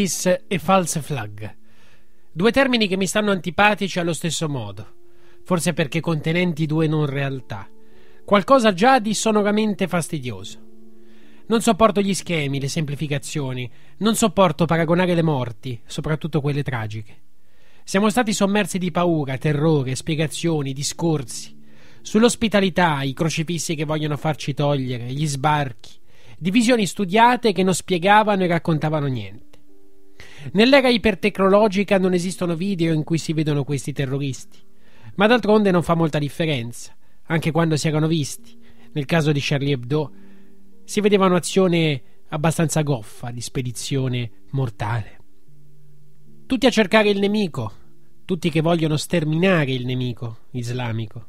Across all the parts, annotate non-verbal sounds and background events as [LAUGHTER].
ISIS e false flag. Due termini che mi stanno antipatici allo stesso modo, forse perché contenenti due non realtà. Qualcosa già di sonoramente fastidioso. Non sopporto gli schemi, le semplificazioni, non sopporto paragonare le morti, soprattutto quelle tragiche. Siamo stati sommersi di paura, terrore, spiegazioni, discorsi. Sull'ospitalità, i crocifissi che vogliono farci togliere, gli sbarchi, divisioni studiate che non spiegavano e raccontavano niente. Nell'era ipertecnologica non esistono video in cui si vedono questi terroristi, ma d'altronde non fa molta differenza, anche quando si erano visti. Nel caso di Charlie Hebdo si vedeva un'azione abbastanza goffa di spedizione mortale. Tutti a cercare il nemico, tutti che vogliono sterminare il nemico islamico.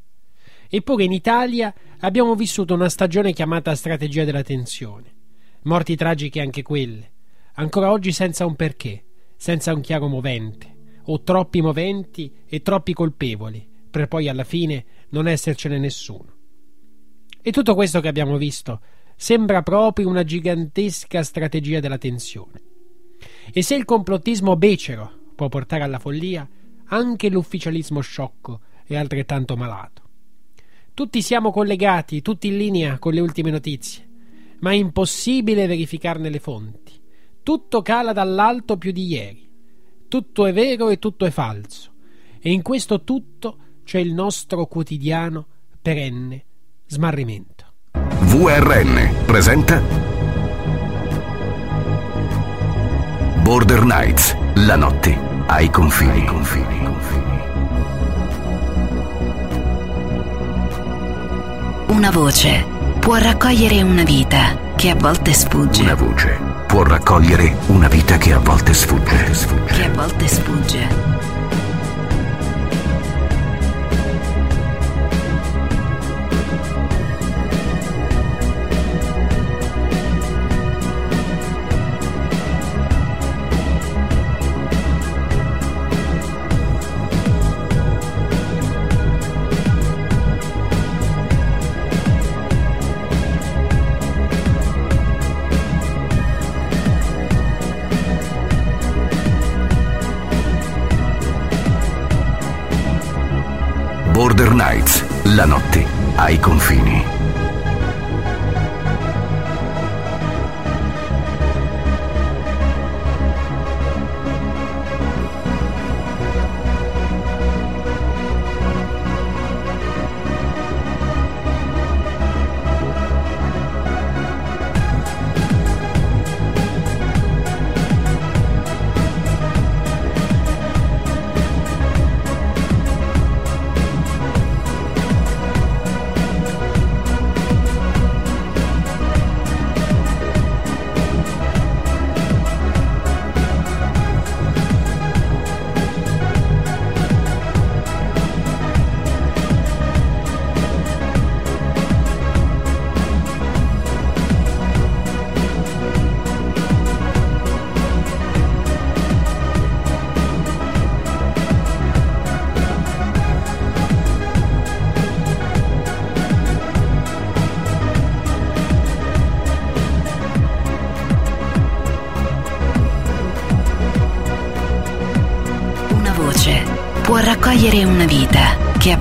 Eppure in Italia abbiamo vissuto una stagione chiamata strategia della tensione. Morti tragiche anche quelle, ancora oggi senza un perché, senza un chiaro movente, o troppi moventi e troppi colpevoli, per poi alla fine non essercene nessuno. E tutto questo che abbiamo visto sembra proprio una gigantesca strategia della tensione. E se il complottismo becero può portare alla follia, anche l'ufficialismo sciocco è altrettanto malato. Tutti siamo collegati, tutti in linea con le ultime notizie, ma è impossibile verificarne le fonti. Tutto cala dall'alto più di ieri. Tutto è vero e tutto è falso. E in questo tutto c'è il nostro quotidiano perenne smarrimento. VRN presenta Border Nights, la notte ai confini. Ai confini. Una voce può raccogliere una vita che a volte sfugge. Una voce può raccogliere una vita che a volte sfugge. Che a volte sfugge. Border Nights, la notte ai confini.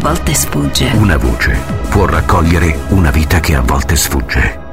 Volte sfugge. Una voce può raccogliere una vita che a volte sfugge.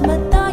mas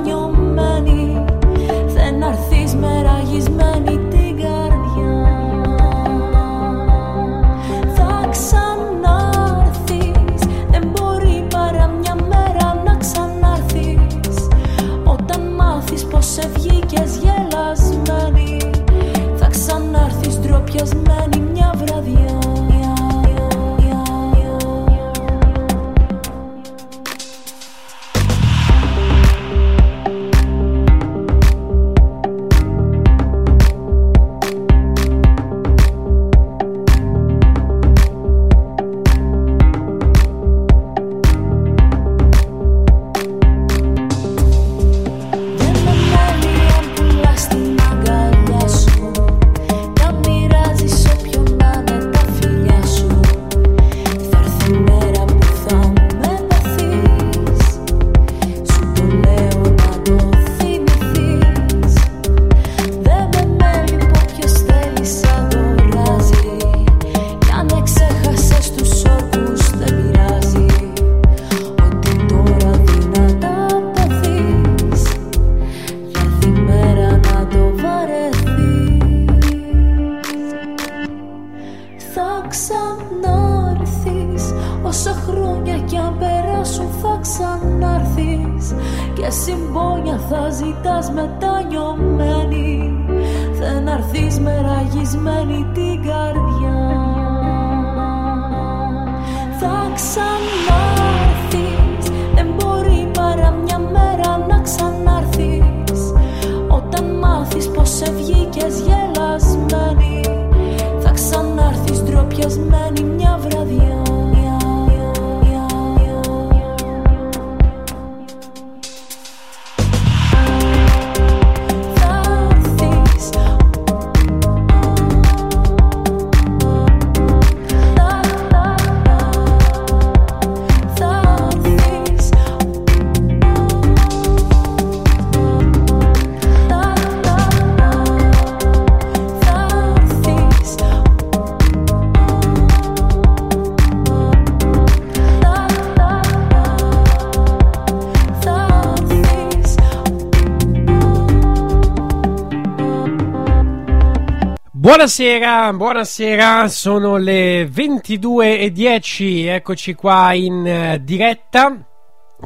Buonasera, buonasera, sono le 22.10, eccoci qua in uh, diretta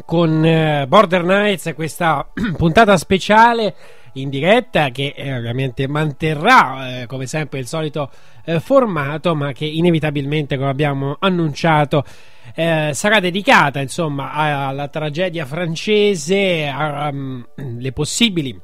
con uh, Border Nights, questa [CLEARS THROAT] puntata speciale in diretta che eh, ovviamente manterrà eh, come sempre il solito eh, formato ma che inevitabilmente come abbiamo annunciato eh, sarà dedicata insomma alla tragedia francese alle um, possibili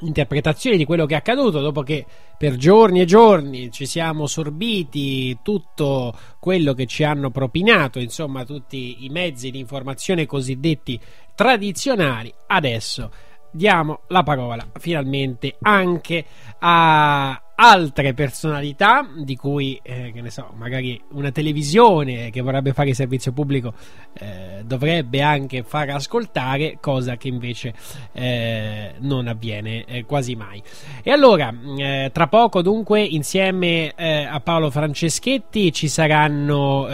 interpretazioni di quello che è accaduto dopo che per giorni e giorni ci siamo sorbiti tutto quello che ci hanno propinato, insomma tutti i mezzi di informazione cosiddetti tradizionali. Adesso diamo la parola finalmente anche a altre personalità di cui, eh, che ne so, magari una televisione che vorrebbe fare servizio pubblico eh, dovrebbe anche far ascoltare, cosa che invece eh, non avviene eh, quasi mai. E allora, eh, tra poco dunque, insieme eh, a Paolo Franceschetti ci saranno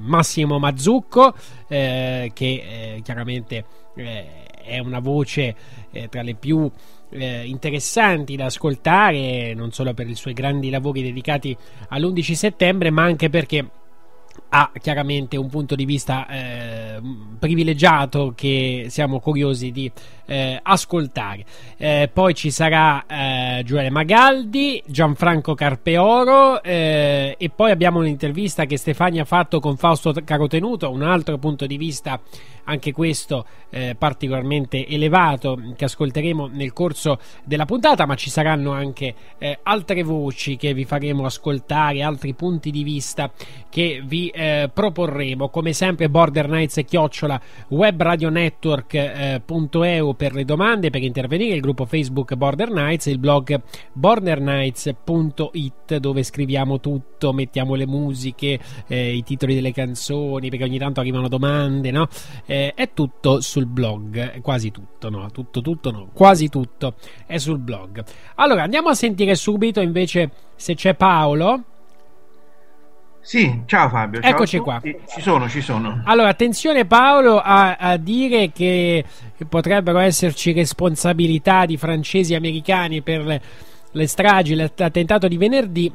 Massimo Mazzucco, che chiaramente è una voce tra le più eh, interessanti da ascoltare, non solo per i suoi grandi lavori dedicati all'11 settembre, ma anche perché ha chiaramente un punto di vista eh, privilegiato che siamo curiosi di eh, ascoltare. Eh, poi ci sarà eh, Gioele Magaldi, Gianfranco Carpeoro eh, e poi abbiamo un'intervista che Stefania ha fatto con Fausto Carotenuto, un altro punto di vista anche questo eh, particolarmente elevato che ascolteremo nel corso della puntata, ma ci saranno anche eh, altre voci che vi faremo ascoltare, altri punti di vista che vi proporremo. Come sempre Border Nights e chiocciola webradionetwork.eu per le domande, per intervenire, il gruppo Facebook Border Nights e il blog bordernights.it dove scriviamo tutto, mettiamo le musiche, eh, i titoli delle canzoni, perché ogni tanto arrivano domande, no? eh, è tutto sul blog, quasi tutto, no, tutto, tutto no, quasi tutto è sul blog. Allora andiamo a sentire subito invece se c'è Paolo. Sì, ciao Fabio. Ciao Eccoci qua. Ci sono, ci sono. Allora, attenzione Paolo a, a dire che, che, potrebbero esserci responsabilità di francesi e americani per le, le stragi, l'attentato di venerdì,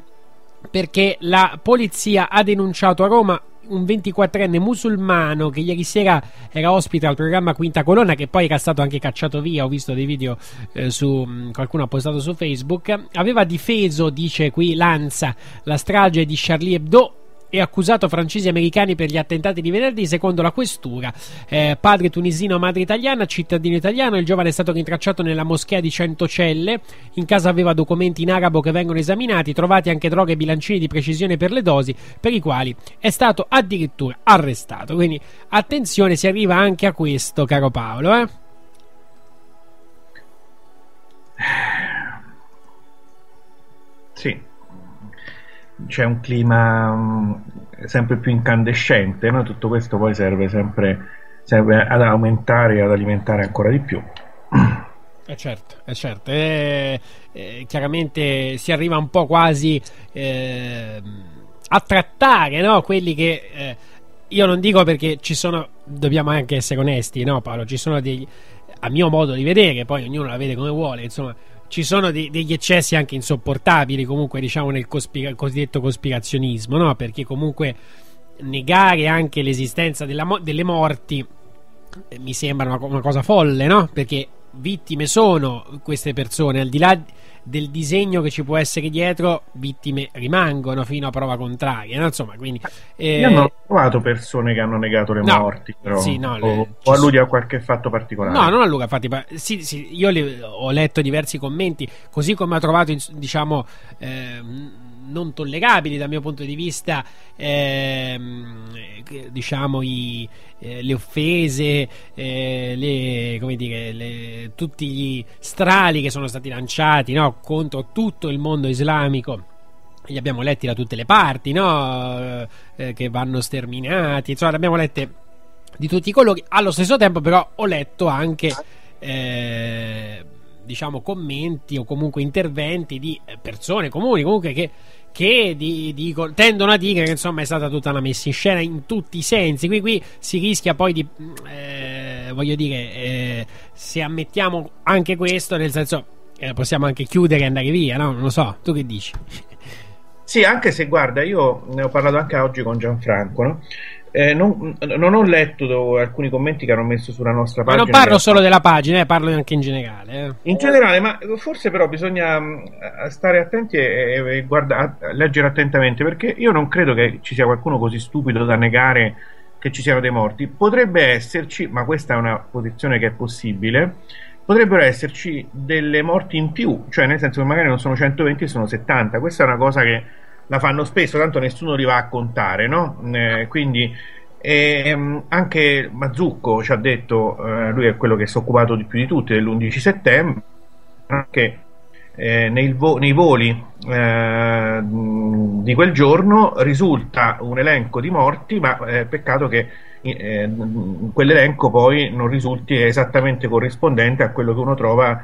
perché la polizia ha denunciato a Roma un 24enne musulmano che ieri sera era ospite al programma Quinta Colonna, che poi era stato anche cacciato via. Ho visto dei video eh, su qualcuno ha postato su Facebook. Aveva difeso, dice qui Lanza, la strage di Charlie Hebdo e accusato francesi e americani per gli attentati di venerdì, secondo la questura. Eh, padre tunisino, madre italiana, cittadino italiano. Il giovane è stato rintracciato nella moschea di Centocelle. In casa aveva documenti in arabo che vengono esaminati, trovati anche droghe e bilancini di precisione per le dosi, per i quali è stato addirittura arrestato. Quindi attenzione, si arriva anche a questo, caro Paolo. Eh? Sì c'è un clima um, sempre più incandescente, no? tutto questo poi serve sempre serve ad aumentare e ad alimentare ancora di più. Eh certo, eh certo. Eh, eh, chiaramente si arriva un po' quasi eh, a trattare no? quelli che eh, io non dico perché ci sono, dobbiamo anche essere onesti, no Paolo? Ci sono degli, a mio modo di vedere, poi ognuno la vede come vuole, insomma, ci sono de- degli eccessi anche insopportabili comunque diciamo nel cospira- cosiddetto cospirazionismo no? perché comunque negare anche l'esistenza mo- delle morti eh, mi sembra una, una, cosa folle no? perché vittime sono queste persone al di là del disegno che ci può essere dietro, vittime rimangono fino a prova contraria. No? Insomma, quindi, eh... Io non ho trovato persone che hanno negato le no, morti, però, sì, no, o, le... o alludi a qualche fatto particolare. No, non alluga a fatti sì, sì, io le, ho letto diversi commenti, così come ho trovato, diciamo, eh, non tollerabili dal mio punto di vista, ehm, diciamo, i, eh, le offese, eh, le, dire, le, tutti gli strali che sono stati lanciati no, contro tutto il mondo islamico li abbiamo letti da tutte le parti, no? eh, che vanno sterminati, insomma, li abbiamo lette di tutti i colori. Allo stesso tempo, però, ho letto anche. Eh, diciamo commenti o comunque interventi di persone comuni comunque che che di, di, tendono a dire che insomma è stata tutta una messa in scena in tutti i sensi. Qui, qui si rischia poi di, eh, voglio dire, eh, se ammettiamo anche questo, nel senso eh, possiamo anche chiudere e andare via, no? Non lo so, tu che dici? Sì, anche se guarda, io ne ho parlato anche oggi con Gianfranco, no? Eh, non, non, ho letto alcuni commenti che hanno messo sulla nostra pagina. Ma non parlo solo della pagina, eh, parlo anche in generale. Eh. In generale, ma forse però bisogna mm, stare attenti e, e guarda, leggere attentamente perché io non credo che ci sia qualcuno così stupido da negare che ci siano dei morti. Potrebbe esserci, ma questa è una posizione che è possibile. Potrebbero esserci delle morti in più, cioè nel senso che magari non sono 120, sono 70. Questa è una cosa che la fanno spesso, tanto nessuno li va a contare, no? Eh, quindi E um, anche Mazzucco ci ha detto, uh, lui è quello che si è occupato di più di tutti dell'11 settembre, che eh, vo- nei, voli eh, di quel giorno risulta un elenco di morti, ma eh, peccato che eh, quell'elenco poi non risulti esattamente corrispondente a quello che uno trova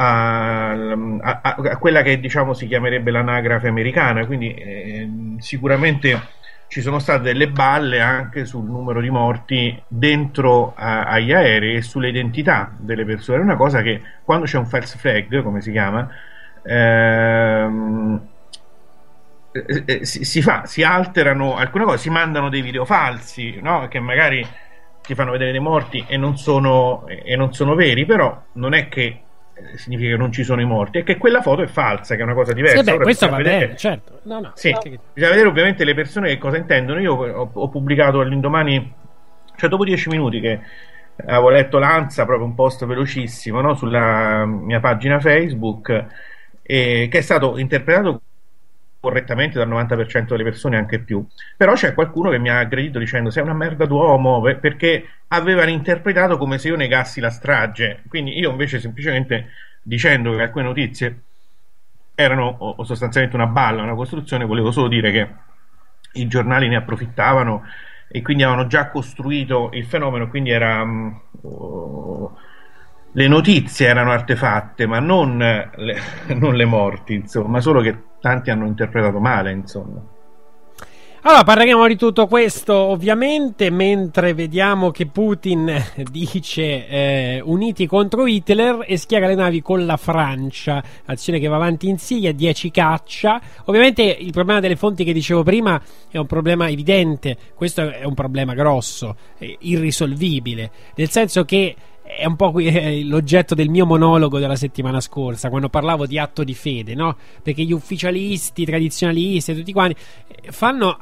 a, a, a quella che diciamo si chiamerebbe l'anagrafe americana, quindi eh, sicuramente ci sono state delle balle anche sul numero di morti dentro a, agli aerei e sulle identità delle persone. È una cosa che quando c'è un false flag, come si chiama, ehm, eh, eh, si, si, fa, si alterano alcune cose, si mandano dei video falsi no? che magari ti fanno vedere dei morti e non sono, e non sono veri, però non è che significa che non ci sono i morti, è che quella foto è falsa, che è una cosa diversa. Sì, beh, questo va vedere, bene, certo. No, no, sì, no. bisogna vedere ovviamente le persone che cosa intendono. Io ho, ho pubblicato all'indomani, cioè dopo dieci minuti che avevo letto l'Anza, proprio un post velocissimo no? sulla mia pagina Facebook, eh, che è stato interpretato correttamente dal 90% delle persone, anche più. Però c'è qualcuno che mi ha aggredito dicendo sei una merda d'uomo perché avevano interpretato come se io negassi la strage. Quindi io invece semplicemente dicendo che alcune notizie erano sostanzialmente una balla, una costruzione, volevo solo dire che i giornali ne approfittavano e quindi avevano già costruito il fenomeno, quindi era... Um, oh, le notizie erano artefatte, ma non le, [LAUGHS] non le morti, insomma, solo che tanti hanno interpretato male, insomma. Allora, parleremo di tutto questo ovviamente mentre vediamo che Putin [LAUGHS] dice eh, uniti contro Hitler e schiera le navi con la Francia, azione che va avanti in Siria, 10 caccia. Ovviamente il problema delle fonti che dicevo prima è un problema evidente, questo è un problema grosso, irrisolvibile, nel senso che è un po' l'oggetto del mio monologo della settimana scorsa, quando parlavo di atto di fede, no? Perché gli ufficialisti, i tradizionalisti tutti quanti eh, fanno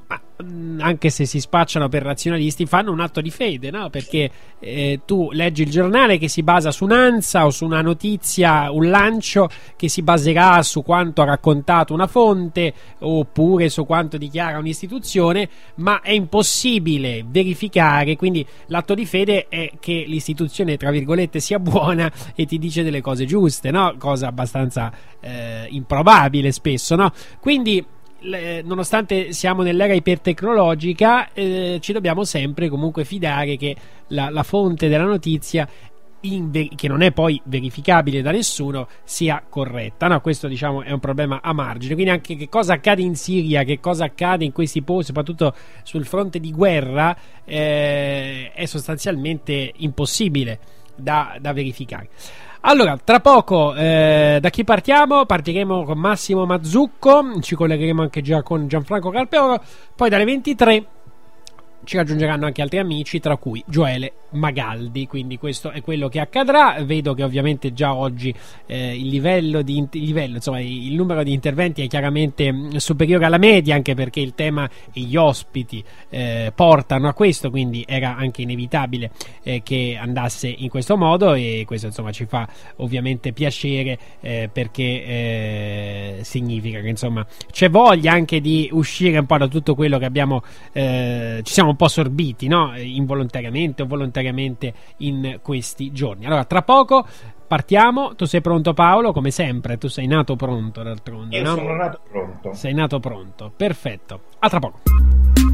anche se si spacciano per razionalisti, fanno un atto di fede, no? Perché eh, tu leggi il giornale che si basa su un'ansa o su una notizia, un lancio che si baserà su quanto ha raccontato una fonte oppure su quanto dichiara un'istituzione, ma è impossibile verificare, quindi l'atto di fede è che l'istituzione, tra virgolette, sia buona e ti dice delle cose giuste, no? Cosa abbastanza eh, improbabile spesso, no? Quindi le, nonostante siamo nell'era ipertecnologica, eh, ci dobbiamo sempre comunque fidare che la, la fonte della notizia Ver- che non è poi verificabile da nessuno sia corretta. No, questo diciamo è un problema a margine. Quindi anche che cosa accade in Siria, che cosa accade in questi posti, soprattutto sul fronte di guerra, eh, è sostanzialmente impossibile da, da verificare. Allora, tra poco eh, da chi partiamo? Partiremo con Massimo Mazzucco, ci collegheremo anche già con Gianfranco Carpeoro, poi dalle 23 ci raggiungeranno anche altri amici, tra cui Gioele Magaldi. Quindi questo è quello che accadrà. Vedo che ovviamente già oggi eh, il livello di il livello, insomma, il numero di interventi è chiaramente mm, superiore alla media, anche perché il tema e gli ospiti eh, portano a questo, quindi era anche inevitabile eh, che andasse in questo modo e questo insomma ci fa ovviamente piacere eh, perché eh, significa che insomma c'è voglia anche di uscire un po' da tutto quello che abbiamo eh, ci siamo un po' sorbiti, no? involontariamente o volontariamente in questi giorni. Allora, tra poco partiamo. Tu sei pronto, Paolo? Come sempre, tu sei nato pronto d'altronde. Io no? sono nato pronto. Sei nato pronto, perfetto. A tra poco.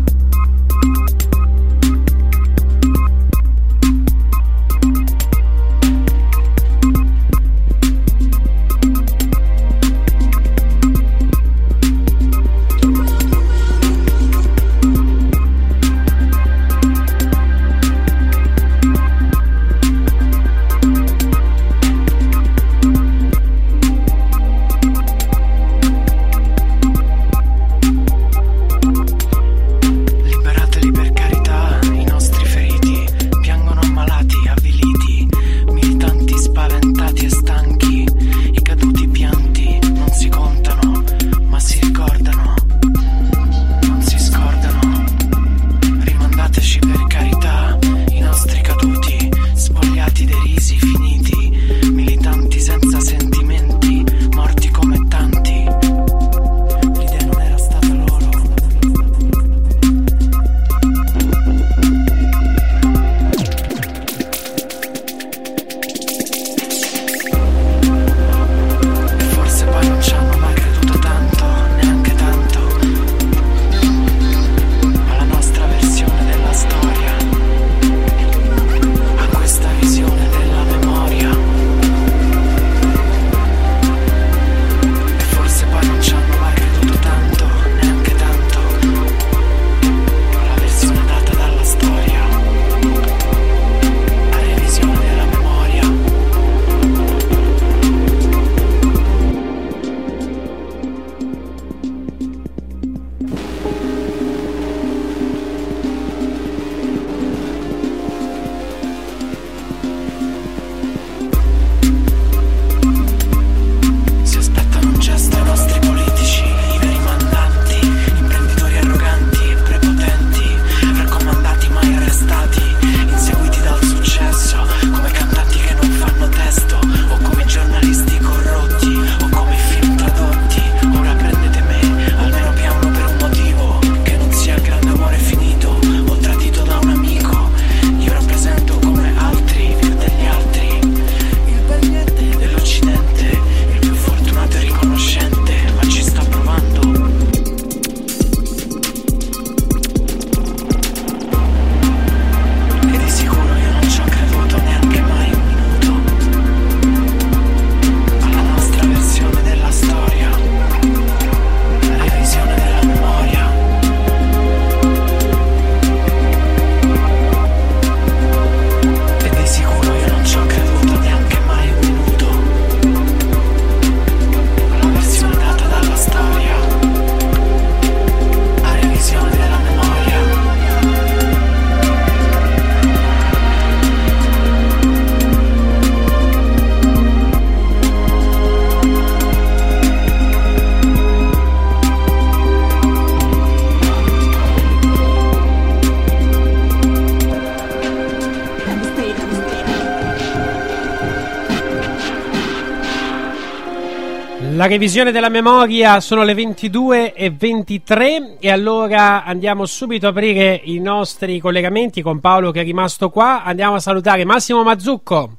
La revisione della memoria sono le 22 e 23 e allora andiamo subito a aprire i nostri collegamenti con Paolo che è rimasto qua. Andiamo a salutare Massimo Mazzucco.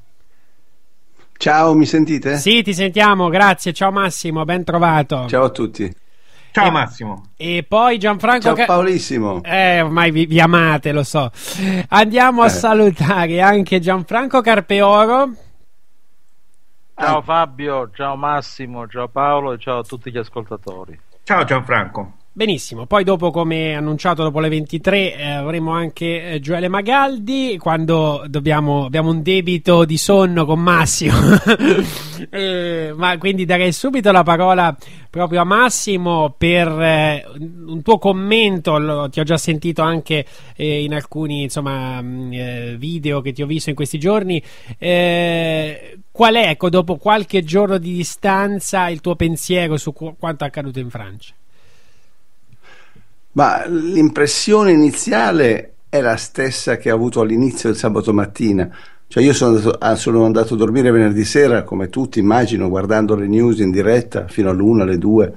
Ciao, mi sentite? Sì, ti sentiamo, grazie. Ciao Massimo, ben trovato. Ciao a tutti. Ciao Massimo. E poi Gianfranco Ciao Ca- Paolissimo. Eh, ormai vi, vi amate, lo so. Andiamo a Eh. salutare anche Gianfranco Carpeoro. Fabio, ciao Massimo, ciao Paolo e ciao a tutti gli ascoltatori. Ciao Gianfranco. Benissimo, poi dopo come annunciato dopo le 23 eh, avremo anche eh, Gioele Magaldi quando dobbiamo, abbiamo un debito di sonno con Massimo [LAUGHS] Eh, ma quindi darei subito la parola proprio a Massimo per eh, un tuo commento, lo- ti ho già sentito anche eh, in alcuni insomma, mh, eh, video che ti ho visto in questi giorni Eh, qual è ecco dopo qualche giorno di distanza il tuo pensiero su qu- quanto accaduto in Francia? Ma l'impressione iniziale è la stessa che ho avuto all'inizio del sabato mattina. Cioè io sono andato, sono andato a dormire venerdì sera, come tutti immagino, guardando le news in diretta fino all'una, alle due,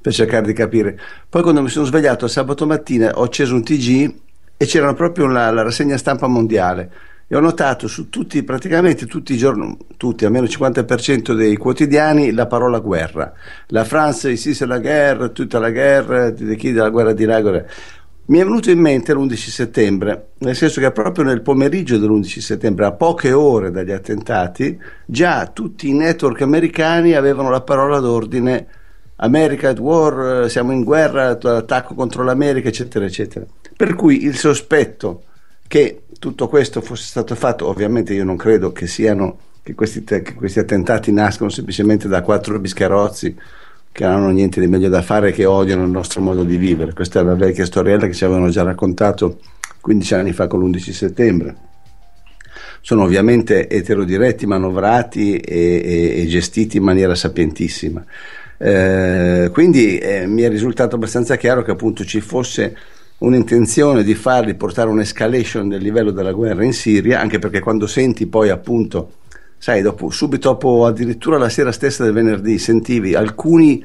per cercare di capire. Poi quando mi sono svegliato sabato mattina ho acceso un TG e c'era proprio la, la rassegna stampa mondiale e ho notato su tutti, praticamente tutti i giorni, tutti, almeno il 50% dei quotidiani, la parola guerra. La France, c'est la guerre, tutta la guerra, di chi della guerra di guerra. Mi è venuto in mente l'11 settembre, nel senso che proprio nel pomeriggio dell'11 settembre, a poche ore dagli attentati, già tutti i network americani avevano la parola d'ordine America at war, siamo in guerra, attacco contro l'America, eccetera, eccetera. Per cui il sospetto che tutto questo fosse stato fatto, ovviamente io non credo che siano che questi, te- che questi attentati nascono semplicemente da quattro biscarozzi che non hanno niente di meglio da fare e che odiano il nostro modo di vivere. Questa è la vecchia storiella che ci avevano già raccontato 15 anni fa con l'11 settembre. Sono ovviamente eterodiretti, manovrati e, e- e gestiti in maniera sapientissima. Eh, quindi eh, mi è risultato abbastanza chiaro che appunto ci fosse un'intenzione di farli portare un'escalation del livello della guerra in Siria, anche perché quando senti poi appunto, sai, dopo, subito dopo, addirittura la sera stessa del venerdì, sentivi alcuni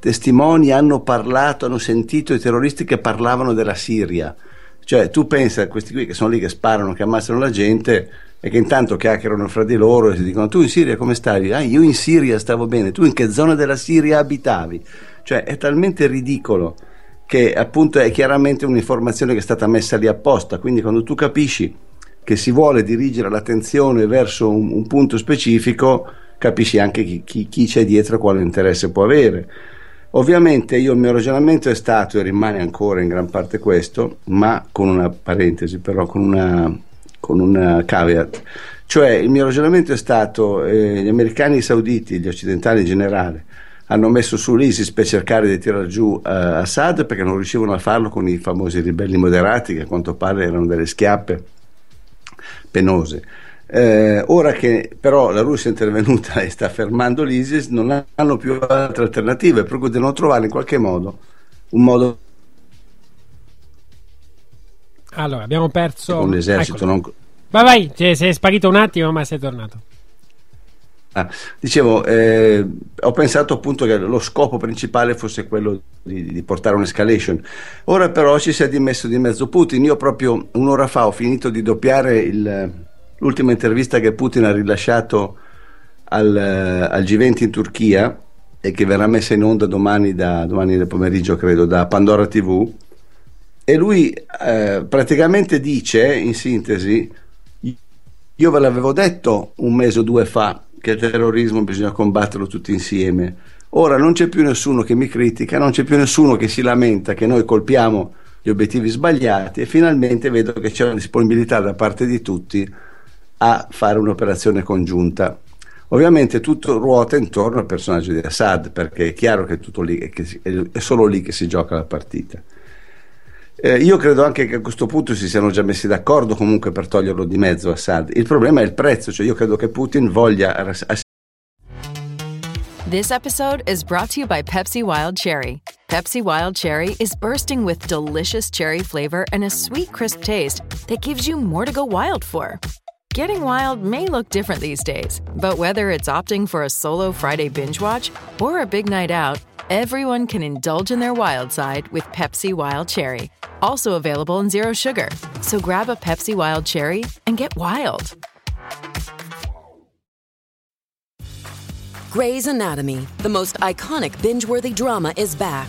testimoni hanno parlato, hanno sentito i terroristi che parlavano della Siria. Cioè, tu pensa a questi qui che sono lì che sparano, che ammazzano la gente e che intanto chiacchierano fra di loro e si dicono tu in Siria come stavi? Ah, io in Siria stavo bene, tu in che zona della Siria abitavi? Cioè, è talmente ridicolo che appunto è chiaramente un'informazione che è stata messa lì apposta, quindi quando tu capisci che si vuole dirigere l'attenzione verso un, un punto specifico, capisci anche chi, chi, chi c'è dietro e quale interesse può avere. Ovviamente io il mio ragionamento è stato e rimane ancora in gran parte questo, ma con una parentesi, però con una, con una caveat. Cioè il mio ragionamento è stato eh, gli americani e i sauditi, gli occidentali in generale, hanno messo su l'ISIS per cercare di tirar giù eh, Assad perché non riuscivano a farlo con i famosi ribelli moderati che a quanto pare erano delle schiappe penose. Eh, ora che però la Russia è intervenuta e sta fermando l'ISIS, non hanno più altre alternative, per cui devono trovare in qualche modo un modo Allora, abbiamo perso. con l'esercito. Eccolo. Non... Vai, vai, sei sparito un attimo, ma sei tornato. Ah, dicevo, eh, ho pensato appunto che lo scopo principale fosse quello di, di portare un'escalation. Ora però ci si è dimesso di mezzo Putin. Io proprio un'ora fa ho finito di doppiare il, l'ultima intervista che Putin ha rilasciato al, al G20 in Turchia e che verrà messa in onda domani, da, domani nel pomeriggio, credo, da Pandora TV. E lui eh, praticamente dice, in sintesi, io ve l'avevo detto un mese o due fa che il terrorismo bisogna combatterlo tutti insieme. Ora non c'è più nessuno che mi critica, non c'è più nessuno che si lamenta che noi colpiamo gli obiettivi sbagliati e finalmente vedo che c'è una disponibilità da parte di tutti a fare un'operazione congiunta. Ovviamente tutto ruota intorno al personaggio di Assad perché è chiaro che è, tutto lì, che è solo lì che si gioca la partita. Eh, io credo anche che a questo punto si siano già messi d'accordo comunque per toglierlo di mezzo Assad. Il problema è il prezzo, cioè io credo che Putin voglia ass- This episode is brought to you by Pepsi Wild Cherry. Pepsi Wild Cherry is bursting with delicious cherry flavor and a sweet, crisp taste that gives you more to go wild for. Getting wild may look different these days, but whether it's opting for a solo Friday binge watch or a big night out, everyone can indulge in their wild side with Pepsi Wild Cherry. Also available in Zero Sugar. So grab a Pepsi Wild Cherry and get wild. Grey's Anatomy, the most iconic binge worthy drama, is back,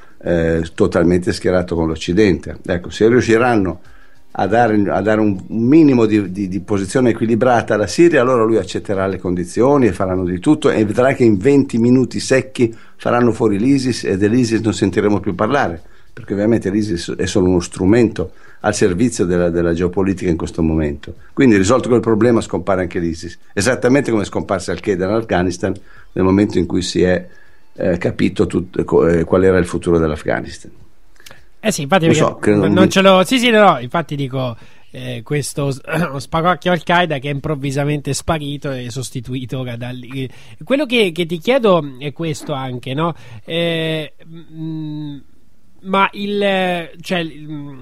eh, totalmente schierato con l'Occidente. Ecco, se riusciranno a dare, a dare un minimo di, di, di, posizione equilibrata alla Siria, allora lui accetterà le condizioni e faranno di tutto e vedrà che in 20 minuti secchi faranno fuori l'ISIS e dell'ISIS non sentiremo più parlare, perché ovviamente l'ISIS è solo uno strumento al servizio della, della geopolitica in questo momento. Quindi risolto quel problema scompare anche l'ISIS, esattamente come è scomparsa Al-Qaeda in Afghanistan nel momento in cui si è eh, capito tut, eh, qual era il futuro dell'Afghanistan. Eh sì, infatti so, non, non ce l'ho. Sì, sì, no, infatti dico eh, questo [CLEARS THROAT] spagocchio Al-Qaeda che è improvvisamente sparito e sostituito da lì. Quello che, che, ti chiedo è questo anche, no? Eh, mh, mm, ma il, cioè, mh,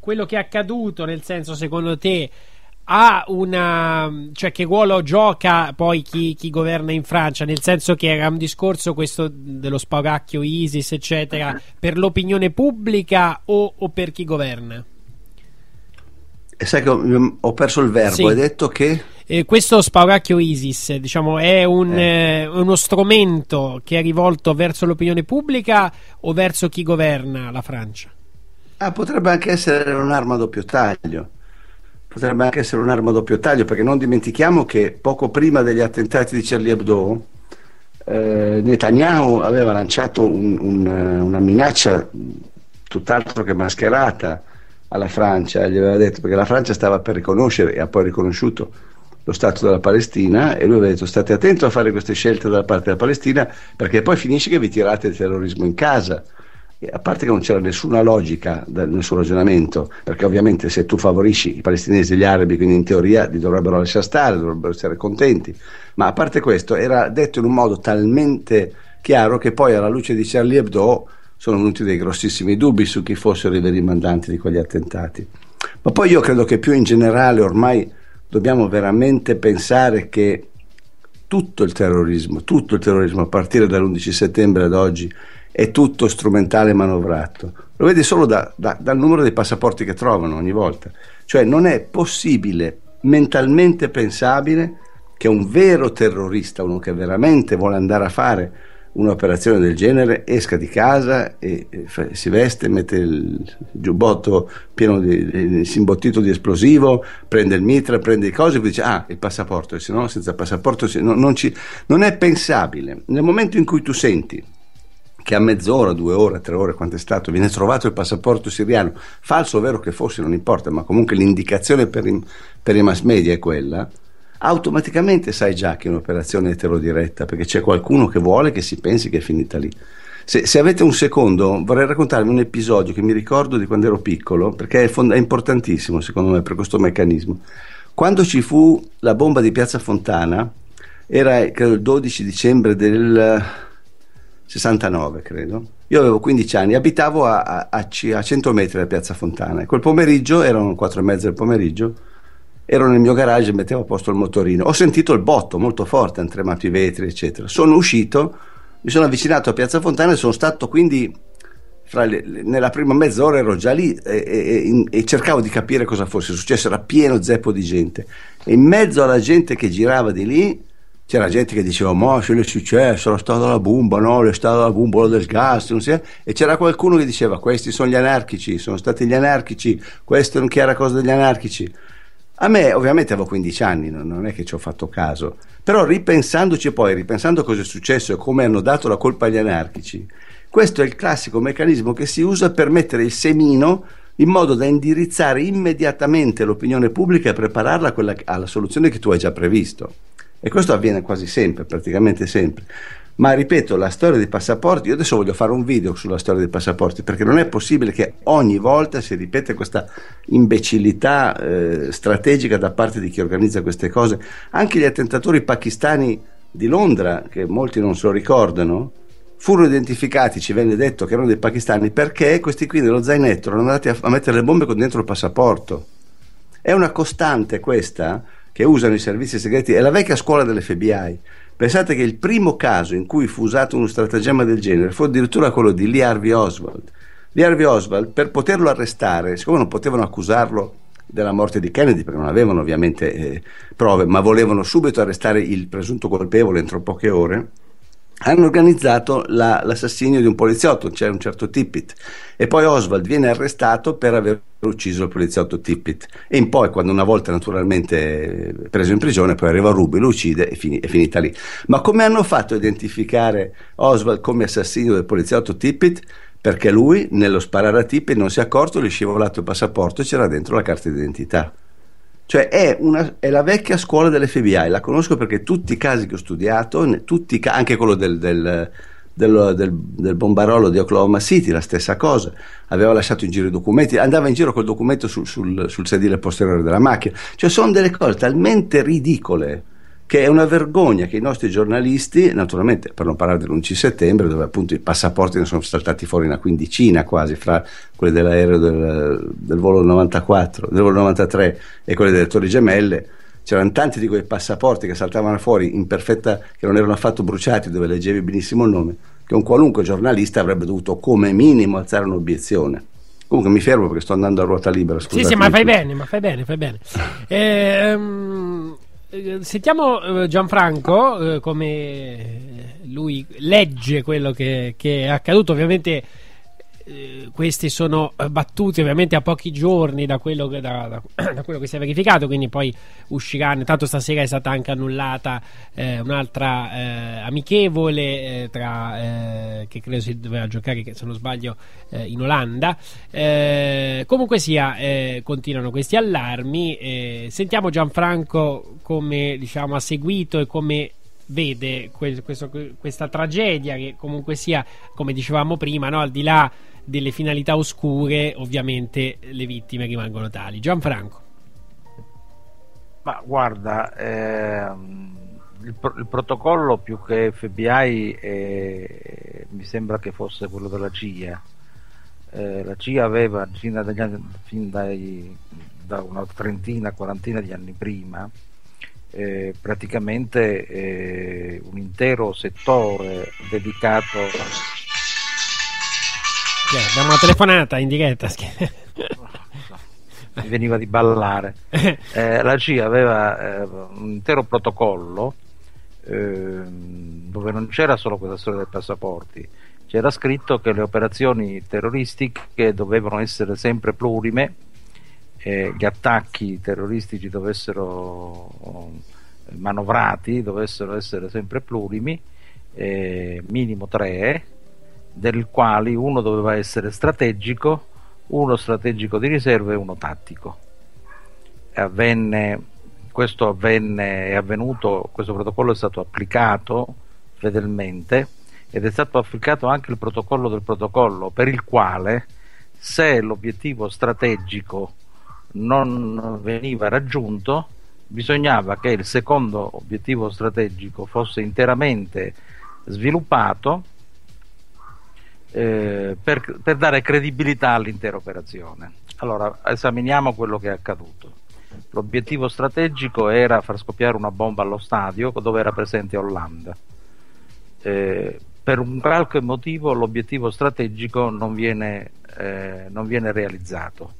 quello che è accaduto, nel senso, secondo te ha una cioè che ruolo gioca poi chi, chi, governa in Francia nel senso che era un discorso questo dello spagacchio ISIS eccetera per l'opinione pubblica o, o per chi governa e sai che ho, ho perso il verbo sì. hai detto che eh, questo spauracchio ISIS diciamo, è un, eh. Eh, uno strumento che è rivolto verso l'opinione pubblica o verso chi governa la Francia? Ah, potrebbe anche essere un'arma a doppio taglio potrebbe anche essere un'arma a doppio taglio, perché non dimentichiamo che poco prima degli attentati di Charlie Hebdo, eh, Netanyahu aveva lanciato un, un, una minaccia tutt'altro che mascherata alla Francia, gli aveva detto perché la Francia stava per riconoscere e ha poi riconosciuto lo Stato della Palestina e lui aveva detto state attento a fare queste scelte dalla parte della Palestina perché poi finisce che vi tirate il terrorismo in casa a parte che non c'era nessuna logica nel suo ragionamento, perché ovviamente se tu favorisci i palestinesi e gli arabi, quindi in teoria li dovrebbero lasciare stare, dovrebbero essere contenti, ma a parte questo era detto in un modo talmente chiaro che poi alla luce di Charlie Hebdo sono venuti dei grossissimi dubbi su chi fossero i veri mandanti di quegli attentati. Ma poi io credo che più in generale ormai dobbiamo veramente pensare che tutto il terrorismo, tutto il terrorismo a partire dall'11 settembre ad oggi è tutto strumentale manovrato. Lo vedi solo da, da, dal numero dei passaporti che trovano ogni volta. Cioè non è possibile, mentalmente pensabile, che un vero terrorista, uno che veramente vuole andare a fare un'operazione del genere, esca di casa e, e si veste, mette il giubbotto pieno di, si imbottito di esplosivo, prende il mitra, prende le cose e poi dice ah il passaporto, e se no senza passaporto non, non, ci, non è pensabile. Nel momento in cui tu senti che a mezz'ora, due ore, tre ore, quanto è stato, viene trovato il passaporto siriano, falso o vero che fosse, non importa, ma comunque l'indicazione per i, per i mass media è quella, automaticamente sai già che è un'operazione eterodiretta, perché c'è qualcuno che vuole che si pensi che è finita lì. Se, se, avete un secondo, vorrei raccontarvi un episodio che mi ricordo di quando ero piccolo, perché è, fond- è importantissimo secondo me per questo meccanismo. Quando ci fu la bomba di Piazza Fontana, era credo, il 12 dicembre del 69 credo. Io avevo 15 anni, abitavo a, a, a 100 metri da Piazza Fontana e quel pomeriggio, erano 4 e mezza del pomeriggio, ero nel mio garage e mettevo a posto il motorino. Ho sentito il botto molto forte, hanno tremato i vetri, eccetera. Sono uscito, mi sono avvicinato a Piazza Fontana e sono stato quindi, le, nella prima mezz'ora ero già lì e, e, e, cercavo di capire cosa fosse successo, era pieno zeppo di gente. E in mezzo alla gente che girava di lì c'era gente che diceva ma se è successo era stata la bomba no è stata la bombola del gas e c'era qualcuno che diceva questi sono gli anarchici sono stati gli anarchici questa non era cosa degli anarchici. A me ovviamente avevo 15 anni non è che ci ho fatto caso. Però ripensandoci poi ripensando cosa è successo e come hanno dato la colpa agli anarchici questo è il classico meccanismo che si usa per mettere il semino in modo da indirizzare immediatamente l'opinione pubblica e prepararla alla soluzione che tu hai già previsto E questo avviene quasi sempre, praticamente sempre. Ma ripeto, la storia dei passaporti, io adesso voglio fare un video sulla storia dei passaporti, perché non è possibile che ogni volta si ripete questa imbecillità eh, strategica da parte di chi organizza queste cose. Anche gli attentatori pakistani di Londra, che molti non se lo ricordano, furono identificati, ci venne detto che erano dei pakistani, perché questi qui nello zainetto erano andati a, mettere le bombe con dentro il passaporto. È una costante questa che usano i servizi segreti, è la vecchia scuola dell'FBI Pensate che il primo caso in cui fu usato uno stratagemma del genere fu addirittura quello di Lee Harvey Oswald. Lee Harvey Oswald, per poterlo arrestare, siccome non potevano accusarlo della morte di Kennedy, perché non avevano ovviamente eh, prove, ma volevano subito arrestare il presunto colpevole entro poche ore, hanno organizzato la, l'assassinio di un poliziotto, c'era un certo Tippit, e poi Oswald viene arrestato per aver ucciso il poliziotto Tippit. E in poi, quando una volta naturalmente preso in prigione, poi arriva Ruby, lo uccide e fini, è finita lì. Ma come hanno fatto a identificare Oswald come assassino del poliziotto Tippit? Perché lui, nello sparare a Tippit, non si è accorto, gli è scivolato il passaporto e c'era dentro la carta d'identità. Cioè è, una, è, la vecchia scuola dell'FBI, la conosco perché tutti i casi che ho studiato, tutti, anche quello del, del, del, del, bombarolo di Oklahoma City, la stessa cosa, aveva lasciato in giro i documenti, andava in giro col documento sul, sul, sul sedile posteriore della macchina, cioè sono delle cose talmente ridicole che è una vergogna che i nostri giornalisti, naturalmente per non parlare dell'11 settembre, dove appunto i passaporti ne sono saltati fuori una quindicina quasi, fra quelli dell'aereo del, del volo 94, del volo 93 e quelli delle Torri Gemelle, c'erano tanti di quei passaporti che saltavano fuori in perfetta, che non erano affatto bruciati, dove leggevi benissimo il nome, che un qualunque giornalista avrebbe dovuto come minimo alzare un'obiezione. Comunque mi fermo perché sto andando a ruota libera. Scusate sì, sì, ma fai bene, ma fai bene, fai bene. Ehm eh, sentiamo eh, Gianfranco eh, come lui legge quello che, che è accaduto. Ovviamente eh, questi sono eh, battuti ovviamente a pochi giorni da quello, che, da, da, [CLEARS THROAT] da quello, che, si è verificato, quindi poi usciranno. Tanto stasera è stata anche annullata eh, un'altra eh, amichevole eh, tra, che credo si doveva giocare, se non sbaglio, in Olanda. comunque sia, continuano questi allarmi. sentiamo Gianfranco come diciamo, ha seguito e come vede questo, questa tragedia che comunque sia, come dicevamo prima, no? al di là delle finalità oscure, ovviamente le vittime rimangono tali. Gianfranco. Ma guarda, ehm, il, il, protocollo più che FBI è, mi sembra che fosse quello della CIA. Eh, la CIA aveva fin, dagli anni, fin dai, da una trentina, quarantina di anni prima eh, praticamente eh, un intero settore dedicato Yeah, abbiamo una telefonata in diretta. Mi veniva di ballare. [LAUGHS] Eh, la CIA aveva eh, un intero protocollo eh, dove non c'era solo questa storia dei passaporti, c'era scritto che le operazioni terroristiche dovevano essere sempre plurime, gli attacchi terroristici dovessero manovrati, dovessero essere sempre plurimi, minimo tre del quali uno doveva essere strategico, uno strategico di riserva e uno tattico. Avvenne, questo avvenne, è avvenuto, questo protocollo è stato applicato fedelmente ed è stato applicato anche il protocollo del protocollo per il quale se l'obiettivo strategico non veniva raggiunto bisognava che il secondo obiettivo strategico fosse interamente sviluppato eh, per, per, dare credibilità all'intera operazione. Allora, esaminiamo quello che è accaduto. L'obiettivo strategico era far scoppiare una bomba allo stadio dove era presente Hollanda. Eh, per un qualche motivo l'obiettivo strategico non viene, eh, non viene realizzato.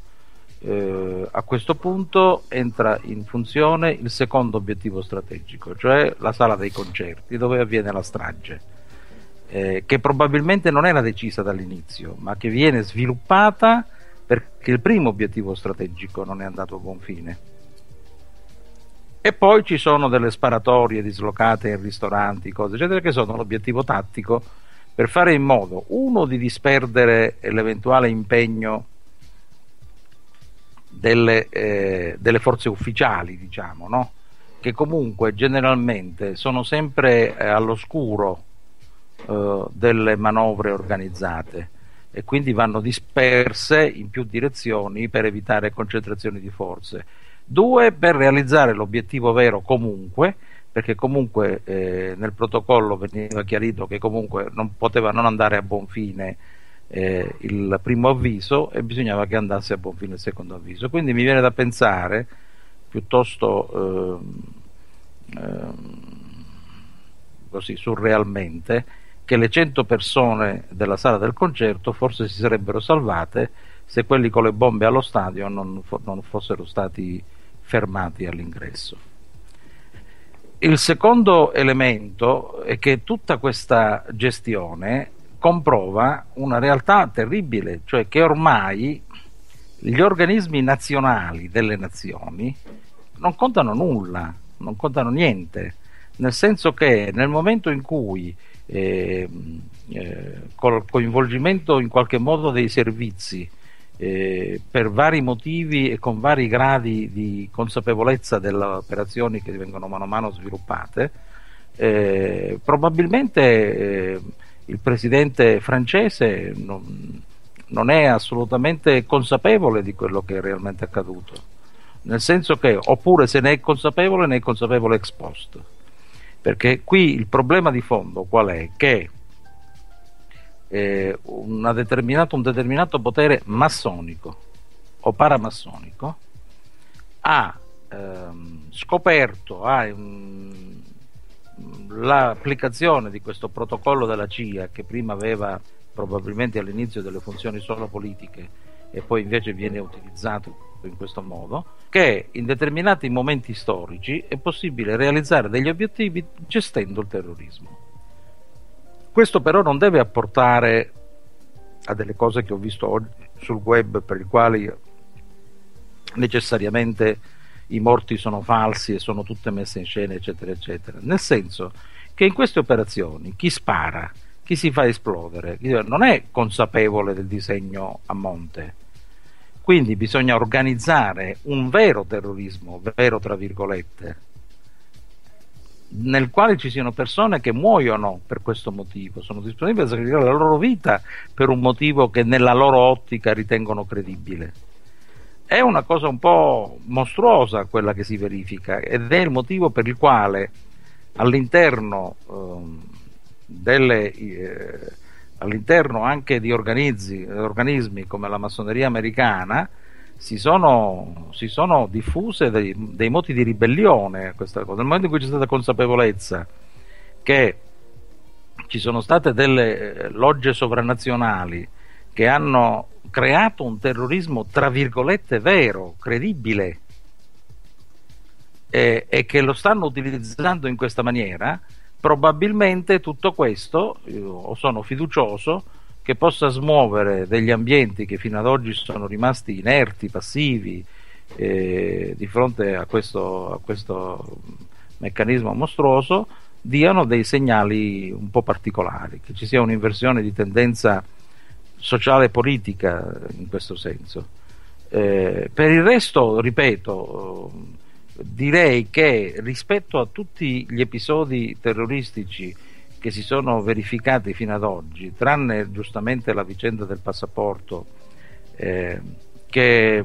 Eh, a questo punto entra in funzione il secondo obiettivo strategico, cioè la sala dei concerti dove avviene la strage eh, che probabilmente non era decisa dall'inizio, ma che viene sviluppata perché il primo obiettivo strategico non è andato a buon fine. E poi ci sono delle sparatorie dislocate in ristoranti, cose eccetera, che sono l'obiettivo tattico per fare in modo, uno, di disperdere l'eventuale impegno delle, eh, delle forze ufficiali, diciamo, no? che comunque generalmente sono sempre eh, all'oscuro eh, delle manovre organizzate e quindi vanno disperse in più direzioni per evitare concentrazioni di forze. Due, per realizzare l'obiettivo vero comunque, perché comunque eh, nel protocollo veniva chiarito che comunque non poteva non andare a buon fine eh, il primo avviso e bisognava che andasse a buon fine il secondo avviso. Quindi mi viene da pensare piuttosto eh, così surrealmente che le 100 persone della sala del concerto forse si sarebbero salvate se quelli con le bombe allo stadio non, non fossero stati fermati all'ingresso. Il secondo elemento è che tutta questa gestione comprova una realtà terribile, cioè che ormai gli organismi nazionali delle nazioni non contano nulla, non contano niente, nel senso che nel momento in cui eh, eh, col coinvolgimento in qualche modo dei servizi eh, per vari motivi e con vari gradi di consapevolezza delle operazioni che vengono mano a mano sviluppate, eh, probabilmente eh, il presidente francese non, non, è assolutamente consapevole di quello che è realmente accaduto, nel senso che oppure se ne è consapevole ne è consapevole ex post, perché qui il problema di fondo qual è? Che eh, un determinato potere massonico o paramassonico ha ehm, scoperto ha, um, l'applicazione di questo protocollo della CIA che prima aveva probabilmente all'inizio delle funzioni solo politiche e poi invece viene utilizzato in questo modo, che in determinati momenti storici è possibile realizzare degli obiettivi gestendo il terrorismo. Questo però non deve apportare a delle cose che ho visto oggi sul web per le quali necessariamente i morti sono falsi e sono tutte messe in scena, eccetera, eccetera. Nel senso che in queste operazioni chi spara, chi si fa esplodere, non è consapevole del disegno a monte. Quindi bisogna organizzare un vero terrorismo, vero tra virgolette, nel quale ci siano persone che muoiono per questo motivo, sono disponibili a sacrificare la loro vita per un motivo che nella loro ottica ritengono credibile. È una cosa un po' mostruosa quella che si verifica ed è il motivo per il quale all'interno, eh, delle, eh, all'interno anche di organismi come la massoneria americana si sono, si sono diffuse dei, dei, moti di ribellione a questa cosa. Nel momento in cui c'è stata consapevolezza che ci sono state delle eh, logge sovranazionali che hanno creato un terrorismo tra virgolette vero, credibile, e, e che lo stanno utilizzando in questa maniera, probabilmente tutto questo, io sono fiducioso, che possa smuovere degli ambienti che fino ad oggi sono rimasti inerti, passivi, eh, di fronte a questo, a questo meccanismo mostruoso, diano dei segnali un po' particolari, che ci sia un'inversione di tendenza sociale e politica in questo senso. Eh, per il resto, ripeto, direi che rispetto a tutti gli episodi terroristici che si sono verificati fino ad oggi, tranne giustamente la vicenda del passaporto eh, che,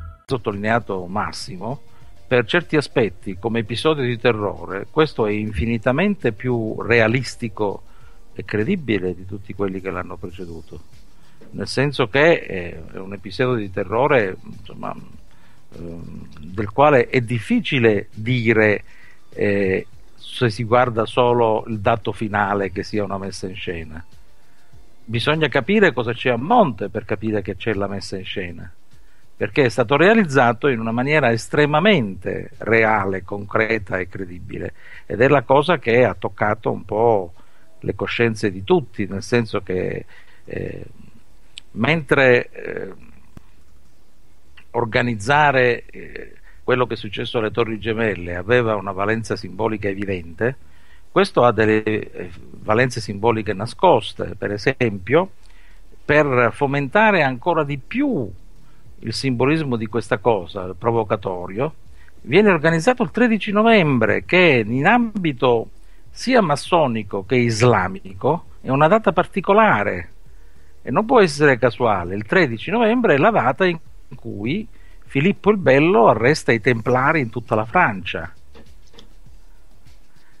Sottolineato Massimo, per certi aspetti come episodio di terrore questo è infinitamente più realistico e credibile di tutti quelli che l'hanno preceduto. Nel senso che è un episodio di terrore insomma, ehm, del quale è difficile dire eh, se si guarda solo il dato finale che sia una messa in scena. Bisogna capire cosa c'è a monte per capire che c'è la messa in scena perché è stato realizzato in una maniera estremamente reale, concreta e credibile. Ed è la cosa che ha toccato un po' le coscienze di tutti, nel senso che eh, mentre eh, organizzare eh, quello che è successo alle Torri Gemelle aveva una valenza simbolica evidente, questo ha delle eh, valenze simboliche nascoste, per esempio, per fomentare ancora di più il simbolismo di questa cosa, provocatorio, viene organizzato il 13 novembre, che in ambito sia massonico che islamico è una data particolare e non può essere casuale. Il 13 novembre è la data in cui Filippo il Bello arresta i templari in tutta la Francia.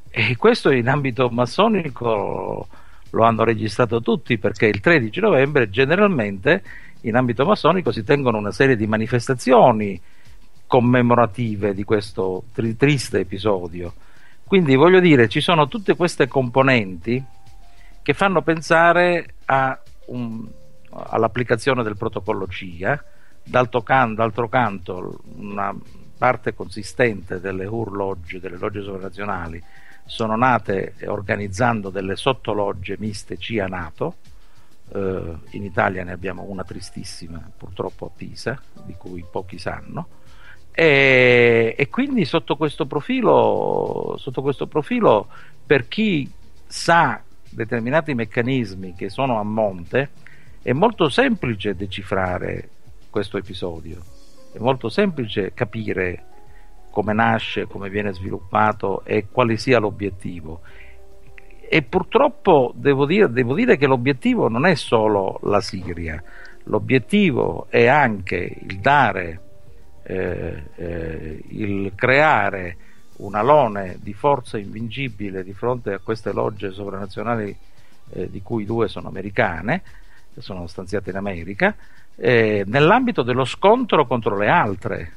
E questo in ambito massonico lo hanno registrato tutti perché il 13 novembre generalmente in ambito massonico si tengono una serie di manifestazioni commemorative di questo tri- triste episodio. Quindi voglio dire, ci sono tutte queste componenti che fanno pensare un, all'applicazione del protocollo CIA, d'altro, can- d'altro canto una parte consistente delle UR delle logge sovranazionali, sono nate organizzando delle sottologge miste CIA NATO, eh, in Italia ne abbiamo una tristissima purtroppo a Pisa, di cui pochi sanno, e, e quindi sotto questo, profilo, sotto questo profilo, per chi sa determinati meccanismi che sono a monte, è molto semplice decifrare questo episodio, è molto semplice capire come nasce, come viene sviluppato e quale sia l'obiettivo e purtroppo devo dire, devo dire, che l'obiettivo non è solo la Siria, l'obiettivo è anche il dare, eh, eh, il creare un alone di forza invincibile di fronte a queste logge sovranazionali eh, di cui due sono americane, sono stanziate in America, eh, nell'ambito dello scontro contro le altre,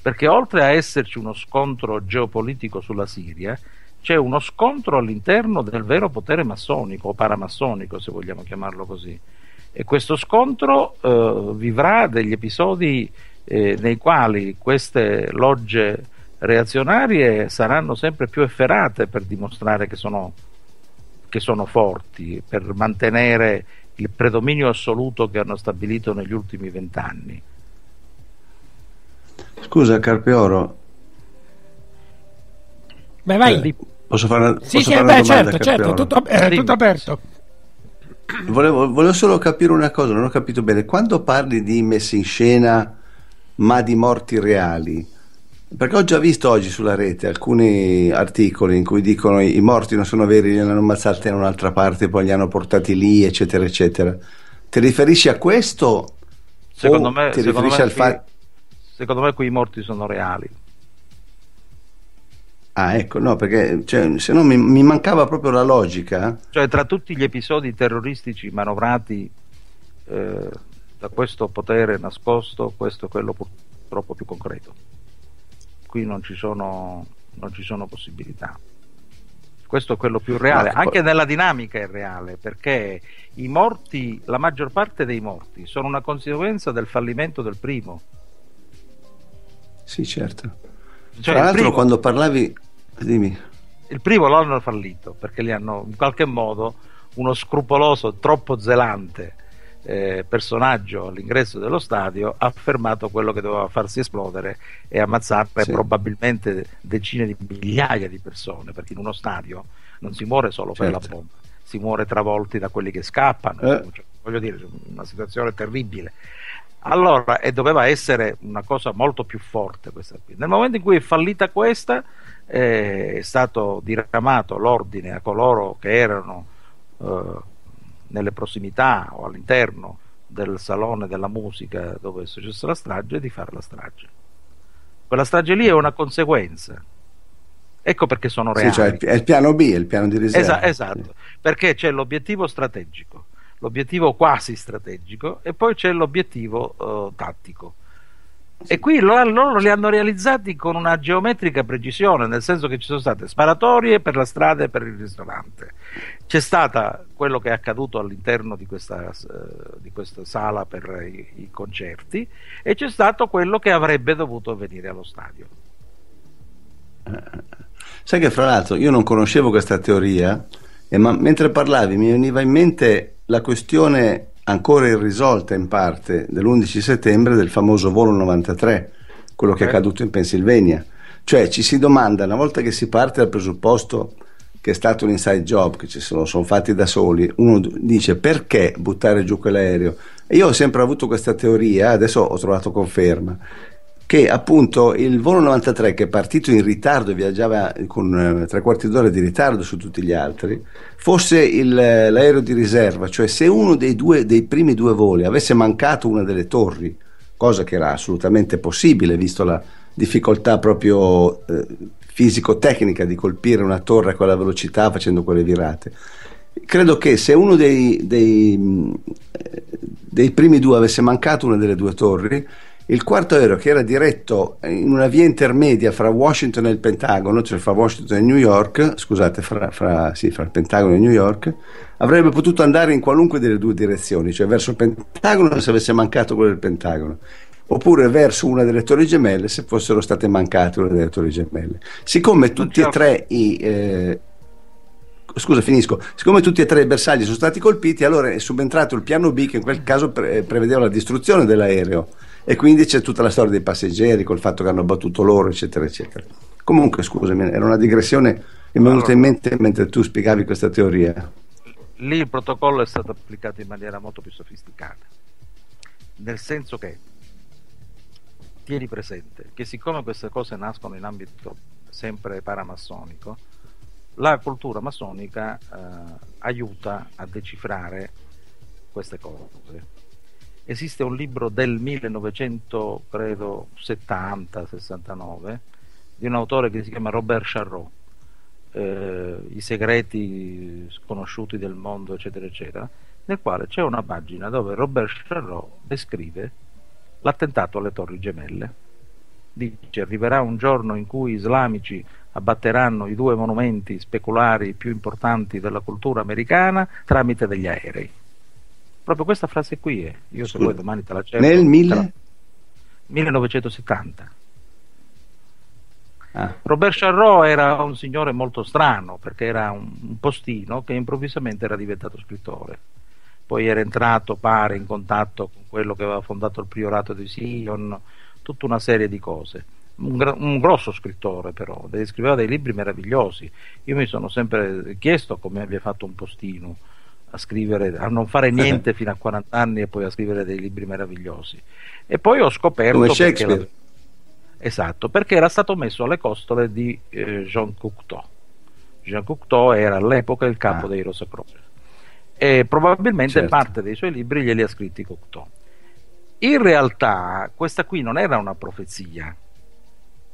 perché oltre a esserci uno scontro geopolitico sulla Siria, c'è uno scontro all'interno del vero potere massonico o paramassonico, se vogliamo chiamarlo così. E questo scontro eh, vivrà degli episodi eh, nei quali queste logge reazionarie saranno sempre più efferate per dimostrare che sono, che sono forti, per mantenere il predominio assoluto che hanno stabilito negli ultimi vent'anni. Scusa Carpeoro. Beh, vai. Eh, Posso fare, sì, posso sì, fare beh, una certo, domanda, certo, tutto, eh, tutto aperto. Volevo, volevo, solo capire una cosa, non ho capito bene. Quando parli di messe in scena, ma di morti reali, perché ho già visto oggi sulla rete alcuni articoli in cui dicono i morti non sono veri, li hanno ammazzati in un'altra parte, poi li hanno portati lì, eccetera, eccetera. Ti riferisci a questo? Secondo me, ti secondo riferisci me al fatto... Secondo me quei morti sono reali. Ah, ecco, no, perché cioè, se no mi, mi, mancava proprio la logica. Cioè, tra tutti gli episodi terroristici manovrati eh, da questo potere nascosto, questo è quello purtroppo più concreto. Qui non ci sono, non ci sono possibilità. Questo è quello più reale, anche nella dinamica è reale, perché i morti, la maggior parte dei morti, sono una conseguenza del fallimento del primo. Sì, certo. Cioè, Tra l'altro, primo, quando parlavi, dimmi. Il primo l'hanno fallito perché li hanno in qualche modo uno scrupoloso, troppo zelante eh, personaggio all'ingresso dello stadio ha affermato quello che doveva farsi esplodere e ammazzare sì. probabilmente decine di migliaia di persone perché in uno stadio non si muore solo certo. per la bomba si muore travolti da quelli che scappano eh. cioè, voglio dire una situazione terribile allora, e doveva essere una cosa molto più forte questa qui. Nel momento in cui è fallita questa, eh, è stato diramato l'ordine a coloro che erano eh, nelle prossimità o all'interno del salone della musica dove è successa la strage di fare la strage. Quella strage lì è una conseguenza. Ecco perché sono reali. Sì, cioè è il piano B, è il piano di riserva. Esa- esatto, sì. perché c'è l'obiettivo strategico, l'obiettivo quasi strategico e poi c'è l'obiettivo uh, tattico. E qui loro, li hanno realizzati con una geometrica precisione, nel senso che ci sono state sparatorie per la strada e per il ristorante. C'è stato quello che è accaduto all'interno di questa, uh, di questa sala per i, i, concerti e c'è stato quello che avrebbe dovuto avvenire allo stadio. Sai che fra l'altro io non conoscevo questa teoria, eh, ma mentre parlavi mi veniva in mente la questione ancora irrisolta in parte dell'11 settembre del famoso volo 93, quello che è accaduto in Pennsylvania. Cioè ci si domanda, una volta che si parte dal presupposto che è stato un inside job, che ci sono, sono fatti da soli, uno dice perché buttare giù quell'aereo? E io ho sempre avuto questa teoria, adesso ho trovato conferma, che appunto il volo 93 che è partito in ritardo e viaggiava con eh, tre quarti d'ora di ritardo su tutti gli altri, fosse il, eh, l'aereo di riserva, cioè se uno dei, due, dei primi due voli avesse mancato una delle torri, cosa che era assolutamente possibile visto la difficoltà proprio eh, fisico-tecnica di colpire una torre a quella velocità facendo quelle virate. Credo che se uno dei, dei, eh, dei primi due avesse mancato una delle due torri, il quarto aereo che era diretto in una via intermedia fra Washington e il Pentagono, cioè fra Washington e New York, scusate, fra, fra, sì, fra il Pentagono e New York, avrebbe potuto andare in qualunque delle due direzioni, cioè verso il Pentagono se avesse mancato quello del Pentagono, oppure verso una delle torri gemelle se fossero state mancate una delle torri gemelle. Siccome tutti e tre i... Eh, scusa finisco, siccome tutti e tre i bersagli sono stati colpiti, allora è subentrato il piano B che in quel caso pre- prevedeva la distruzione dell'aereo e quindi c'è tutta la storia dei passeggeri col fatto che hanno battuto loro eccetera eccetera. Comunque scusami era una digressione che mi è venuta in mente mentre tu spiegavi questa teoria. Lì il protocollo è stato applicato in maniera molto più sofisticata. Nel senso che tieni presente che siccome queste cose nascono in ambito sempre paramassonico la cultura massonica eh, aiuta a decifrare queste cose esiste un libro del 1970-69 di un autore che si chiama Robert Charrot, eh, I segreti sconosciuti del mondo, eccetera, eccetera, nel quale c'è una pagina dove Robert Charrot descrive l'attentato alle Torri Gemelle. Dice arriverà un giorno in cui islamici abbatteranno i due monumenti speculari più importanti della cultura americana tramite degli aerei Proprio questa frase qui è. Io se vuoi domani te la cerco. Nel mille... 1970. Ah. Robert Charrot era un signore molto strano perché era un postino che improvvisamente era diventato scrittore. Poi era entrato, pare, in contatto con quello che aveva fondato il priorato di Sion, tutta una serie di cose. Un, un, grosso scrittore però, scriveva dei libri meravigliosi. Io mi sono sempre chiesto come abbia fatto un postino a scrivere, a non fare [LAUGHS] niente fino a 40 anni e poi a scrivere dei libri meravigliosi. E poi ho scoperto Come Shakespeare. Perché la... esatto, perché era stato messo alle costole di eh, Jean Cocteau. Jean Cocteau era all'epoca il capo ah. dei Rosacroce e probabilmente certo. parte dei suoi libri glieli ha scritti Cocteau. In realtà questa qui non era una profezia,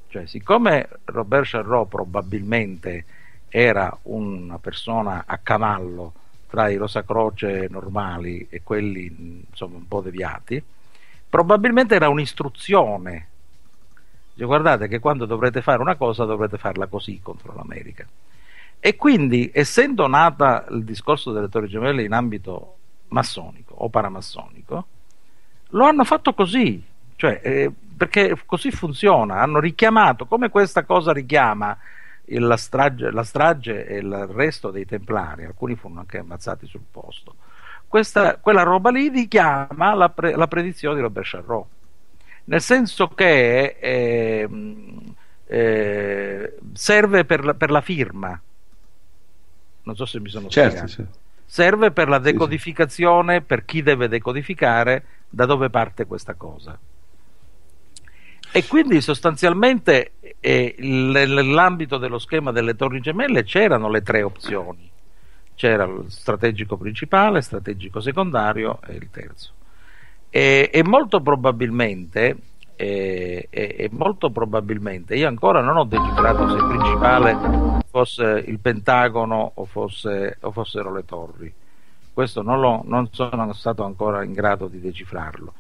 cioè siccome Robert Charrot probabilmente era una persona a cavallo tra i Rosacroce normali e quelli insomma un po' deviati, probabilmente era un'istruzione. Cioè, guardate che quando dovrete fare una cosa dovrete farla così contro l'America. E quindi, essendo nata il discorso delle Torri Gemelle in ambito massonico o paramassonico, lo hanno fatto così, cioè, eh, perché così funziona, hanno richiamato, come questa cosa richiama la strage, la strage e il resto dei templari, alcuni furono anche ammazzati sul posto. Questa, quella roba lì richiama la, pre, la, predizione di Robert Charrot, nel senso che eh, eh, serve per la, per la, firma. Non so se mi sono certo, spiegato. Sì. Serve per la decodificazione, per chi deve decodificare da dove parte questa cosa. E quindi sostanzialmente eh, nell'ambito dello schema delle torri gemelle c'erano le tre opzioni. C'era il strategico principale, strategico secondario e il terzo. E, e molto probabilmente e, e, e, molto probabilmente io ancora non ho decifrato se il principale fosse il Pentagono o, fosse, o fossero le torri. Questo non, lo, non, sono stato ancora in grado di decifrarlo.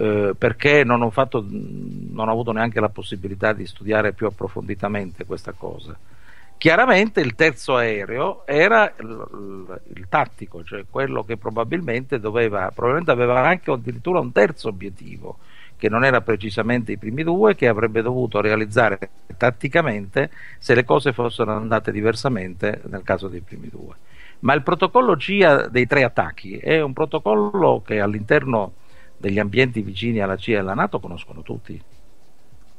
Eh, perché non ho, fatto, non ho avuto neanche la possibilità di studiare più approfonditamente questa cosa. Chiaramente il terzo aereo era il, il, tattico, cioè quello che probabilmente doveva, probabilmente aveva anche addirittura un terzo obiettivo, che non era precisamente i primi due, che avrebbe dovuto realizzare tatticamente se le cose fossero andate diversamente nel caso dei primi due. Ma il protocollo CIA dei tre attacchi è un protocollo che all'interno degli ambienti vicini alla CIA e alla Nato conoscono tutti.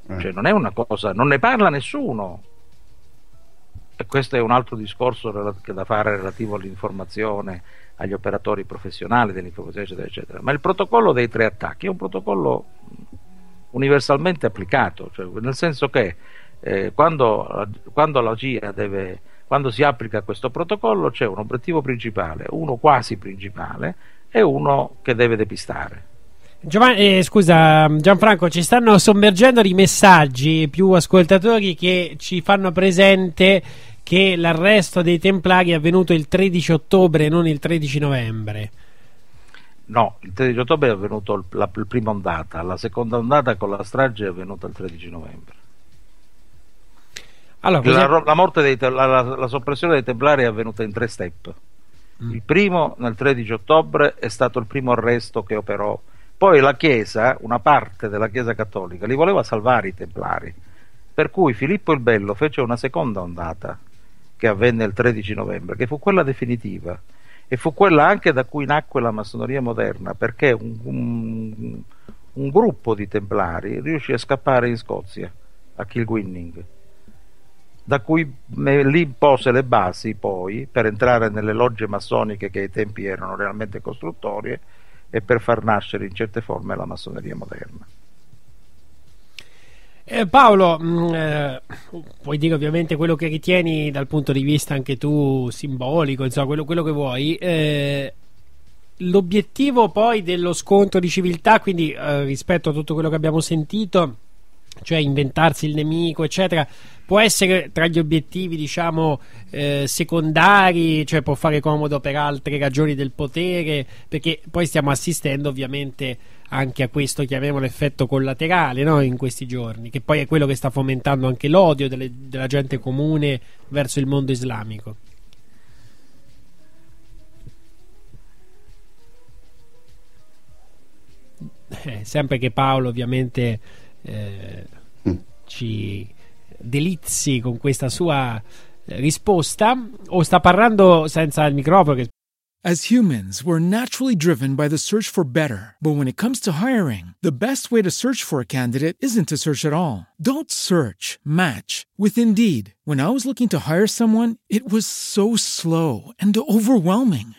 Eh. Cioè non è una cosa, non ne parla nessuno. E questo è un altro discorso da fare relativo all'informazione, agli operatori professionali dell'informazione, eccetera, eccetera. Ma il protocollo dei tre attacchi è un protocollo universalmente applicato, cioè nel senso che eh, quando, quando, la GIA deve, quando si applica questo protocollo c'è un obiettivo principale, uno quasi principale e uno che deve depistare. Giovanni, eh, scusa Gianfranco, ci stanno sommergendo di messaggi più ascoltatori che ci fanno presente che l'arresto dei Templari è avvenuto il 13 ottobre, non il 13 novembre. No, il 13 ottobre è avvenuto il, la, la prima ondata, la seconda ondata con la strage è avvenuta il 13 novembre. Allora, la, la, morte dei, la, la, soppressione dei Templari è avvenuta in tre step. Mm. Il primo, nel 13 ottobre, è stato il primo arresto che operò poi la Chiesa, una parte della Chiesa cattolica, li voleva salvare i Templari, per cui Filippo il Bello fece una seconda ondata che avvenne il 13 novembre, che fu quella definitiva e fu quella anche da cui nacque la massoneria moderna, perché un, un, un gruppo di Templari riuscì a scappare in Scozia, a Kilwinning, da cui lì pose le basi poi per entrare nelle logge massoniche che ai tempi erano realmente costruttorie e per far nascere in certe forme la massoneria moderna. Eh, Paolo, mm, eh, puoi dire ovviamente quello che ritieni dal punto di vista anche tu simbolico, insomma, quello, quello che vuoi. Eh, l'obiettivo poi dello scontro di civiltà, quindi eh, rispetto a tutto quello che abbiamo sentito, cioè inventarsi il nemico, eccetera, può essere tra gli obiettivi, diciamo, eh, secondari, cioè può fare comodo per altre ragioni del potere, perché poi stiamo assistendo ovviamente anche a questo, chiamiamolo effetto collaterale, no? in questi giorni, che poi è quello che sta fomentando anche l'odio delle, della gente comune verso il mondo islamico. Eh, sempre che Paolo ovviamente eh, mm. ci delizi con questa sua eh, risposta o sta parlando senza il microfono As humans, we're naturally driven by the search for better. But when it comes to hiring, the best way to search for a candidate isn't to search at all. Don't search, match with Indeed. When I was looking to hire someone, it was so slow and overwhelming.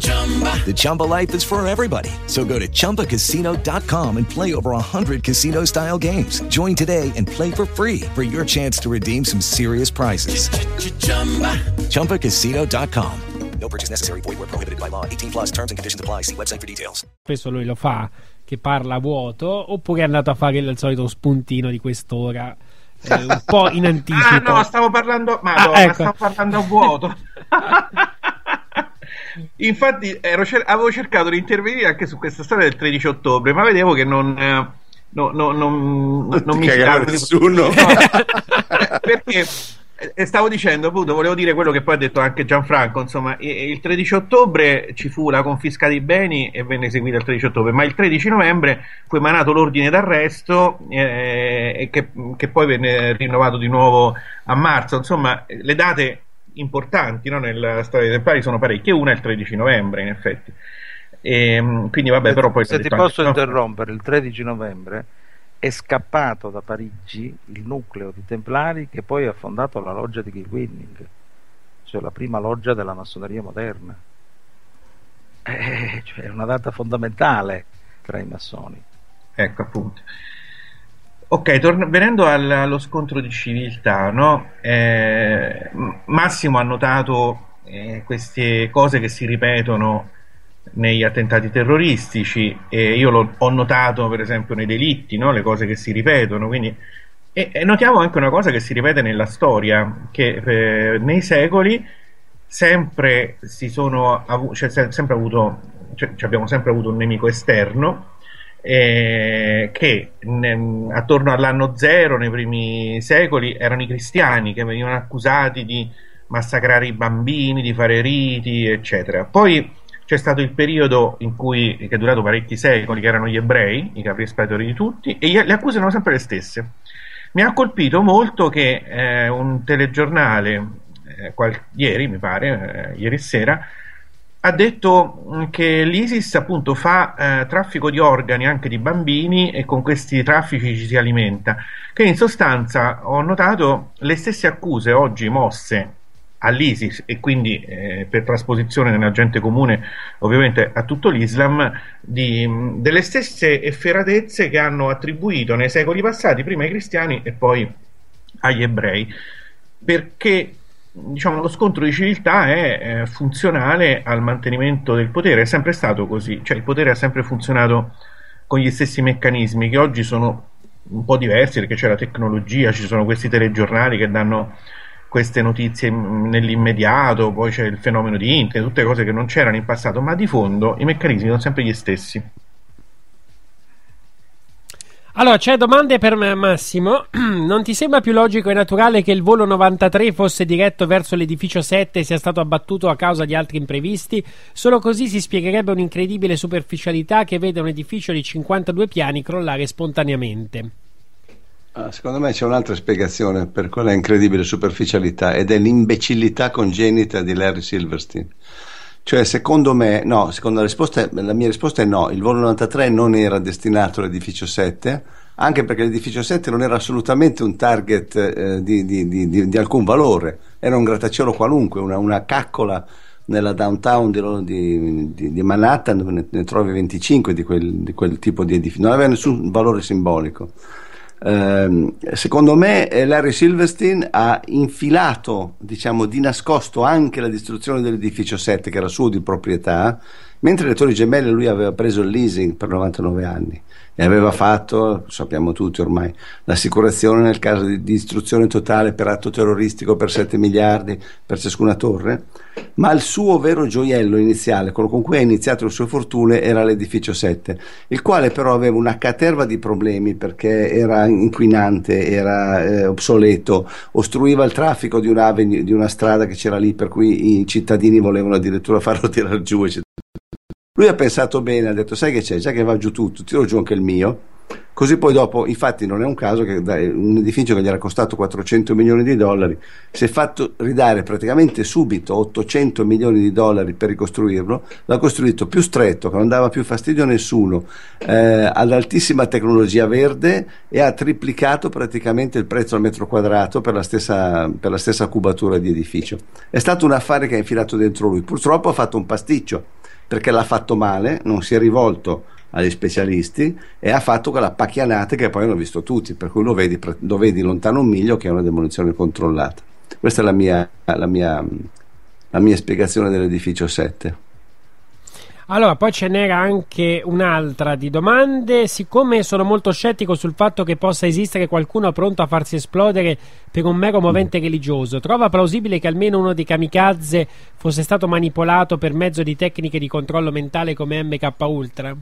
Chumba. The Chumba life is for everybody. So go to ChumbaCasino.com and play over 100 casino style games. Join today and play for free for your chance to redeem some serious prizes. Ch-ch-chumba. ChumbaCasino.com. No purchase necessary. Void where prohibited by law. 18 plus terms and conditions apply. See website for details. Spesso lui lo fa, che parla vuoto, oppure è andato a fare il solito spuntino di quest'ora. Eh, un po' in [LAUGHS] anticipo. ah, no, stavo parlando. Madonna, ah, ecco. stavo parlando a vuoto. [LAUGHS] Infatti ero, avevo cercato di intervenire anche su questa storia del 13 ottobre, ma vedevo che non, eh, no, no, non, Non non mi cagava nessuno. [LAUGHS] No, perché eh, stavo dicendo, appunto, volevo dire quello che poi ha detto anche Gianfranco. Insomma, il 13 ottobre ci fu la confisca dei beni e venne eseguita il 13 ottobre, ma il 13 novembre fu emanato l'ordine d'arresto eh, che, che poi venne rinnovato di nuovo a marzo. Insomma, le date importanti no, nella storia dei Templari sono parecchie. Una è il 13 novembre, in effetti. E, quindi, vabbè, però poi Se ti posso anche- no. interrompere, il 13 novembre è scappato da Parigi il nucleo di Templari che poi ha fondato la loggia di Kilwinning, cioè la prima loggia della massoneria moderna. Eh, cioè è una data fondamentale tra i massoni. Ecco appunto. Ok, torn- venendo al- allo scontro di civiltà, no? Eh, Massimo ha notato eh, queste cose che si ripetono negli attentati terroristici e io lo- ho notato per esempio nei delitti, no? Le cose che si ripetono, quindi e, e notiamo anche una cosa che si ripete nella storia, che eh, nei secoli sempre avu- cioè, se- sempre avuto, cioè, abbiamo sempre avuto un nemico esterno eh, che ne- attorno all'anno zero, nei primi secoli, erano i cristiani che venivano accusati di massacrare i bambini, di fare riti, eccetera. Poi c'è stato il periodo cui, che è durato parecchi secoli, che erano gli ebrei, i capri espiatori di tutti, e gli- le accuse erano sempre le stesse. Mi ha colpito molto che eh, un telegiornale, eh, qual- ieri mi pare, eh, ieri sera, ha detto mh, che l'ISIS appunto fa eh, traffico di organi anche di bambini e con questi traffici ci si alimenta. Che in sostanza ho notato le stesse accuse oggi mosse all'ISIS e quindi eh, per trasposizione nella gente comune ovviamente a tutto l'Islam di, mh, delle stesse efferatezze che hanno attribuito nei secoli passati prima ai cristiani e poi agli ebrei perché diciamo, lo scontro di civiltà è eh, funzionale al mantenimento del potere, è sempre stato così, cioè il potere ha sempre funzionato con gli stessi meccanismi che oggi sono un po' diversi perché c'è la tecnologia, ci sono questi telegiornali che danno queste notizie mm, nell'immediato, poi c'è il fenomeno di internet, tutte cose che non c'erano in passato, ma di fondo i meccanismi sono sempre gli stessi. Allora, c'è domande per Massimo. [CLEARS THROAT] non ti sembra più logico e naturale che il volo 93 fosse diretto verso l'edificio 7 e sia stato abbattuto a causa di altri imprevisti? Solo così si spiegherebbe un'incredibile superficialità che vede un edificio di 52 piani crollare spontaneamente. Ah, Secondo me c'è un'altra spiegazione per quella incredibile superficialità ed è l'imbecillità congenita di Larry Silverstein. Cioè, secondo me, no, secondo la, risposta, la mia risposta è no, il volo 93 non era destinato all'edificio 7, anche perché l'edificio 7 non era assolutamente un target eh, di, di- di- di- alcun valore, era un grattacielo qualunque, una, una caccola nella downtown di, Manhattan, ne, ne trovi 25 di quel, di quel tipo di edifici, non aveva nessun valore simbolico. Ehm, secondo me eh, Larry Silverstein ha infilato, diciamo, di nascosto anche la distruzione dell'edificio 7 che era suo di proprietà, mentre le Torri Gemelle lui aveva preso il leasing per 99 anni e aveva fatto, sappiamo tutti ormai, l'assicurazione nel caso di distruzione totale per atto terroristico per 7 miliardi per ciascuna torre, ma il suo vero gioiello iniziale, quello con cui ha iniziato le sue fortune, era l'edificio 7, il quale però aveva una caterva di problemi perché era inquinante, era eh, obsoleto, ostruiva il traffico di, di una strada che c'era lì, per cui i cittadini volevano addirittura farlo [LAUGHS] tirare giù, eccetera. Lui ha pensato bene, ha detto: Sai che c'è, già che va giù tutto, tiro giù anche il mio. Così poi dopo, infatti, non è un caso che un edificio che gli era costato 400 milioni di dollari si è fatto ridare praticamente subito 800 milioni di dollari per ricostruirlo. L'ha costruito più stretto, che non dava più fastidio a nessuno, eh, ad tecnologia verde e ha triplicato praticamente il prezzo al metro quadrato per la stessa, per la stessa cubatura di edificio. È stato un affare che ha infilato dentro lui. Purtroppo ha fatto un pasticcio perché l'ha fatto male, non si è rivolto agli specialisti e ha fatto quella pacchianata che poi hanno visto tutti, per cui lo vedi, lo vedi lontano un miglio che è una demolizione controllata. Questa è la mia, la mia, la mia spiegazione dell'edificio 7. Allora, poi ce n'era anche un'altra di domande. Siccome sono molto scettico sul fatto che possa esistere qualcuno pronto a farsi esplodere per un mero movente religioso, trova plausibile che almeno uno dei kamikaze fosse stato manipolato per mezzo di tecniche di controllo mentale come MK Ultra?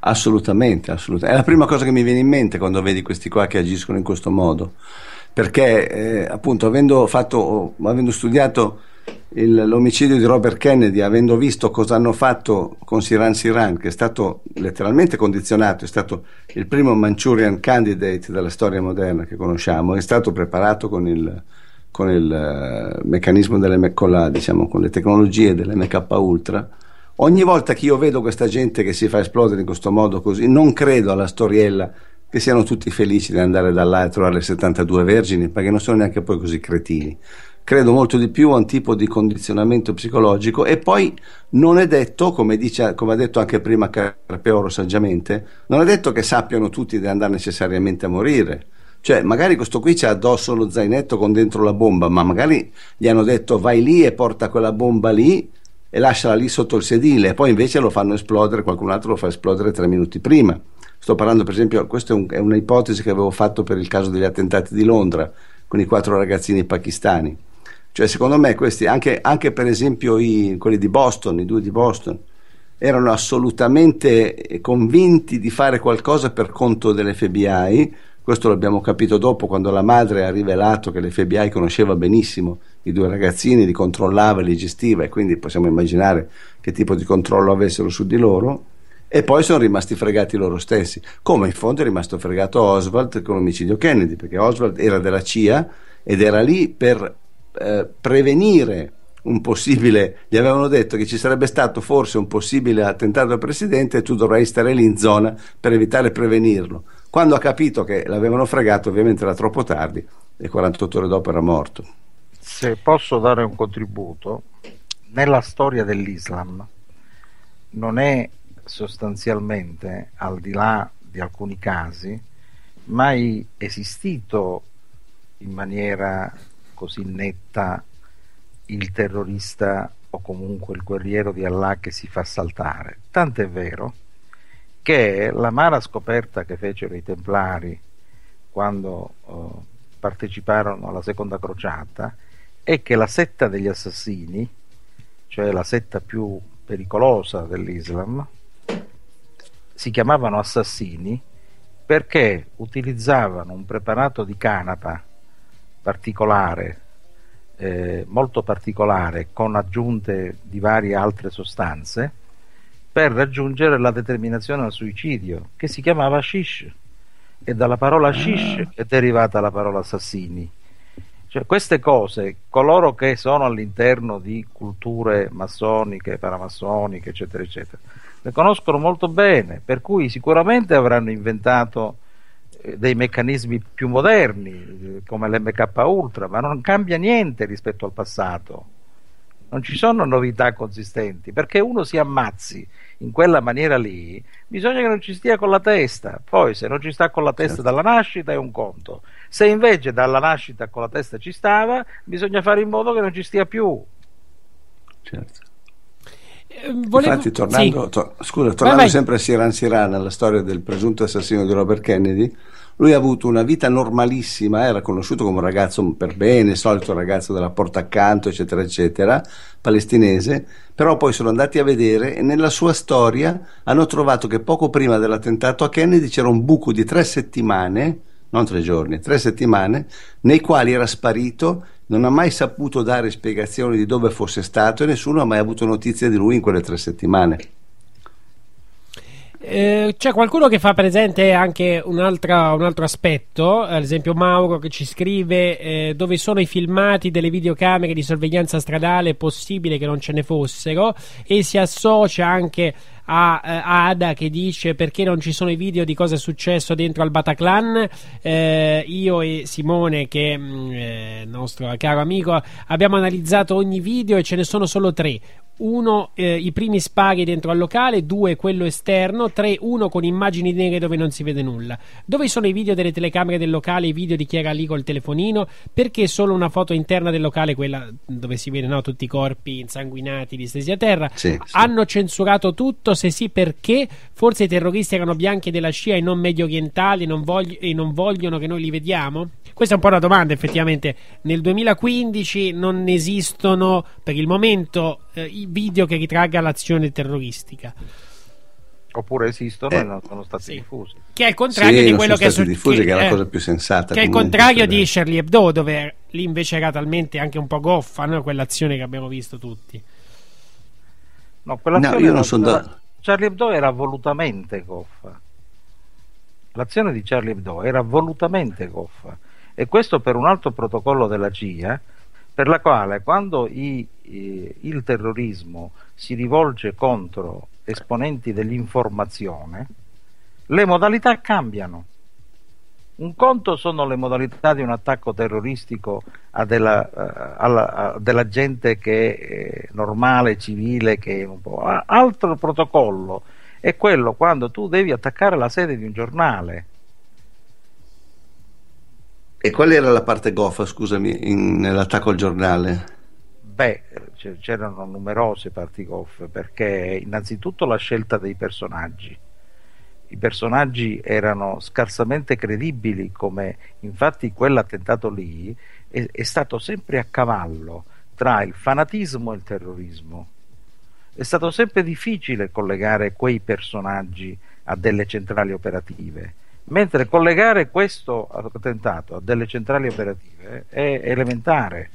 Assolutamente, assolutamente. È la prima cosa che mi viene in mente quando vedi questi qua che agiscono in questo modo. Perché, eh, appunto, avendo, fatto, avendo studiato il, l'omicidio di Robert Kennedy, avendo visto cosa hanno fatto con Siran Siran, che è stato letteralmente condizionato, è stato il primo Manchurian candidate della storia moderna che conosciamo, è stato preparato con il, con il uh, meccanismo delle, con, diciamo, con le tecnologie dell'MK Ultra Ogni volta che io vedo questa gente che si fa esplodere in questo modo così, non credo alla storiella che siano tutti felici di andare da là e trovare le 72 vergini, perché non sono neanche poi così cretini. Credo molto di più a un tipo di condizionamento psicologico e poi non è detto, come, dice, come ha detto anche prima Carpeoro saggiamente, non è detto che sappiano tutti di andare necessariamente a morire. Cioè, magari questo qui c'ha addosso lo zainetto con dentro la bomba, ma magari gli hanno detto vai lì e porta quella bomba lì e lasciala lì sotto il sedile e poi invece lo fanno esplodere, qualcun altro lo fa esplodere tre minuti prima. Sto parlando per esempio, questa è, un, è un'ipotesi che avevo fatto per il caso degli attentati di Londra con i quattro ragazzini pakistani. Cioè secondo me questi, anche, anche per esempio i, quelli di Boston, i due di Boston, erano assolutamente convinti di fare qualcosa per conto dell'FBI, questo l'abbiamo capito dopo quando la madre ha rivelato che l'FBI conosceva benissimo i due ragazzini, li controllava, li gestiva e quindi possiamo immaginare che tipo di controllo avessero su di loro. E poi sono rimasti fregati loro stessi, come in fondo è rimasto fregato Oswald con l'omicidio Kennedy, perché Oswald era della CIA ed era lì per eh, prevenire un possibile, gli avevano detto che ci sarebbe stato forse un possibile attentato al presidente e tu dovrai stare lì in zona per evitare e prevenirlo. Quando ha capito che l'avevano fregato, ovviamente era troppo tardi e 48 ore dopo era morto se posso dare un contributo, nella storia dell'Islam non è sostanzialmente, al di là di alcuni casi, mai esistito in maniera così netta il terrorista o comunque il guerriero di Allah che si fa saltare. Tant'è vero che la mala scoperta che fecero i Templari quando eh, parteciparono alla seconda crociata è che la setta degli assassini, cioè la setta più pericolosa dell'Islam, si chiamavano assassini perché utilizzavano un preparato di canapa particolare, eh, molto particolare, con aggiunte di varie altre sostanze, per raggiungere la determinazione al suicidio, che si chiamava shish. E dalla parola shish ah. è derivata la parola assassini cioè, queste cose, coloro che sono all'interno di culture massoniche, paramassoniche, eccetera, eccetera, le conoscono molto bene, per cui sicuramente avranno inventato dei meccanismi più moderni, come l'MK Ultra, ma non cambia niente rispetto al passato. Non ci sono novità consistenti, perché uno si ammazzi in quella maniera lì, bisogna che non ci stia con la testa. Poi, se non ci sta con la testa certo. dalla nascita è un conto. Se invece dalla nascita con la testa ci stava, bisogna fare in modo che non ci stia più. Certo. Eh, volevo... Infatti, tornando, sì. to- scusa, tornando vai, vai. sempre a Siran Siran, alla storia del presunto assassino di Robert Kennedy, lui ha avuto una vita normalissima, era conosciuto come un ragazzo per bene, solito ragazzo della porta accanto, eccetera, eccetera, palestinese, però poi sono andati a vedere e nella sua storia hanno trovato che poco prima dell'attentato a Kennedy c'era un buco di tre settimane, non tre giorni, tre settimane, nei quali era sparito, non ha mai saputo dare spiegazioni di dove fosse stato e nessuno ha mai avuto notizia di lui in quelle tre settimane. Eh, c'è qualcuno che fa presente anche un, altro aspetto, ad esempio Mauro che ci scrive eh, dove sono i filmati delle videocamere di sorveglianza stradale, possibile che non ce ne fossero e si associa anche a, a, eh, Ada che dice perché non ci sono i video di cosa è successo dentro al Bataclan. Eh, io e Simone, che mm, eh, nostro caro amico, abbiamo analizzato ogni video e ce ne sono solo tre uno eh, i primi spari dentro al locale, due quello esterno, tre uno con immagini nere dove non si vede nulla. Dove sono i video delle telecamere del locale, i video di chi era lì col telefonino? Perché solo una foto interna del locale, quella dove si no, tutti i corpi insanguinati, distesi a terra? Sì, sì. Hanno censurato tutto? Se sì, perché? Forse i terroristi erano bianchi della scia e non medio orientali non vogli- e non vogliono che noi li vediamo? Questa è un po' una domanda, effettivamente. Nel 2015 non esistono per il momento eh, i video che ritragga l'azione terroristica. Oppure esistono Eh, e non sono stati diffusi. Che è il contrario Sì, di quello che, stati su- diffusi, che è la eh, cosa più sensata Che è il contrario cioè, di Charlie Hebdo, dove lì invece era talmente anche un po' goffa, no? quell'azione che abbiamo visto tutti. No, No, io non sono da- Charlie Hebdo era volutamente goffa. L'azione di Charlie Hebdo era volutamente goffa. E questo per un altro protocollo della CIA, per la quale quando i- i- il terrorismo si rivolge contro esponenti dell'informazione, le modalità cambiano. Un conto sono le modalità di un attacco terroristico a della, eh, alla- a della gente che è normale, civile, che è un po'. Altro protocollo è quello quando tu devi attaccare la sede di un giornale. E qual era la parte goffa, scusami, in- nell'attacco al giornale? Beh, c'erano numerose parti goffe perché innanzitutto la scelta dei personaggi. I personaggi erano scarsamente credibili, come infatti quell'attentato lì è, è stato sempre a cavallo tra il fanatismo e il terrorismo. È stato sempre difficile collegare quei personaggi a delle centrali operative, mentre collegare questo attentato a delle centrali operative è elementare.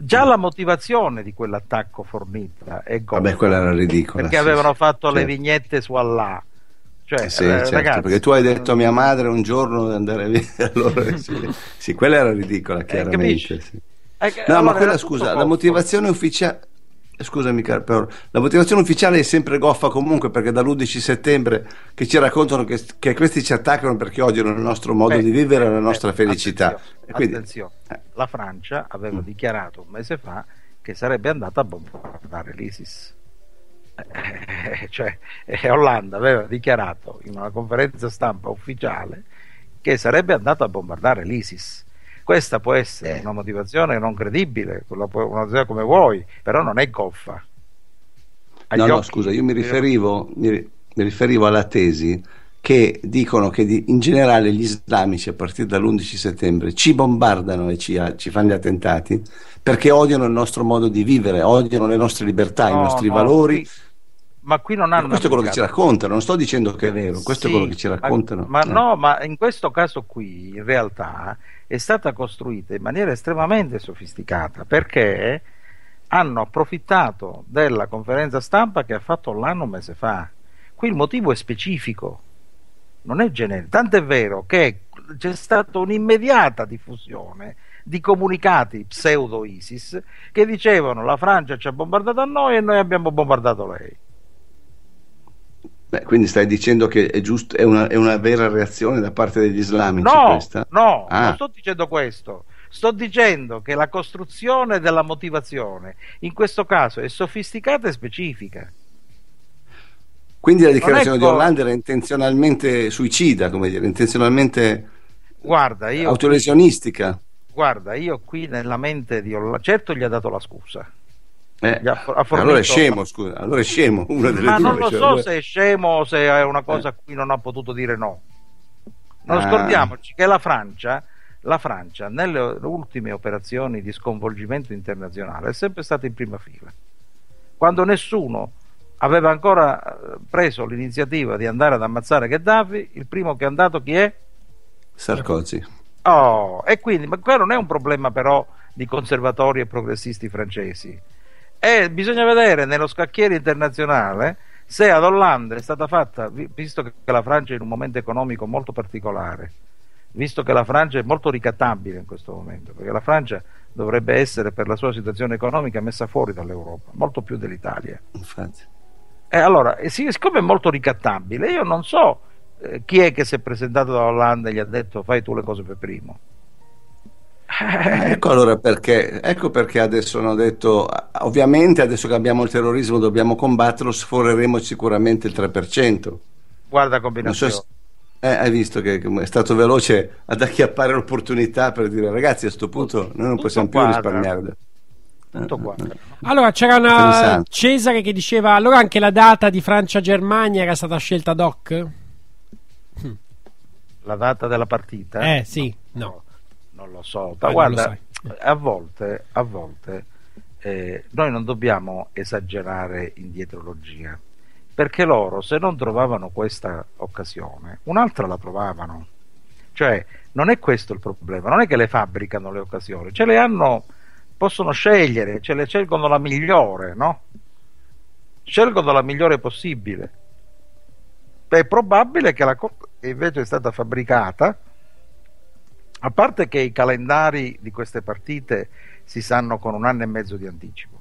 Già la motivazione di quell'attacco fornita è goffa, Vabbè, quella era ridicola. perché sì, avevano sì, fatto le certo. vignette su Allah. Cioè, Eh sì, eh, certo, ragazzi, perché tu hai detto a mia madre un giorno di andare via, [LAUGHS] allora sì, [LAUGHS] sì, quella era ridicola, chiaramente. capisci? sì. eh, No, allora ma quella scusa, la motivazione ufficiale. Scusami, caro, però, la motivazione ufficiale è sempre goffa comunque perché dall'11 settembre che ci raccontano che, che questi ci attaccano perché odiano il nostro modo Beh, di vivere e la eh, nostra felicità. attenzione, quindi- attenzione, la Francia aveva dichiarato un mese fa che sarebbe andata a bombardare l'ISIS. Eh, [LAUGHS] cioè, eh, Hollande aveva dichiarato in una conferenza stampa ufficiale che sarebbe andato a bombardare l'ISIS. Questa può essere una motivazione non credibile, una motivazione come vuoi, però non è goffa. Agli No, no, scusa, io mi riferivo, mi, riferivo alla tesi che dicono che di- in generale gli islamici a partire dall'11 settembre ci bombardano e ci, ci fanno gli attentati perché odiano il nostro modo di vivere, odiano le nostre libertà, i No, nostri no, valori. qui- ma qui non hanno Questo è quello che ci raccontano, non sto dicendo che è vero, questo Sì, è quello che ci ma- raccontano. Ma, Eh. no, ma in questo caso qui in realtà è stata costruita in maniera estremamente sofisticata perché hanno approfittato della conferenza stampa che ha fatto l'anno un mese fa. Qui il motivo è specifico, non è generico. Tant'è vero che c'è stata un'immediata diffusione di comunicati pseudo-ISIS che dicevano la Francia ci ha bombardato a noi e noi abbiamo bombardato lei. Beh, quindi stai dicendo che è, giusto, è, una, è una vera reazione da parte degli islamici No, questa? no, Ah. non sto dicendo questo. Sto dicendo che la costruzione della motivazione in questo caso è sofisticata e specifica. Quindi la dichiarazione di co- Hollande era intenzionalmente suicida, come dire, intenzionalmente Guarda, io, autolesionistica. guarda, io qui nella mente di Hollande, certo gli ha dato la scusa. Eh, allora è scemo, scusa, allora è scemo, una delle Ma due. non lo cioè, so allora- se è scemo o se è una cosa a cui non ha potuto dire no. Non Ah. scordiamoci che la Francia, la Francia, nelle ultime operazioni di sconvolgimento internazionale è sempre stata in prima fila. Quando nessuno aveva ancora eh, preso l'iniziativa di andare ad ammazzare Gheddafi, il primo che è andato chi è? Sarkozy. Oh, e quindi, ma quello non è un problema però di conservatori e progressisti francesi. E bisogna vedere nello scacchiere internazionale se ad Hollande è stata fatta, vi- visto che la Francia è in un momento economico molto particolare, visto che la Francia è molto ricattabile in questo momento, perché la Francia dovrebbe essere per la sua situazione economica messa fuori dall'Europa, molto più dell'Italia. Infatti. E allora, siccome è molto ricattabile, io non so eh, chi è che si è presentato da Hollande e gli ha detto fai tu le cose per primo. Ecco allora perché, ecco perché adesso hanno detto, ovviamente adesso che abbiamo il terrorismo dobbiamo combatterlo, sforeremo sicuramente il 3%. Guarda Non so combinazione. se- eh, hai visto che è stato veloce ad acchiappare l'opportunità per dire ragazzi a questo punto noi non Tutto possiamo più quadra. risparmiare. Tutto qua. Allora c'era una. Cesare che diceva allora anche la data di Francia-Germania era stata scelta ad hoc? La data della partita? Eh sì, no. Lo so. Ma non guarda, a volte, a volte eh, noi non dobbiamo esagerare in dietrologia. perché loro se non trovavano questa occasione, un'altra la trovavano. Cioè, non è questo il problema, non è che le fabbricano le occasioni, ce le hanno, possono scegliere, ce le scelgono la migliore, no? Scelgono la migliore possibile. È probabile che la cosa invece è stata fabbricata, a parte che i calendari di queste partite si sanno con un anno e mezzo di anticipo.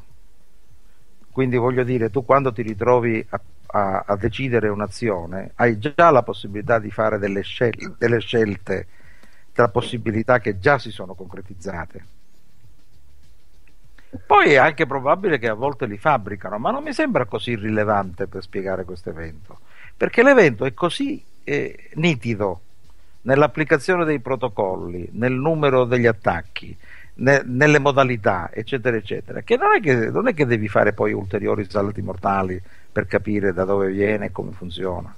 Quindi voglio dire, tu quando ti ritrovi a, a, a decidere un'azione, hai già la possibilità di fare delle, scel- delle scelte tra possibilità che già si sono concretizzate. Poi è anche probabile che a volte li fabbricano, ma non mi sembra così rilevante per spiegare questo evento, perché l'evento è così eh, nitido nell'applicazione dei protocolli, nel numero degli attacchi, ne, nelle modalità, eccetera, eccetera, che non, che non è che devi fare poi ulteriori salti mortali per capire da dove viene e come funziona.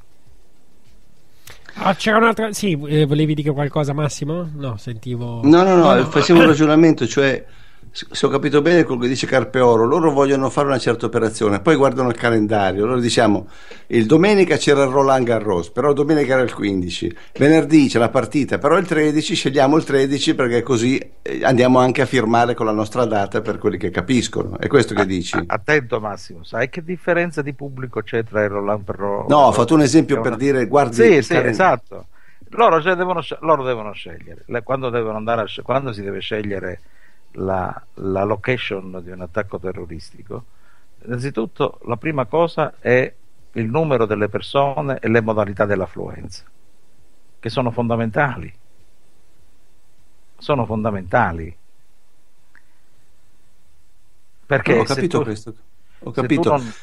Ah, c'era un'altra. Sì, eh, volevi dire qualcosa, Massimo? No, sentivo. No, no, no, no. facevo un ragionamento, cioè se ho capito bene quello che dice Carpeoro, loro vogliono fare una certa operazione, poi guardano il calendario, loro diciamo il domenica c'era il Roland Garros, però domenica era il 15, venerdì c'è la partita, però il 13 scegliamo il 13 perché così eh, andiamo anche a firmare con la nostra data per quelli che capiscono, è questo che dici? Attento Massimo, sai che differenza di pubblico c'è tra il Roland Garros? No, ho fatto un esempio per dire guardi... Sì, sì, esatto. Loro, cioè, devono, loro, devono, scegliere, quando, devono andare a, quando si deve scegliere la, la location di un attacco terroristico, innanzitutto la prima cosa è il numero delle persone e le modalità dell'affluenza, che sono fondamentali. Sono fondamentali. Perché no, ho capito tu, questo. Ho capito. Non,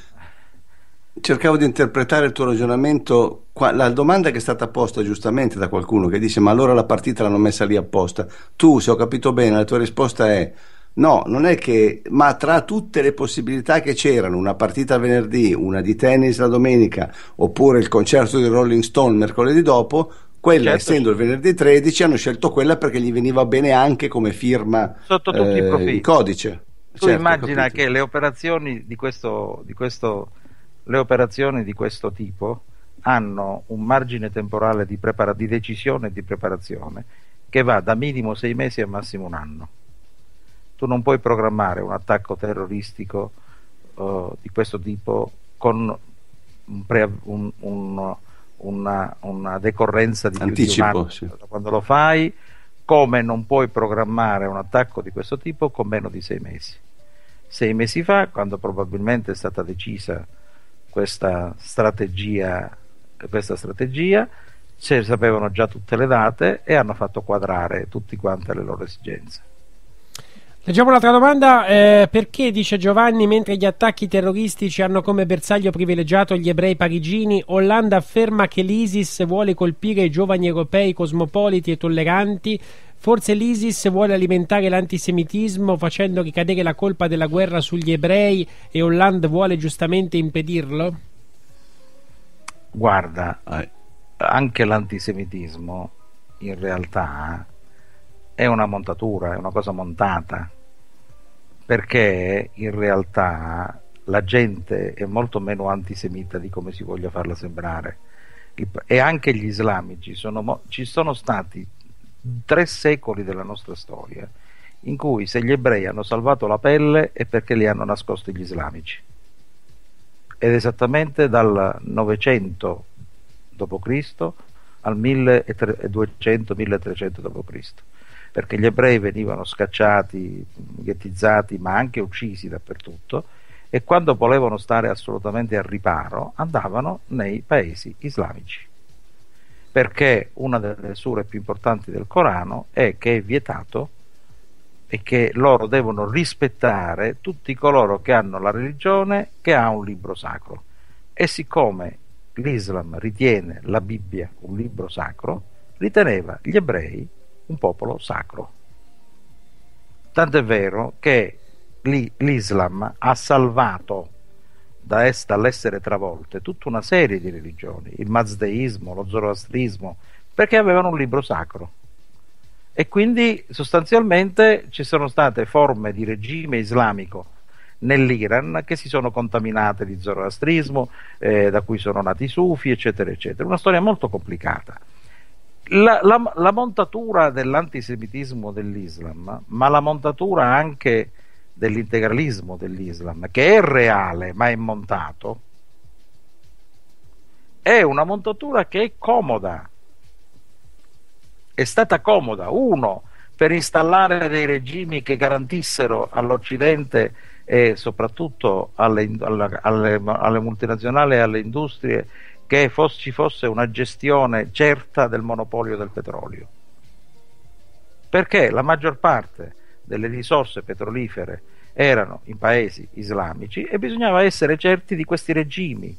cercavo di interpretare il tuo ragionamento. La domanda che è stata posta giustamente da qualcuno che dice: Ma allora la partita l'hanno messa lì apposta. Tu, se ho capito bene, la tua risposta è. No, non è che, ma tra tutte le possibilità che c'erano, una partita venerdì, una di tennis la domenica, oppure il concerto di Rolling Stone mercoledì dopo, quella certo. essendo il venerdì 13 hanno scelto quella perché gli veniva bene anche come firma sotto tutti eh, i profili. Il codice. Tu certo, immagina che le operazioni di questo, di questo le operazioni di questo tipo hanno un margine temporale di, prepara- di decisione e di preparazione che va da minimo sei mesi a massimo un anno. Tu non puoi programmare un attacco terroristico uh, di questo tipo con un pre- un, un, una, una, decorrenza di Anticipo, più sì. quando lo fai, come non puoi programmare un attacco di questo tipo con meno di sei mesi. Sei mesi fa, quando probabilmente è stata decisa questa strategia, questa strategia se sapevano già tutte le date e hanno fatto quadrare tutti quante le loro esigenze. Leggiamo un'altra domanda, eh, perché dice Giovanni, mentre gli attacchi terroristici hanno come bersaglio privilegiato gli ebrei parigini, Hollande afferma che l'ISIS vuole colpire i giovani europei cosmopoliti e tolleranti, forse l'ISIS vuole alimentare l'antisemitismo facendo ricadere la colpa della guerra sugli ebrei e Hollande vuole giustamente impedirlo? Guarda, anche l'antisemitismo in realtà è una montatura, è una cosa montata perché in realtà la gente è molto meno antisemita di come si voglia farla sembrare e anche gli islamici sono, ci sono stati tre secoli della nostra storia in cui se gli ebrei hanno salvato la pelle è perché li hanno nascosti gli islamici ed esattamente dal 900 d.C. al 1200-1300 d.C perché gli ebrei venivano scacciati, ghettizzati, ma anche uccisi dappertutto e quando volevano stare assolutamente al riparo andavano nei paesi islamici. Perché una delle sure più importanti del Corano è che è vietato e che loro devono rispettare tutti coloro che hanno la religione che ha un libro sacro. E siccome l'Islam ritiene la Bibbia un libro sacro, riteneva gli ebrei un popolo sacro. Tanto è vero che l'Islam ha salvato da est dall'essere travolte tutta una serie di religioni, il mazdeismo, lo zoroastrismo, perché avevano un libro sacro. E quindi sostanzialmente ci sono state forme di regime islamico nell'Iran che si sono contaminate di zoroastrismo, eh, da cui sono nati i sufi, eccetera, eccetera. Una storia molto complicata. La, la, la montatura dell'antisemitismo dell'Islam, ma la montatura anche dell'integralismo dell'Islam, che è reale ma è montato, è una montatura che è comoda. È stata comoda, uno, per installare dei regimi che garantissero all'Occidente e soprattutto alle, alle, alle, multinazionali e alle industrie che fosse, ci fosse una gestione certa del monopolio del petrolio. Perché la maggior parte delle risorse petrolifere erano in paesi islamici e bisognava essere certi di questi regimi.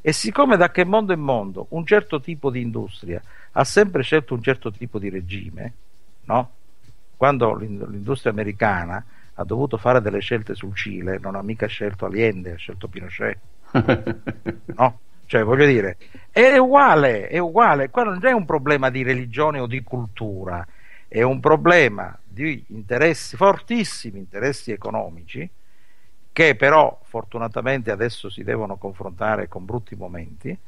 E siccome da che mondo in mondo un certo tipo di industria ha sempre scelto un certo tipo di regime, no? quando l'industria americana ha dovuto fare delle scelte sul Cile, non ha mica scelto Allende, ha scelto Pinochet. [LAUGHS] no? Cioè, voglio dire, è uguale, è uguale. Qua non è un problema di religione o di cultura, è un problema di interessi, fortissimi interessi economici, che però fortunatamente adesso si devono confrontare con brutti momenti,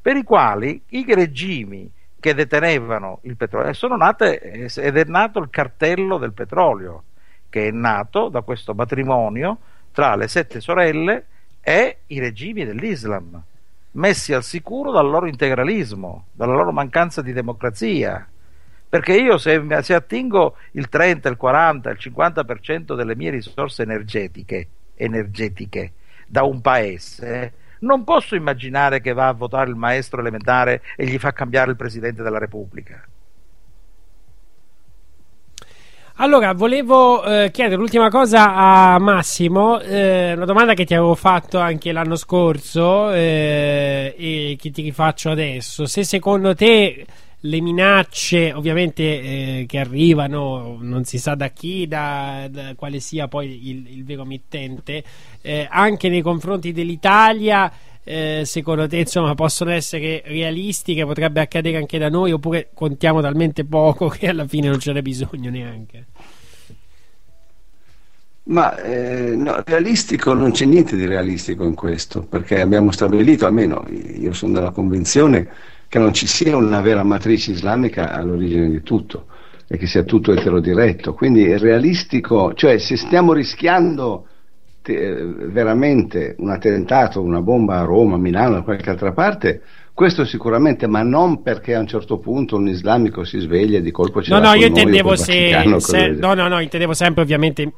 per i quali i regimi che detenevano il petrolio sono nate ed è nato il cartello del petrolio, che è nato da questo matrimonio tra le sette sorelle e i regimi dell'Islam, messi al sicuro dal loro integralismo, dalla loro mancanza di democrazia perché io se, se, attingo il 30, il 40, il 50% delle mie risorse energetiche, energetiche da un paese, non posso immaginare che va a votare il maestro elementare e gli fa cambiare il Presidente della Repubblica. Allora, volevo eh, chiedere l'ultima cosa a Massimo, eh, una domanda che ti avevo fatto anche l'anno scorso eh, e che ti rifaccio adesso. Se secondo te le minacce ovviamente eh, che arrivano non si sa da chi, da, da quale sia poi il, il vero mittente, eh, anche nei confronti dell'Italia. Eh, secondo te insomma possono essere realistiche potrebbe accadere anche da noi oppure contiamo talmente poco [LAUGHS] che alla fine non ce n'è bisogno neanche ma eh, no, realistico non c'è niente di realistico in questo perché abbiamo stabilito almeno io sono della convinzione che non ci sia una vera matrice islamica all'origine di tutto e che sia tutto eterodiretto. Quindi è realistico, cioè se stiamo rischiando te, veramente un attentato, una bomba a Roma, a Milano, da qualche altra parte, questo sicuramente, ma non perché a un certo punto un islamico si sveglia e di colpo ce No, no, io intendevo se, se no, no, no, intendevo sempre ovviamente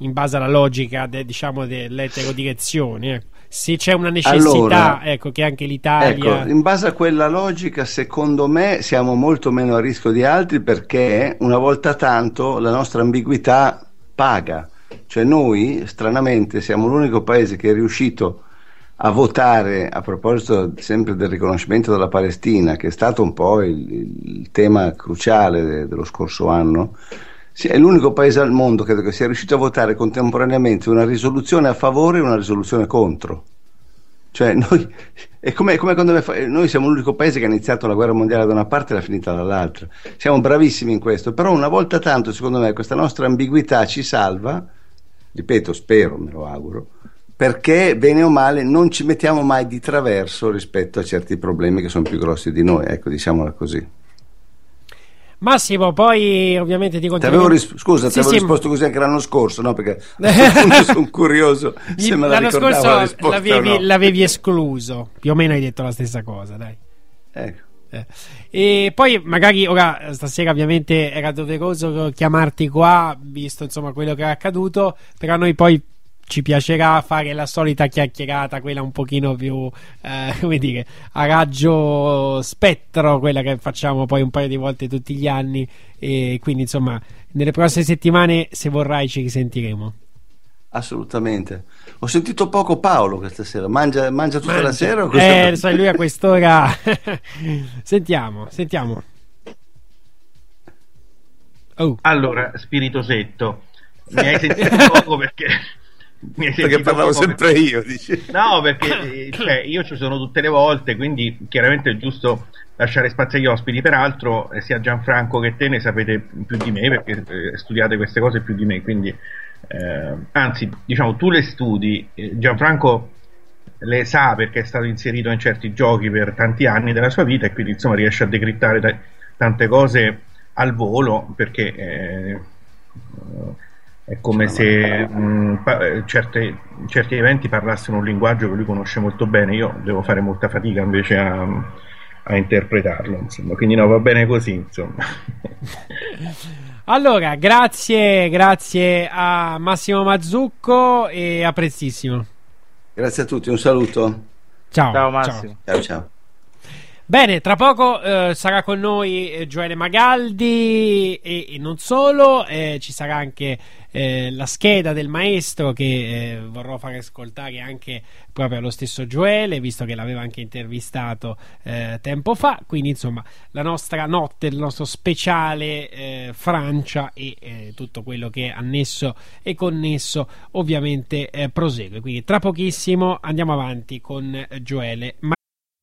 in base alla logica de, diciamo dell'eterodirezione, ecco se c'è una necessità, allora, ecco, che anche l'Italia... Ecco, in base a quella logica, secondo me siamo molto meno a rischio di altri perché una volta tanto la nostra ambiguità paga. Cioè noi, stranamente, siamo l'unico paese che è riuscito a votare, a proposito sempre del riconoscimento della Palestina, che è stato un po' il, il tema cruciale de, dello scorso anno, è l'unico paese al mondo credo che sia riuscito a votare contemporaneamente una risoluzione a favore e una risoluzione contro. Cioè, noi, è come, come quando noi siamo l'unico paese che ha iniziato la guerra mondiale da una parte e l'ha finita dall'altra. Siamo bravissimi in questo, però una volta tanto, secondo me, questa nostra ambiguità ci salva, ripeto, spero, me lo auguro, perché bene o male non ci mettiamo mai di traverso rispetto a certi problemi che sono più grossi di noi, ecco, diciamola così. Massimo, poi ovviamente ti continuo. Ris- scusa, sì, ti avevo sì. risposto così anche l'anno scorso, no? Perché [LAUGHS] [LAUGHS] sono curioso se me la l'anno scorso la l'avevi, no. l'avevi, escluso. Più o meno hai detto la stessa cosa, dai. Ecco. Eh. E poi magari ora stasera ovviamente era doveroso chiamarti qua, visto insomma quello che è accaduto, però noi poi ci piacerà fare la solita chiacchierata, quella un pochino più, eh, [LAUGHS] come dire, a raggio spettro, quella che facciamo poi un paio di volte tutti gli anni. E quindi, insomma, nelle prossime settimane, se vorrai, ci risentiremo. Assolutamente. Ho sentito poco Paolo questa sera. Mangia, mangia tutta mangia. la sera? O eh, sai, lui a quest'ora. [LAUGHS] sentiamo, sentiamo. Oh. Allora, spiritosetto, mi hai sentito poco perché perché parlavo sempre per... io dici. no perché cioè, io ci sono tutte le volte quindi chiaramente è giusto lasciare spazio agli ospiti peraltro eh, sia Gianfranco che te ne sapete più di me perché eh, studiate queste cose più di me quindi eh, anzi, diciamo, tu le studi, eh, Gianfranco le sa perché è stato inserito in certi giochi per tanti anni della sua vita e quindi insomma riesce a decrittare t- tante cose al volo perché eh, è come se mh, pa- certe, certi eventi parlassero un linguaggio che lui conosce molto bene, io devo fare molta fatica invece a, a interpretarlo, insomma. quindi no, va bene così. Insomma. [LAUGHS] Allora, grazie, grazie a Massimo Mazzucco e a prestissimo. Grazie a tutti, un saluto. Ciao. Ciao Massimo. Ciao ciao. Bene, tra poco eh, sarà con noi eh, Gioele Magaldi e, e non solo, eh, ci sarà anche eh, la scheda del maestro che eh, vorrò fare ascoltare anche proprio allo stesso Gioele, visto che l'aveva anche intervistato eh, tempo fa. Quindi, insomma, la nostra notte, il nostro speciale Francia e tutto quello che è annesso e connesso, ovviamente prosegue. Quindi, tra pochissimo andiamo avanti con Magaldi.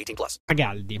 18 plus. Magaldi.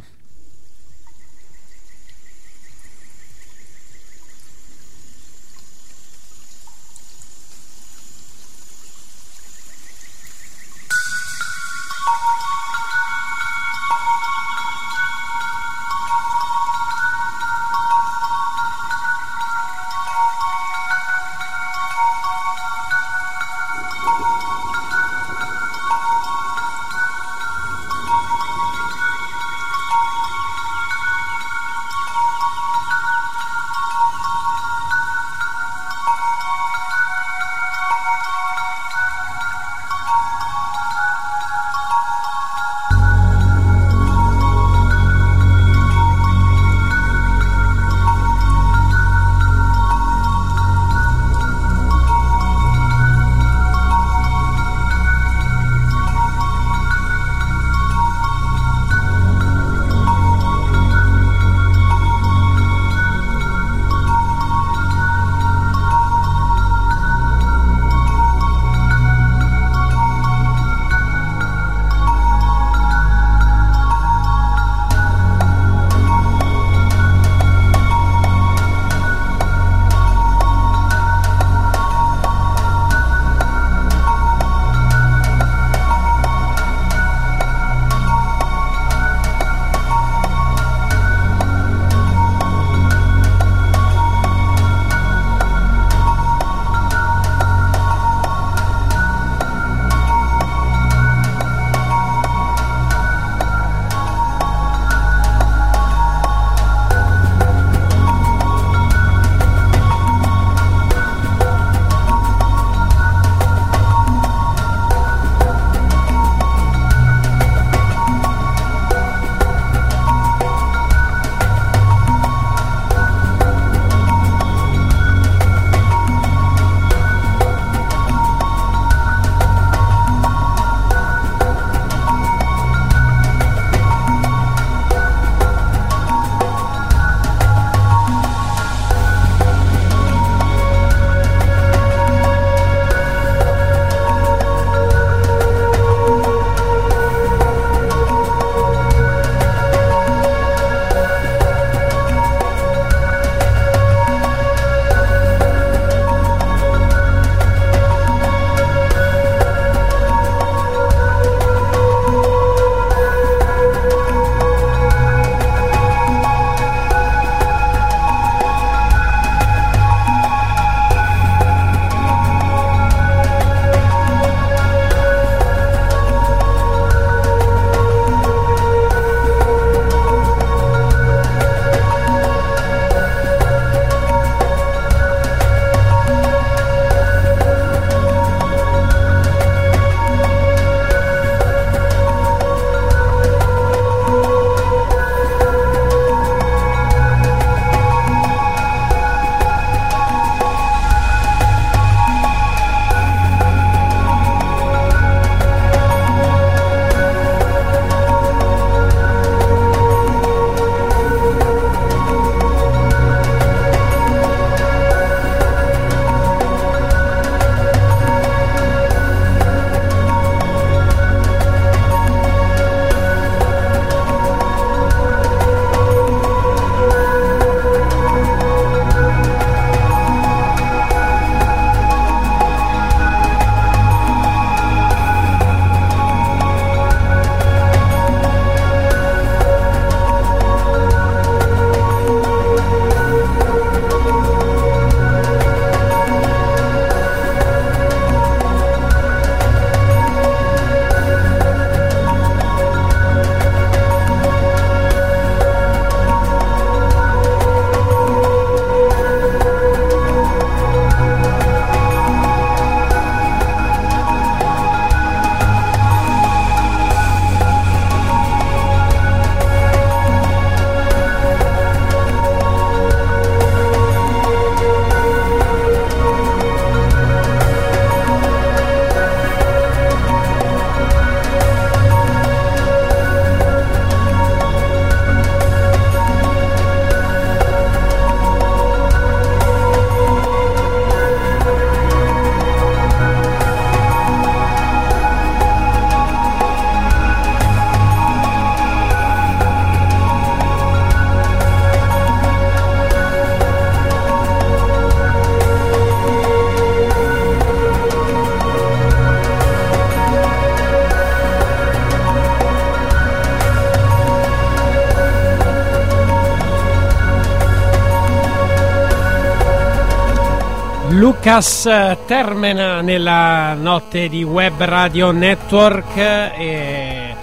Lucas termina nella notte di Web Radio Network e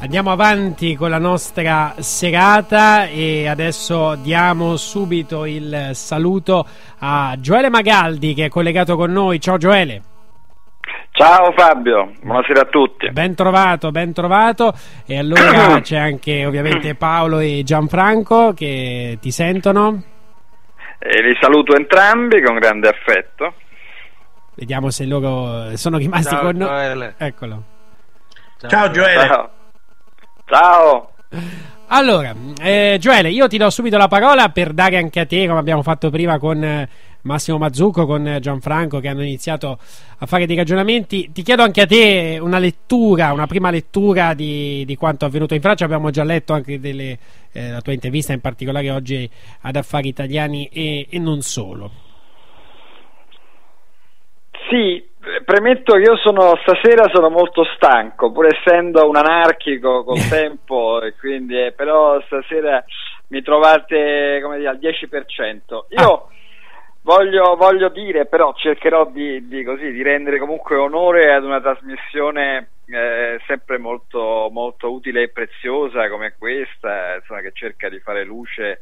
andiamo avanti con la nostra serata e adesso diamo subito il saluto a Gioele Magaldi che è collegato con noi. Ciao Gioele. Ciao Fabio, buonasera a tutti. Ben trovato, ben trovato. E allora [CLEARS THROAT] c'è anche ovviamente Paolo e Gianfranco che ti sentono. E li saluto entrambi con grande affetto. Vediamo se loro sono rimasti Ciao, con noi. Eccolo. Ciao Gioele. Ciao. Ciao. Allora, eh, Gioele, io ti do subito la parola per dare anche a te, come abbiamo fatto prima con eh, Massimo Mazzucco, con eh, Gianfranco, che hanno iniziato a fare dei ragionamenti. Ti chiedo anche a te una lettura, una prima lettura di, di quanto avvenuto in Francia. Abbiamo già letto anche delle, eh, la tua intervista, in particolare oggi ad Affari Italiani e, e non solo. Sì, premetto che io sono stasera sono molto stanco, pur essendo un anarchico col [LAUGHS] tempo, e quindi, eh, però stasera mi trovate come dire, al 10%. Io voglio, voglio dire, però cercherò di, di così, di rendere comunque onore ad una trasmissione eh, sempre molto, molto utile e preziosa come questa, insomma, che cerca di fare luce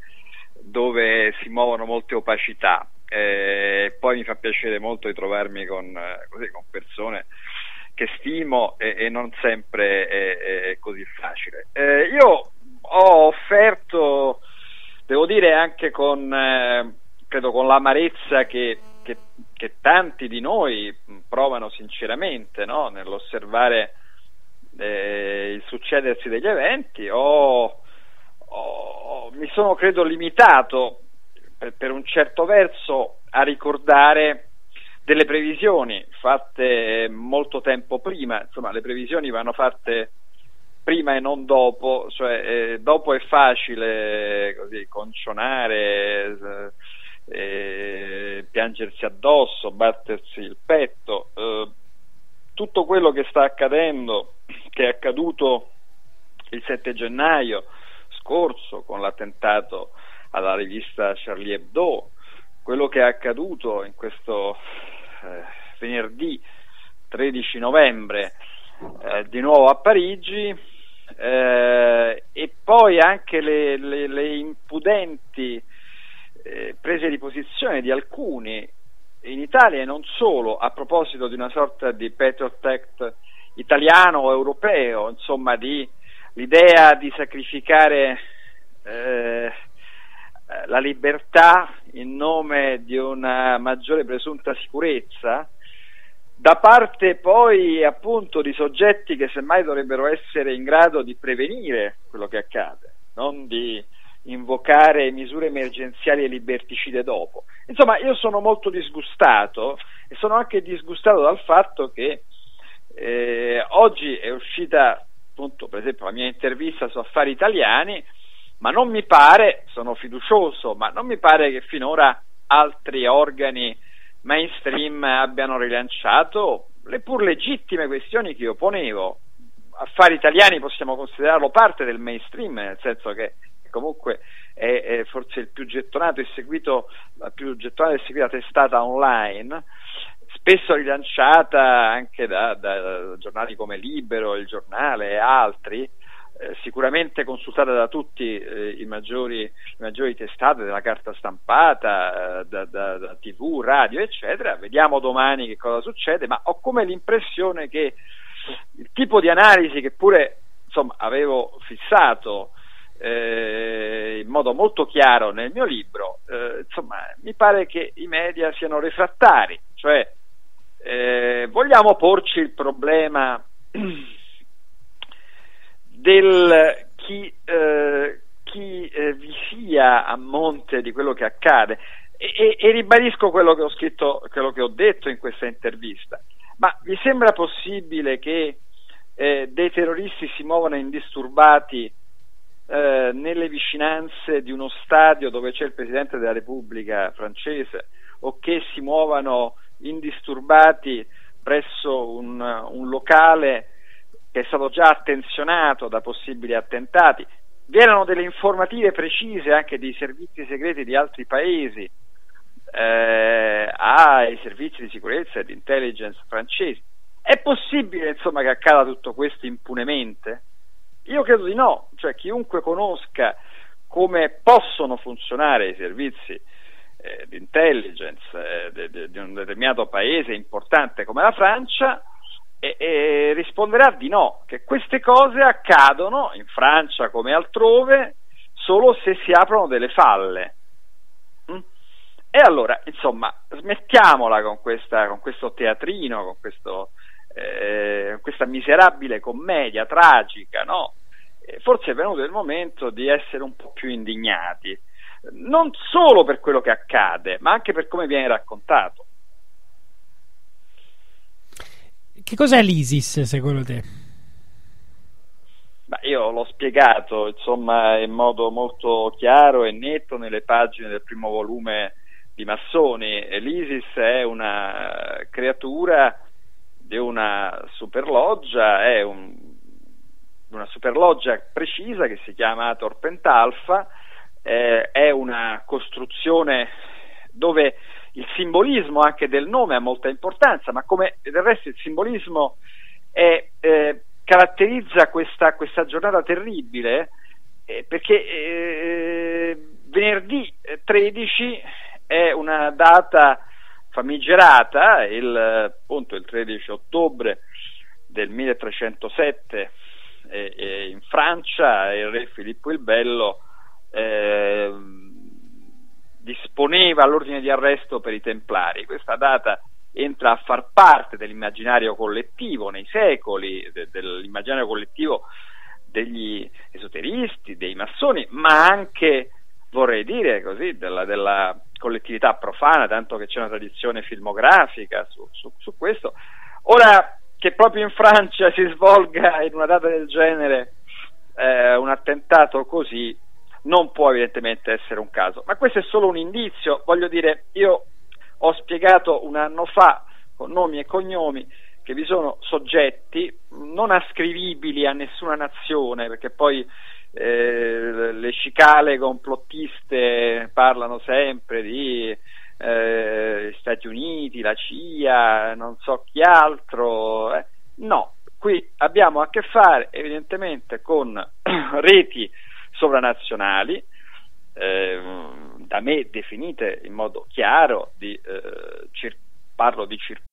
dove si muovono molte opacità. Eh, poi mi fa piacere molto di trovarmi con, eh, così, con persone che stimo e, e non sempre è, è così facile. Eh, io ho offerto, devo dire anche con, eh, credo con l'amarezza che, che, che tanti di noi provano sinceramente no? nell'osservare eh, il succedersi degli eventi, ho, mi sono credo limitato per, per un certo verso a ricordare delle previsioni fatte molto tempo prima, insomma le previsioni vanno fatte prima e non dopo, cioè eh, dopo è facile così concionare, eh, eh, piangersi addosso, battersi il petto, eh, tutto quello che sta accadendo, che è accaduto il 7 gennaio scorso con l'attentato alla rivista Charlie Hebdo, quello che è accaduto in questo eh, venerdì 13 novembre eh, di nuovo a Parigi eh, e poi anche le, le- le impudenti eh, prese di posizione di alcuni in Italia e non solo a proposito di una sorta di Patriot Act italiano o europeo, insomma di l'idea di sacrificare eh, la libertà in nome di una maggiore presunta sicurezza da parte poi appunto di soggetti che semmai dovrebbero essere in grado di prevenire quello che accade, non di invocare misure emergenziali e liberticide dopo. Insomma, io sono molto disgustato e sono anche disgustato dal fatto che eh, oggi è uscita appunto per esempio la mia intervista su affari italiani ma non mi pare, sono fiducioso, ma non mi pare che finora altri organi mainstream abbiano rilanciato le pur legittime questioni che io ponevo. Affari italiani possiamo considerarlo parte del mainstream, nel senso che comunque è, è forse il più gettonato e seguito, la più gettonata e seguita testata online, spesso rilanciata anche da, da giornali come Libero, Il Giornale e altri, eh, sicuramente consultata da tutti eh, i, maggiori, le maggiori testate della carta stampata, eh, da, da- da tv, radio, eccetera. Vediamo domani che cosa succede, ma ho come l'impressione che il tipo di analisi che pure insomma, avevo fissato eh, in modo molto chiaro nel mio libro, eh, insomma, mi pare che i media siano refrattari, cioè eh, vogliamo porci il problema del chi, eh, chi eh, vi sia a monte di quello che accade e, e- e ribadisco quello che ho scritto, quello che ho detto in questa intervista. Ma vi sembra possibile che eh, dei terroristi si muovano indisturbati eh, nelle vicinanze di uno stadio dove c'è il Presidente della Repubblica francese o che si muovano indisturbati presso un, un locale che è stato già attenzionato da possibili attentati. Vi erano delle informative precise anche dei servizi segreti di altri paesi eh, ai servizi di sicurezza e di intelligence francesi. È possibile insomma che accada tutto questo impunemente? Io credo di no, cioè chiunque conosca come possono funzionare i servizi eh, di intelligence eh, de, de, di un determinato paese importante come la Francia e, e risponderà di no, che queste cose accadono in Francia come altrove solo se si aprono delle falle. Mm? E allora, insomma, smettiamola con, questa, con questo teatrino, con questo, eh, questa miserabile commedia tragica, no? forse è venuto il momento di essere un po' più indignati, non solo per quello che accade, ma anche per come viene raccontato. Che cos'è l'ISIS secondo te? Ma io l'ho spiegato insomma in modo molto chiaro e netto nelle pagine del primo volume di Massoni. L'ISIS è una creatura di una superloggia, è un, una superloggia precisa che si chiama Torpentalfa, eh, è una costruzione dove il simbolismo anche del nome ha molta importanza, ma come del resto il simbolismo è, eh, caratterizza questa, questa, giornata terribile eh, perché eh, venerdì 13 è una data famigerata, il, appunto il 13 ottobre del 1307 in Francia il re Filippo il Bello eh, disponeva l'ordine di arresto per i Templari. Questa data entra a far parte dell'immaginario collettivo nei secoli, de, dell'immaginario collettivo degli esoteristi, dei massoni, ma anche, vorrei dire così, della, della collettività profana, tanto che c'è una tradizione filmografica su, su, su questo. Ora che proprio in Francia si svolga in una data del genere eh, un attentato così, non può evidentemente essere un caso. Ma questo è solo un indizio, voglio dire, io ho spiegato un anno fa con nomi e cognomi che vi sono soggetti non ascrivibili a nessuna nazione, perché poi eh, le cicale complottiste parlano sempre di eh, Stati Uniti, la CIA, non so chi altro. Eh. No, qui abbiamo a che fare evidentemente con [CLEARS THROAT] reti sovranazionali, eh, da me definite in modo chiaro, di, eh, cir- parlo di circuiti.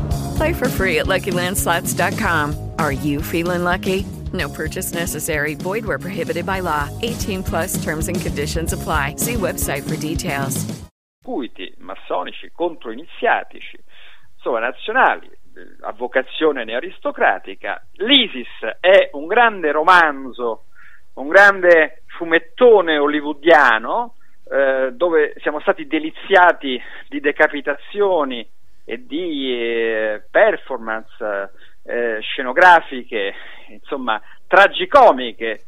Play for free at LuckyLandSlots.com. Are you feeling lucky? No purchase necessary. Void where prohibited by law. 18 plus terms and conditions apply. See website for details. Circuiti massonici controiniziatici, sovranazionali, a vocazione nearistocratica. L'ISIS è un grande romanzo, un grande fumettone hollywoodiano eh, dove siamo stati deliziati di decapitazioni e di eh, performance eh, scenografiche, insomma, tragicomiche,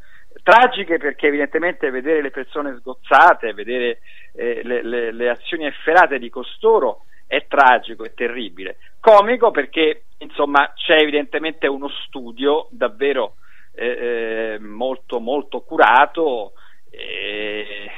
tragiche perché evidentemente vedere le persone sgozzate, vedere eh, le, le, le, azioni efferate di costoro è tragico, è terribile. Comico perché insomma c'è evidentemente uno studio davvero eh, molto molto curato eh,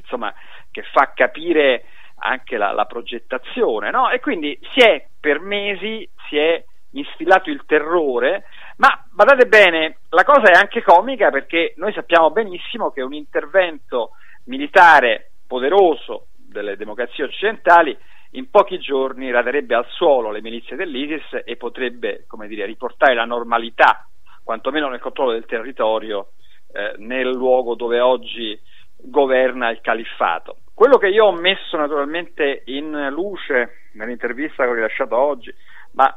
insomma, che fa capire anche la, la progettazione, no? E quindi si è per mesi si è instillato il terrore, ma badate bene, la cosa è anche comica perché noi sappiamo benissimo che un intervento militare poderoso delle democrazie occidentali in pochi giorni raderebbe al suolo le milizie dell'ISIS e potrebbe, come dire, riportare la normalità, quantomeno nel controllo del territorio, eh, nel luogo dove oggi governa il califfato. Quello che io ho messo naturalmente in luce nell'intervista che ho rilasciato oggi, ma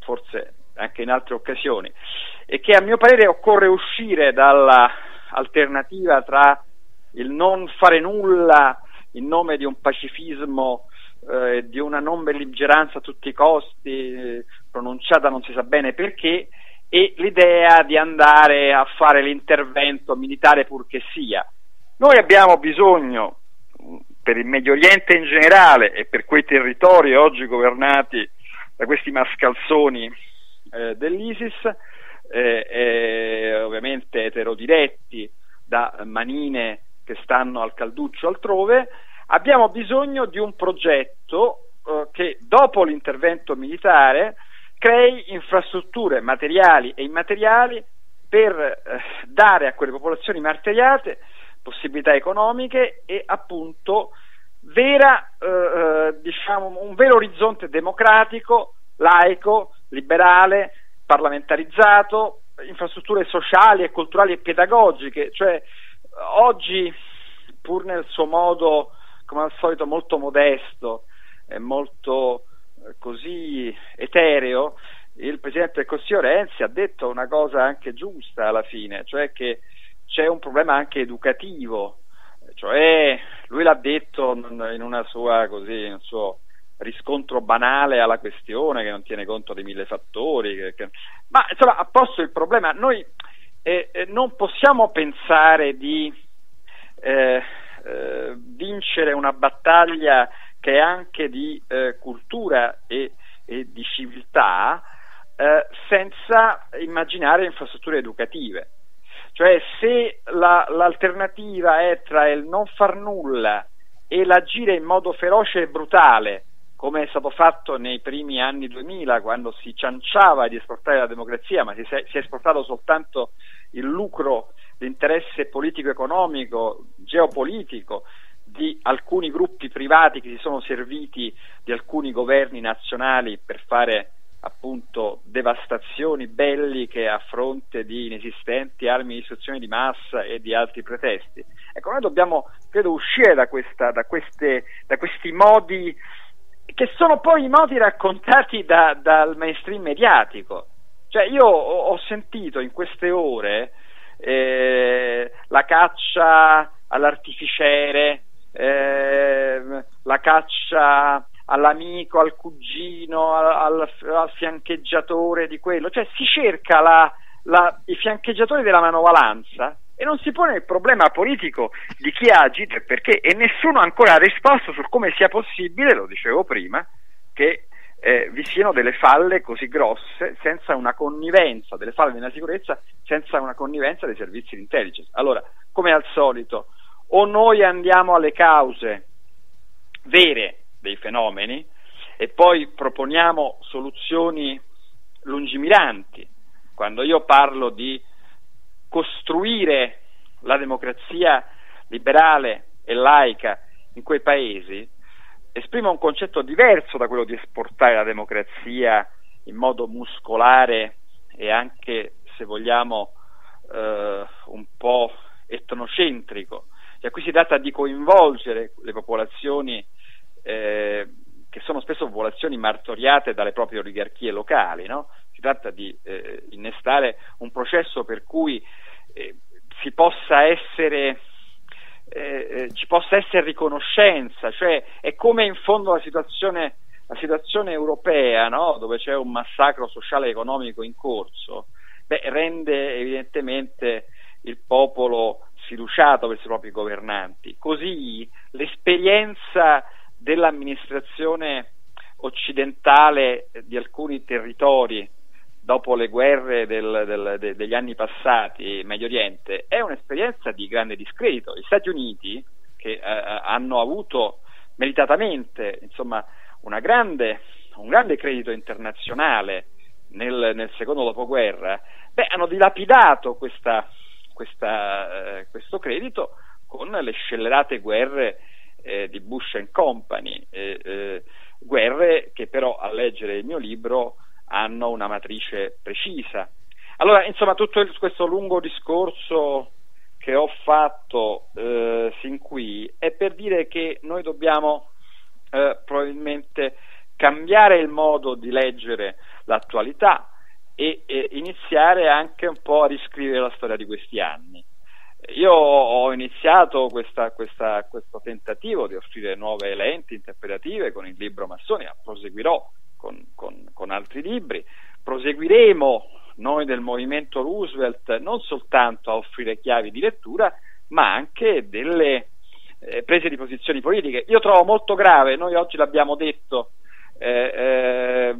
forse anche in altre occasioni, è che a mio parere occorre uscire dall'alternativa tra il non fare nulla in nome di un pacifismo eh, di una non belligeranza a tutti i costi, eh, pronunciata non si sa bene perché, e l'idea di andare a fare l'intervento militare pur che sia. Noi abbiamo bisogno, per il Medio Oriente in generale e per quei territori oggi governati da questi mascalzoni eh, dell'ISIS, eh, ovviamente eterodiretti da manine che stanno al calduccio altrove, abbiamo bisogno di un progetto eh, che dopo l'intervento militare crei infrastrutture materiali e immateriali per eh, dare a quelle popolazioni martoriate possibilità economiche e appunto vera, eh, eh, diciamo, un vero orizzonte democratico, laico, liberale, parlamentarizzato, infrastrutture sociali e culturali e pedagogiche, cioè oggi pur nel suo modo come al solito molto modesto e molto eh, così etereo, il Presidente del Consiglio Renzi ha detto una cosa anche giusta alla fine, cioè che c'è un problema anche educativo, cioè lui l'ha detto in sua così, un suo riscontro banale alla questione che non tiene conto di mille fattori, che, che... ma insomma ha posto il problema, noi eh, eh, non possiamo pensare di eh, eh, vincere una battaglia che è anche di eh, cultura e, e, di civiltà eh, senza immaginare infrastrutture educative. Cioè se la, l'alternativa è tra il non far nulla e l'agire in modo feroce e brutale, come è stato fatto nei primi anni 2000 quando si cianciava di esportare la democrazia, ma si, si è esportato soltanto il lucro l'interesse politico-economico, geopolitico di alcuni gruppi privati che si sono serviti di alcuni governi nazionali per fare appunto devastazioni belliche a fronte di inesistenti armi di distruzione di massa e di altri pretesti. Ecco, noi dobbiamo, credo, uscire da, questa, da, queste, da questi modi che sono poi i modi raccontati da, dal mainstream mediatico. Cioè, io ho, ho sentito in queste ore eh, la caccia all'artificiere, eh, la caccia all'amico, al cugino, al, al, fiancheggiatore di quello, cioè si cerca la, la, i fiancheggiatori della manovalanza e non si pone il problema politico di chi agita e perché e nessuno ancora ha risposto su come sia possibile, lo dicevo prima, che eh, vi siano delle falle così grosse senza una connivenza, delle falle nella sicurezza senza una connivenza dei servizi di intelligence. Allora, come al solito, o noi andiamo alle cause vere dei fenomeni e poi proponiamo soluzioni lungimiranti. Quando io parlo di costruire la democrazia liberale e laica in quei paesi, esprime un concetto diverso da quello di esportare la democrazia in modo muscolare e anche, se vogliamo, eh, un po' etnocentrico. Cioè, qui si tratta di coinvolgere le popolazioni eh, che sono spesso popolazioni martoriate dalle proprie oligarchie locali, no? si tratta di eh, innestare un processo per cui eh, si possa essere eh, eh, ci possa essere riconoscenza, cioè è come in fondo la situazione, la situazione europea, no? dove c'è un massacro sociale e economico in corso, beh, rende evidentemente il popolo sfiduciato verso i propri governanti. Così l'esperienza dell'amministrazione occidentale di alcuni territori dopo le guerre del, del, de, degli anni passati in Medio Oriente è un'esperienza di grande discredito. Gli Stati Uniti, che eh, hanno avuto meritatamente insomma, grande, un grande credito internazionale nel, nel secondo dopoguerra, beh, hanno dilapidato questa, questa, eh, questo credito con le scellerate guerre eh, di Bush Company, eh, eh, guerre che però a leggere il mio libro hanno una matrice precisa. Allora, insomma, tutto il, questo lungo discorso che ho fatto eh, sin qui è per dire che noi dobbiamo eh, probabilmente cambiare il modo di leggere l'attualità e, e, iniziare anche un po' a riscrivere la storia di questi anni. Io ho iniziato questa, questa, questo tentativo di offrire nuove lenti interpretative con il libro Massoni, ma proseguirò con, con, con altri libri, proseguiremo noi del movimento Roosevelt non soltanto a offrire chiavi di lettura, ma anche delle eh, prese di posizioni politiche. Io trovo molto grave, noi oggi l'abbiamo detto, eh, eh,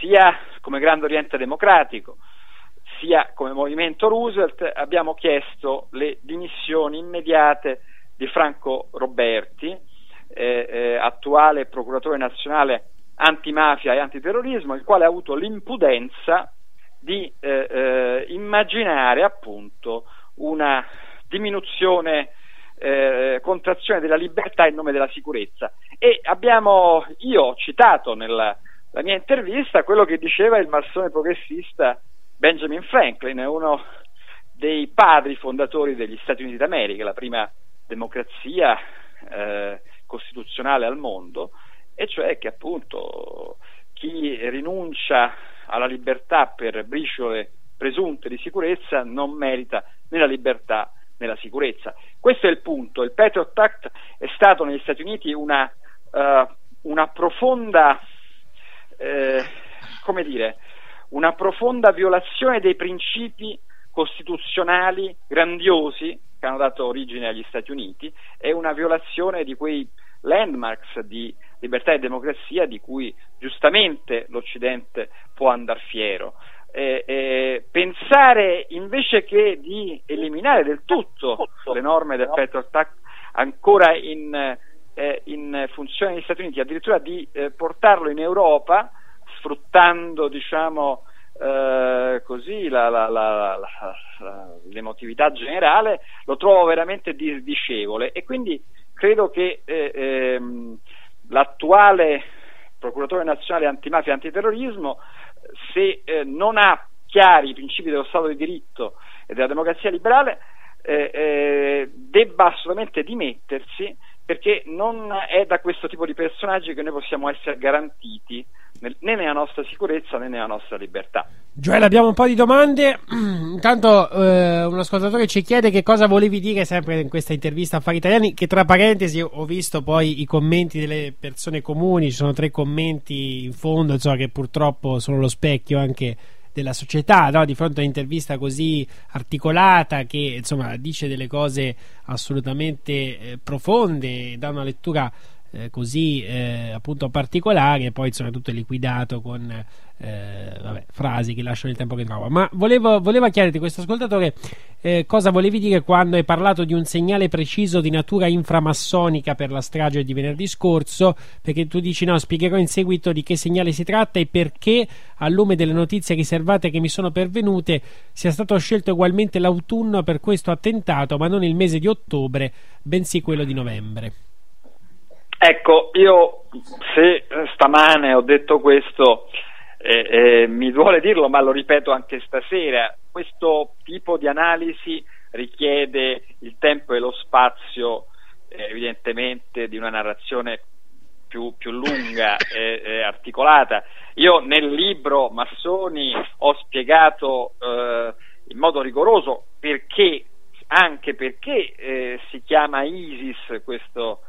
sia come Grande Oriente Democratico, sia come Movimento Roosevelt, abbiamo chiesto le dimissioni immediate di Franco Roberti, eh, eh, attuale procuratore nazionale antimafia e antiterrorismo, il quale ha avuto l'impudenza di eh, eh immaginare appunto una diminuzione eh, contrazione della libertà in nome della sicurezza. E abbiamo, io ho citato nella mia intervista quello che diceva il massone progressista Benjamin Franklin, uno dei padri fondatori degli Stati Uniti d'America, la prima democrazia eh, costituzionale al mondo, e cioè che appunto chi rinuncia alla libertà per briciole presunte di sicurezza non merita né la libertà nella sicurezza. Questo è il punto. Il Patriot Act è stato negli Stati Uniti una, uh, una profonda, eh, come dire, una profonda violazione dei principi costituzionali grandiosi che hanno dato origine agli Stati Uniti e una violazione di quei landmarks di libertà e democrazia di cui giustamente l'Occidente può andare fiero. Eh, eh, pensare invece che di eliminare del tutto le norme del Patriot Act ancora in, eh, in funzione degli Stati Uniti, addirittura di eh, portarlo in Europa sfruttando diciamo, eh, così la, la, la, l'emotività generale, lo trovo veramente disdicevole. E quindi credo che eh, ehm, l'attuale procuratore nazionale antimafia e antiterrorismo se eh, non ha chiari i principi dello Stato di diritto e della democrazia liberale, eh, eh, debba assolutamente dimettersi perché non è da questo tipo di personaggi che noi possiamo essere garantiti né nella nostra sicurezza né nella nostra libertà. Joel, abbiamo un po' di domande. [CLEARS THROAT] Intanto eh, un ascoltatore ci chiede che cosa volevi dire sempre in questa intervista a Fari Italiani, che tra parentesi ho visto poi i commenti delle persone comuni, ci sono tre commenti in fondo, insomma, che purtroppo sono lo specchio anche della società, no? di fronte a un'intervista così articolata che insomma dice delle cose assolutamente eh, profonde, dà una lettura eh, così eh, appunto particolare e poi insomma tutto è liquidato con eh, vabbè, frasi che lasciano il tempo che trova. Ma volevo, volevo chiederti questo ascoltatore eh, cosa volevi dire quando hai parlato di un segnale preciso di natura inframassonica per la strage di venerdì scorso? Perché tu dici no spiegherò in seguito di che segnale si tratta e perché a lume delle notizie riservate che mi sono pervenute sia stato scelto ugualmente l'autunno per questo attentato ma non il mese di ottobre bensì quello di novembre Ecco, io se stamane ho detto questo, eh, eh, mi duole dirlo, ma lo ripeto anche stasera, questo tipo di analisi richiede il tempo e lo spazio eh, evidentemente di una narrazione più, più lunga e, articolata. Io nel libro Massoni ho spiegato eh, in modo rigoroso perché, anche perché eh, si chiama ISIS questo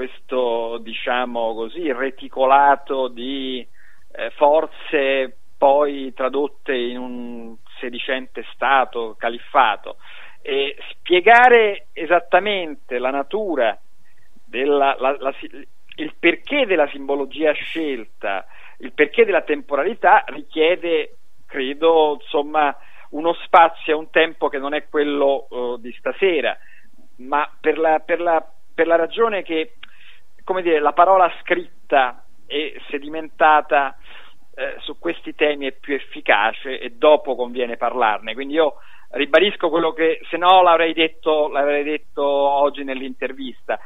questo diciamo così reticolato di eh, forze poi tradotte in un sedicente stato, califfato. E spiegare esattamente la natura della, la, la, il perché della simbologia scelta, il perché della temporalità richiede, credo, insomma, uno spazio e un tempo che non è quello uh, di stasera. Ma per la, per per la ragione che, come dire, la parola scritta e sedimentata eh, su questi temi è più efficace e dopo conviene parlarne. Quindi io ribadisco quello che se no l'avrei detto, l'avrei detto oggi nell'intervista.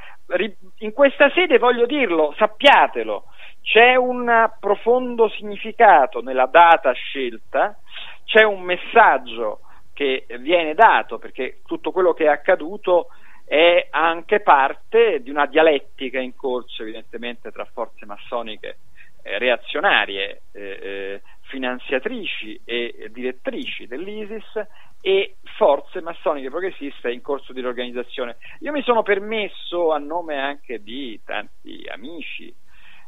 In questa sede voglio dirlo, sappiatelo, c'è un profondo significato nella data scelta, c'è un messaggio che viene dato perché tutto quello che è accaduto è anche parte di una dialettica in corso evidentemente tra forze massoniche eh, reazionarie, eh, eh, finanziatrici e direttrici dell'ISIS e forze massoniche progressiste in corso di riorganizzazione. Io mi sono permesso, a nome anche di tanti amici,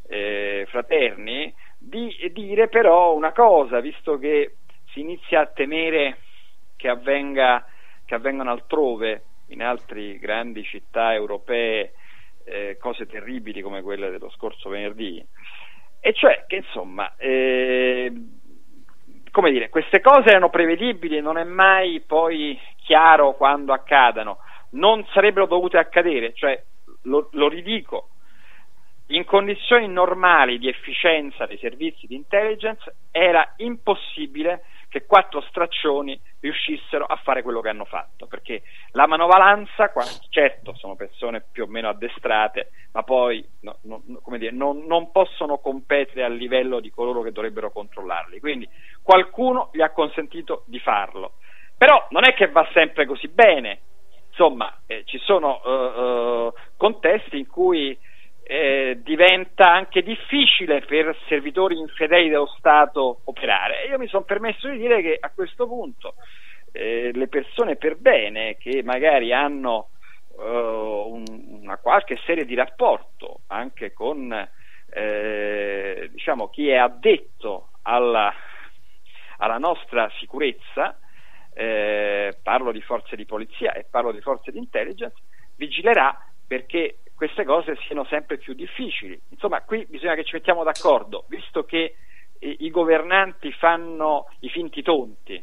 eh, fraterni, di dire però una cosa, visto che si inizia a temere che, avvenga, che avvengano altrove, in altre grandi città europee, eh, cose terribili come quelle dello scorso venerdì, e cioè che insomma eh, come dire, queste cose erano prevedibili, non è mai poi chiaro quando accadano, non sarebbero dovute accadere, cioè lo, lo ridico, in condizioni normali di efficienza dei servizi di intelligence era impossibile che quattro straccioni riuscissero a fare quello che hanno fatto, perché la manovalanza, certo sono persone più o meno addestrate, ma poi no, no, dire, non, non, possono competere a livello di coloro che dovrebbero controllarli, quindi qualcuno gli ha consentito di farlo. Però non è che va sempre così bene, insomma eh, ci sono eh, eh, contesti in cui eh, diventa anche difficile per servitori infedeli dello Stato operare. Io mi sono permesso di dire che a questo punto eh, le persone per bene che magari hanno eh, un, una qualche serie di rapporto anche con eh, diciamo, chi è addetto alla, alla nostra sicurezza, eh, parlo di forze di polizia e parlo di forze di intelligence, vigilerà perché queste cose siano sempre più difficili. Insomma, qui bisogna che ci mettiamo d'accordo, visto che eh, i governanti fanno i finti tonti.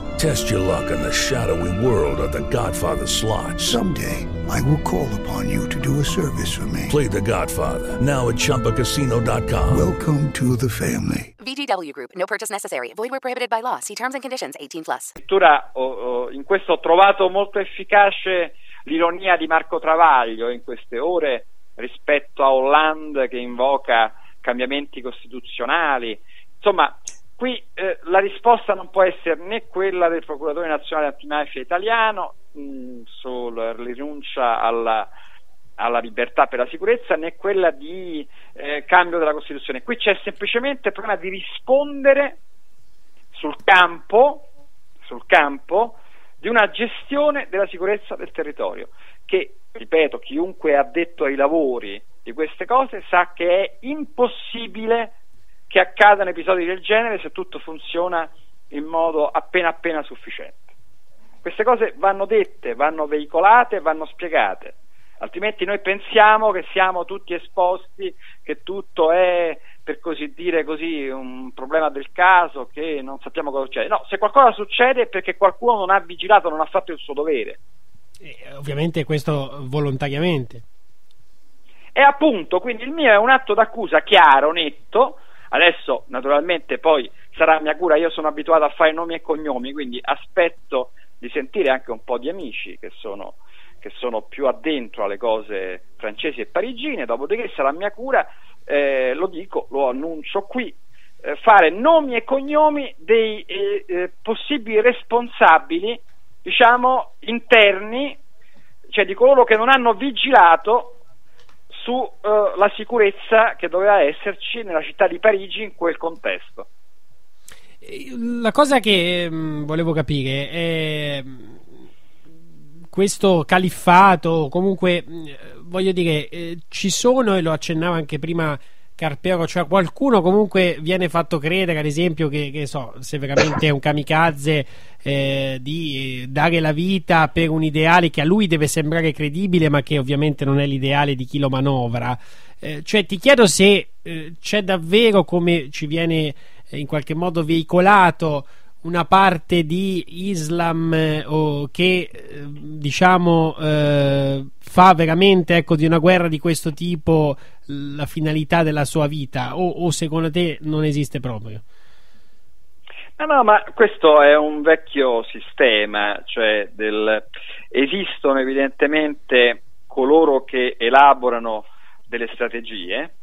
Test your luck in the shadowy world of The Godfather slot. Someday, I will call upon you to do a service for me. Play The Godfather now at Choppacasino.com. Welcome to the family. VGW Group. No purchase necessary. Void where prohibited by law. See terms and conditions. 18 plus. Oh, oh, in questo ho trovato molto efficace l'ironia di Marco Travaglio in queste ore rispetto a Hollande che invoca cambiamenti costituzionali. Insomma, qui eh, la risposta non può essere né quella del procuratore nazionale antimafia italiano mh, sulla rinuncia alla, alla, libertà per la sicurezza né quella di eh, cambio della Costituzione. Qui c'è semplicemente il problema di rispondere sul campo, sul campo di una gestione della sicurezza del territorio, che, ripeto, chiunque ha detto ai lavori di queste cose sa che è impossibile che accadano episodi del genere se tutto funziona in modo appena appena sufficiente. Queste cose vanno dette, vanno veicolate, vanno spiegate, altrimenti noi pensiamo che siamo tutti esposti, che tutto è per così dire così, un problema del caso che non sappiamo cosa succede. No, se qualcosa succede è perché qualcuno non ha vigilato, non ha fatto il suo dovere. E, ovviamente questo volontariamente. E appunto, quindi il mio è un atto d'accusa chiaro, netto. Adesso, naturalmente, poi sarà mia cura. Io sono abituato a fare nomi e cognomi, quindi aspetto di sentire anche un po' di amici che sono, che sono più addentro alle cose francesi e parigine. Dopodiché sarà mia cura, eh, lo dico, lo annuncio qui, eh, fare nomi e cognomi dei eh, eh possibili responsabili, diciamo, interni, cioè di coloro che non hanno vigilato sulla uh, sicurezza che doveva esserci nella città di Parigi in quel contesto. La cosa che mh, mm, volevo capire è mm, questo califfato, comunque mm, voglio dire, eh, ci sono, e lo accennava anche prima Carpero, cioè qualcuno comunque viene fatto credere, ad esempio, che, che so, se veramente è un kamikaze eh, di dare la vita per un ideale che a lui deve sembrare credibile, ma che ovviamente non è l'ideale di chi lo manovra. Eh, cioè, ti chiedo se eh, c'è davvero come ci viene eh, in qualche modo veicolato una parte di Islam eh, o che eh, diciamo eh, fa veramente ecco, di una guerra di questo tipo la finalità della sua vita o, o, secondo te non esiste proprio? No, no, ma questo è un vecchio sistema, cioè del... esistono evidentemente coloro che elaborano delle strategie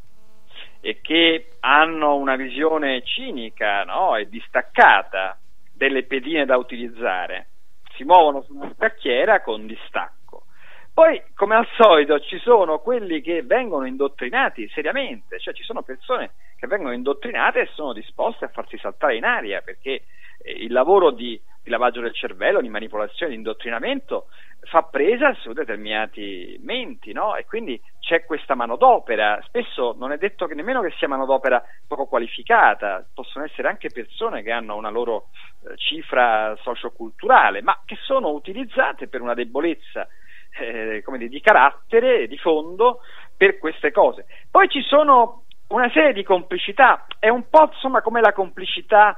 e che hanno una visione cinica no? e distaccata delle pedine da utilizzare, si muovono su una scacchiera con distacco. Poi, come al solito, ci sono quelli che vengono indottrinati seriamente, cioè ci sono persone che vengono indottrinate e sono disposte a farsi saltare in aria perché eh, il lavoro di, di lavaggio del cervello, di manipolazione, di indottrinamento fa presa su determinati menti, no? E quindi c'è questa manodopera. Spesso non è detto che nemmeno che sia manodopera poco qualificata, possono essere anche persone che hanno una loro eh, cifra socioculturale, ma che sono utilizzate per una debolezza eh, dire, di carattere, di fondo, per queste cose. Poi ci sono una serie di complicità, è un po' insomma come la complicità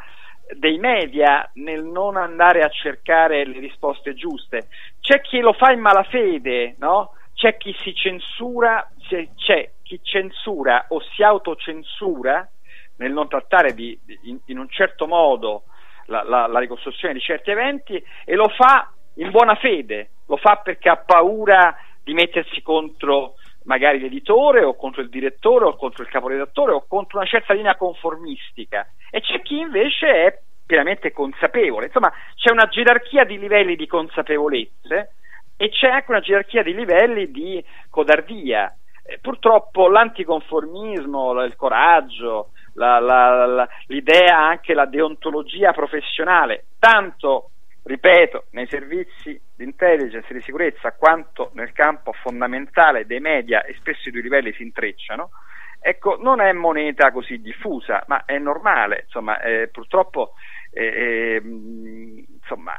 dei media nel non andare a cercare le risposte giuste. C'è chi lo fa in malafede, no? C'è chi si censura, c'è chi censura o si autocensura nel non trattare di, in, in, un certo modo la, la, la ricostruzione di certi eventi e lo fa in buona fede, lo fa perché ha paura di mettersi contro magari l'editore o contro il direttore o contro il caporedattore o contro una certa linea conformistica e c'è chi invece è pienamente consapevole. Insomma, c'è una gerarchia di livelli di consapevolezze e c'è anche una gerarchia di livelli di codardia. Eh, purtroppo l'anticonformismo, il coraggio, la, la, la, l'idea anche la deontologia professionale, tanto ripeto, nei servizi di intelligence e di sicurezza quanto nel campo fondamentale dei media e spesso i due livelli si intrecciano, ecco, non è moneta così diffusa, ma è normale, insomma, eh, purtroppo, eh, eh, insomma,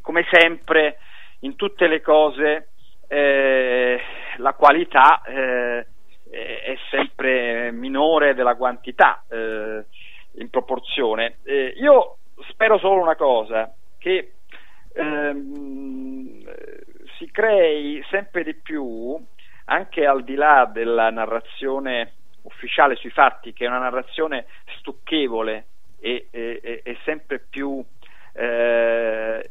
come sempre in tutte le cose eh, la qualità eh, è sempre minore della quantità eh, in proporzione. io spero solo una cosa, che ehm, si crei sempre di più, anche al di là della narrazione ufficiale sui fatti, che è una narrazione stucchevole e, e, e sempre più eh,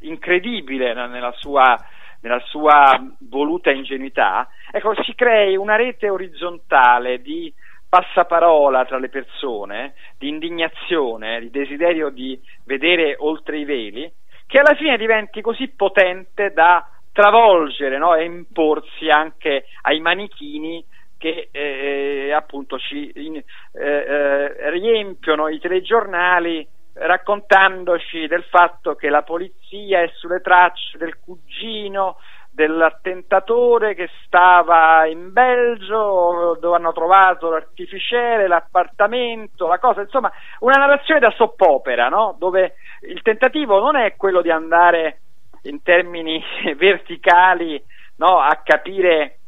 incredibile nella sua, nella sua voluta ingenuità, ecco, si crei una rete orizzontale di passaparola tra le persone, di indignazione, di desiderio di vedere oltre i veli, che alla fine diventi così potente da travolgere no? e imporsi anche ai manichini che eh, appunto ci in, eh, eh, riempiono i telegiornali raccontandoci del fatto che la polizia è sulle tracce del cugino dell'attentatore che stava in Belgio dove hanno trovato l'artificiere, l'appartamento, la cosa, insomma una narrazione da soppopera, no? dove il tentativo non è quello di andare in termini [LAUGHS] verticali no? a capire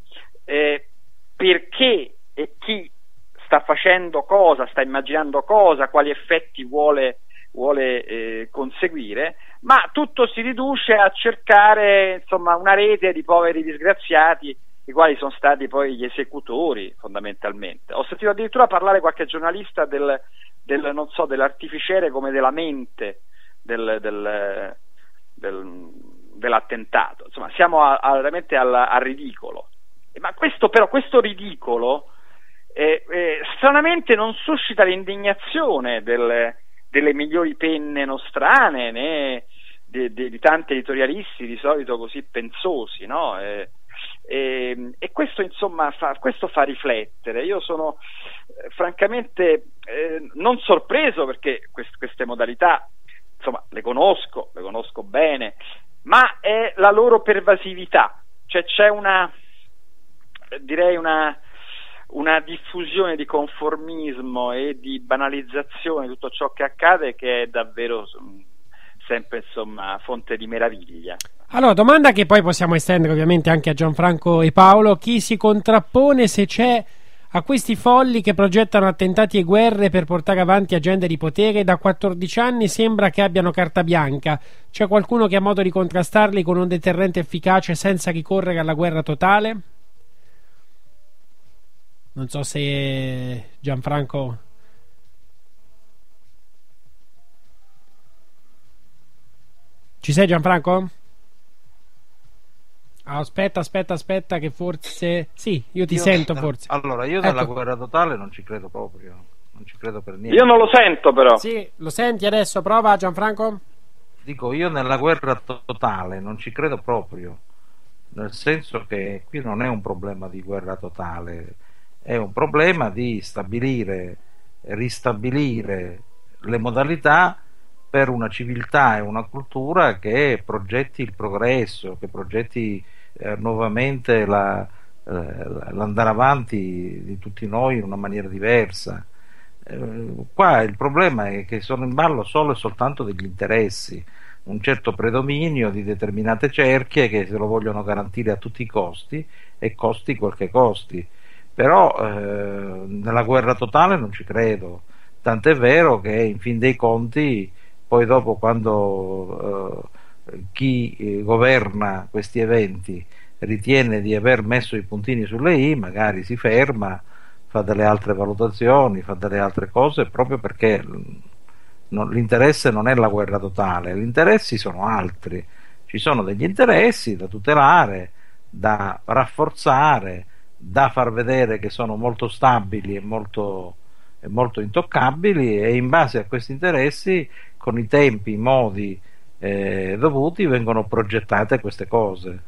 eh, perché e chi sta facendo cosa, sta immaginando cosa, quali effetti vuole, vuole eh, conseguire, ma tutto si riduce a cercare insomma, una rete di poveri disgraziati i quali sono stati poi gli esecutori fondamentalmente. Ho sentito addirittura parlare qualche giornalista del, del so, dell'artificiere come della mente del, del, del, dell'attentato. Insomma, siamo a, a, veramente al, al, ridicolo. Ma questo però, questo ridicolo eh, eh, stranamente non suscita l'indignazione delle migliori penne nostrane né di, di, di, tanti editorialisti di solito così pensosi, no? Eh, e, e, questo insomma fa, questo fa riflettere. Io sono eh, francamente eh, non sorpreso perché quest, queste modalità insomma le conosco, le conosco bene, ma è la loro pervasività, cioè c'è una direi una, una diffusione di conformismo e di banalizzazione di tutto ciò che accade che è davvero sempre insomma fonte di meraviglia. Allora, domanda che poi possiamo estendere ovviamente anche a Gianfranco e Paolo, chi si contrappone se c'è a questi folli che progettano attentati e guerre per portare avanti agende di potere da 14 anni sembra che abbiano carta bianca. C'è qualcuno che ha modo di contrastarli con un deterrente efficace senza ricorrere alla guerra totale? Non so se Gianfranco Ci sei Gianfranco? Aspetta, aspetta, aspetta, che forse. Sì, io ti io, sento forse. Allora, io ecco. nella guerra totale non ci credo proprio. Non ci credo per niente. Io non lo sento, però. Sì, lo senti adesso? Prova, Gianfranco? Dico, io nella guerra totale non ci credo proprio. Nel senso che qui non è un problema di guerra totale, è un problema di stabilire, ristabilire le modalità per una civiltà e una cultura che progetti il progresso, che progetti eh, nuovamente la, eh, l'andare avanti di tutti noi in una maniera diversa. Eh, qua il problema è che sono in ballo solo e soltanto degli interessi, un certo predominio di determinate cerchie che se lo vogliono garantire a tutti i costi e costi quel che costi. Però eh, nella guerra totale non ci credo, tant'è vero che in fin dei conti poi dopo quando eh, chi eh, governa questi eventi ritiene di aver messo i puntini sulle i, magari si ferma, fa delle altre valutazioni, fa delle altre cose proprio perché non, l'interesse non è la guerra totale, gli interessi sono altri, ci sono degli interessi da tutelare, da rafforzare, da far vedere che sono molto stabili e molto, molto intoccabili e in base a questi interessi con i tempi, i modi eh, dovuti vengono progettate queste cose.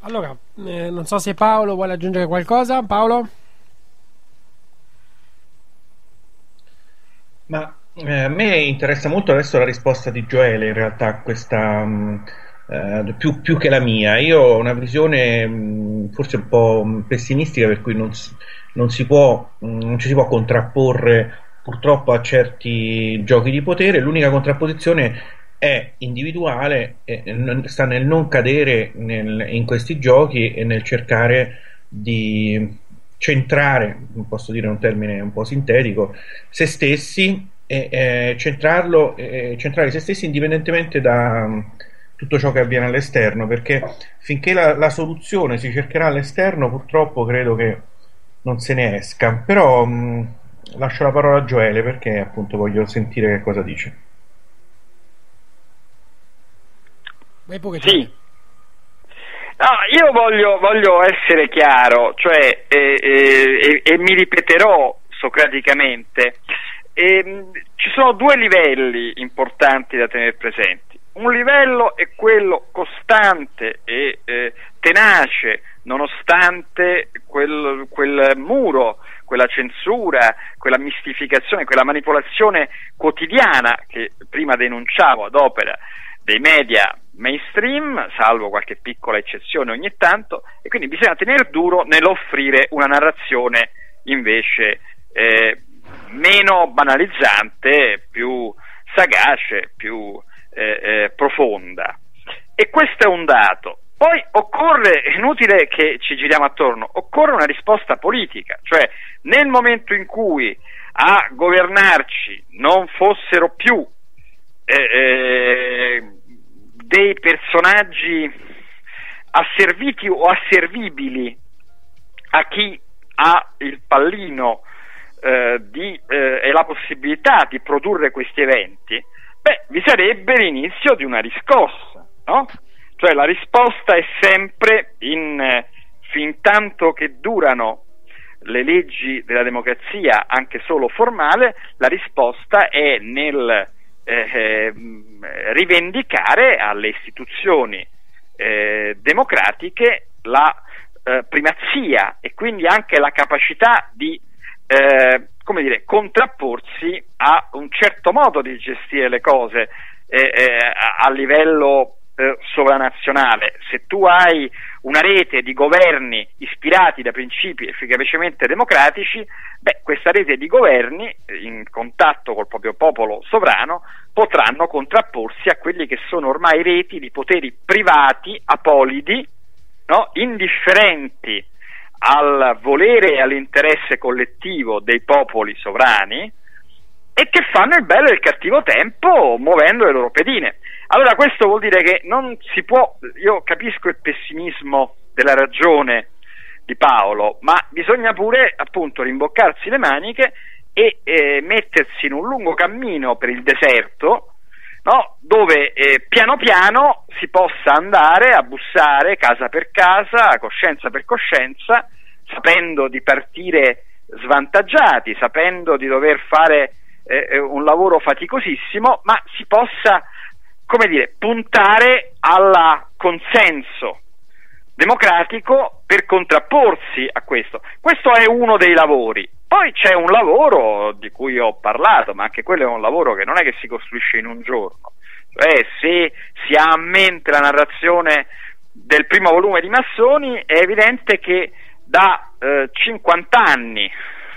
Allora, eh, non so se Paolo vuole aggiungere qualcosa. Paolo? Ma eh, a me interessa molto adesso la risposta di Gioele, in realtà, questa, mh, eh, più, più, che la mia. Io ho una visione mh, forse un po' pessimistica, per cui non non si può, mh, non ci si può contrapporre purtroppo a certi giochi di potere, l'unica contrapposizione è individuale, sta nel non cadere nel, in questi giochi e nel cercare di centrare, posso dire un termine un po' sintetico, se stessi e eh, centrarlo, eh, centrare se stessi indipendentemente da tutto ciò che avviene all'esterno, perché finché la, la, soluzione si cercherà all'esterno, purtroppo credo che non se ne esca. Però um, lascio la parola a Gioele perché appunto voglio sentire che cosa dice. Sì. No, io voglio, voglio, essere chiaro, cioè, eh, eh, e, mi ripeterò socraticamente, eh, ci sono due livelli importanti da tenere presenti. Un livello è quello costante e eh, tenace, nonostante quel, quel muro quella censura, quella mistificazione, quella manipolazione quotidiana che prima denunciavo ad opera dei media mainstream, salvo qualche piccola eccezione ogni tanto, e quindi bisogna tenere duro nell'offrire una narrazione invece eh, meno banalizzante, più sagace, più eh, eh, profonda. E questo è un dato. Poi occorre, è inutile che ci giriamo attorno, occorre una risposta politica, cioè nel momento in cui a governarci non fossero più eh, eh, dei personaggi asserviti o asservibili a chi ha il pallino eh, di, eh, e la possibilità di produrre questi eventi, beh, vi sarebbe l'inizio di una riscossa, no? Cioè la risposta è sempre in eh, fin tanto che durano le leggi della democrazia, anche solo formale, la risposta è nel eh, eh rivendicare alle istituzioni eh, democratiche la eh, primazia e quindi anche la capacità di eh, come dire, contrapporsi a un certo modo di gestire le cose eh, eh, a livello eh, sovranazionale. Se tu hai una rete di governi ispirati da principi efficacemente democratici, beh, questa rete di governi, in contatto col proprio popolo sovrano, potranno contrapporsi a quelli che sono ormai reti di poteri privati, apolidi, no? indifferenti al volere e all'interesse collettivo dei popoli sovrani e che fanno il bello e il cattivo tempo muovendo le loro pedine. Allora questo vuol dire che non si può, io capisco il pessimismo della ragione di Paolo, ma bisogna pure appunto rimboccarsi le maniche e eh, mettersi in un lungo cammino per il deserto no? dove eh, piano piano si possa andare a bussare casa per casa, coscienza per coscienza, sapendo di partire svantaggiati, sapendo di dover fare eh, eh un lavoro faticosissimo, ma si possa, come dire, puntare al consenso democratico per contrapporsi a questo. Questo è uno dei lavori. Poi c'è un lavoro di cui ho parlato, ma anche quello è un lavoro che non è che si costruisce in un giorno. Cioè, se si ha a mente la narrazione del primo volume di Massoni, è evidente che da eh, 50 anni,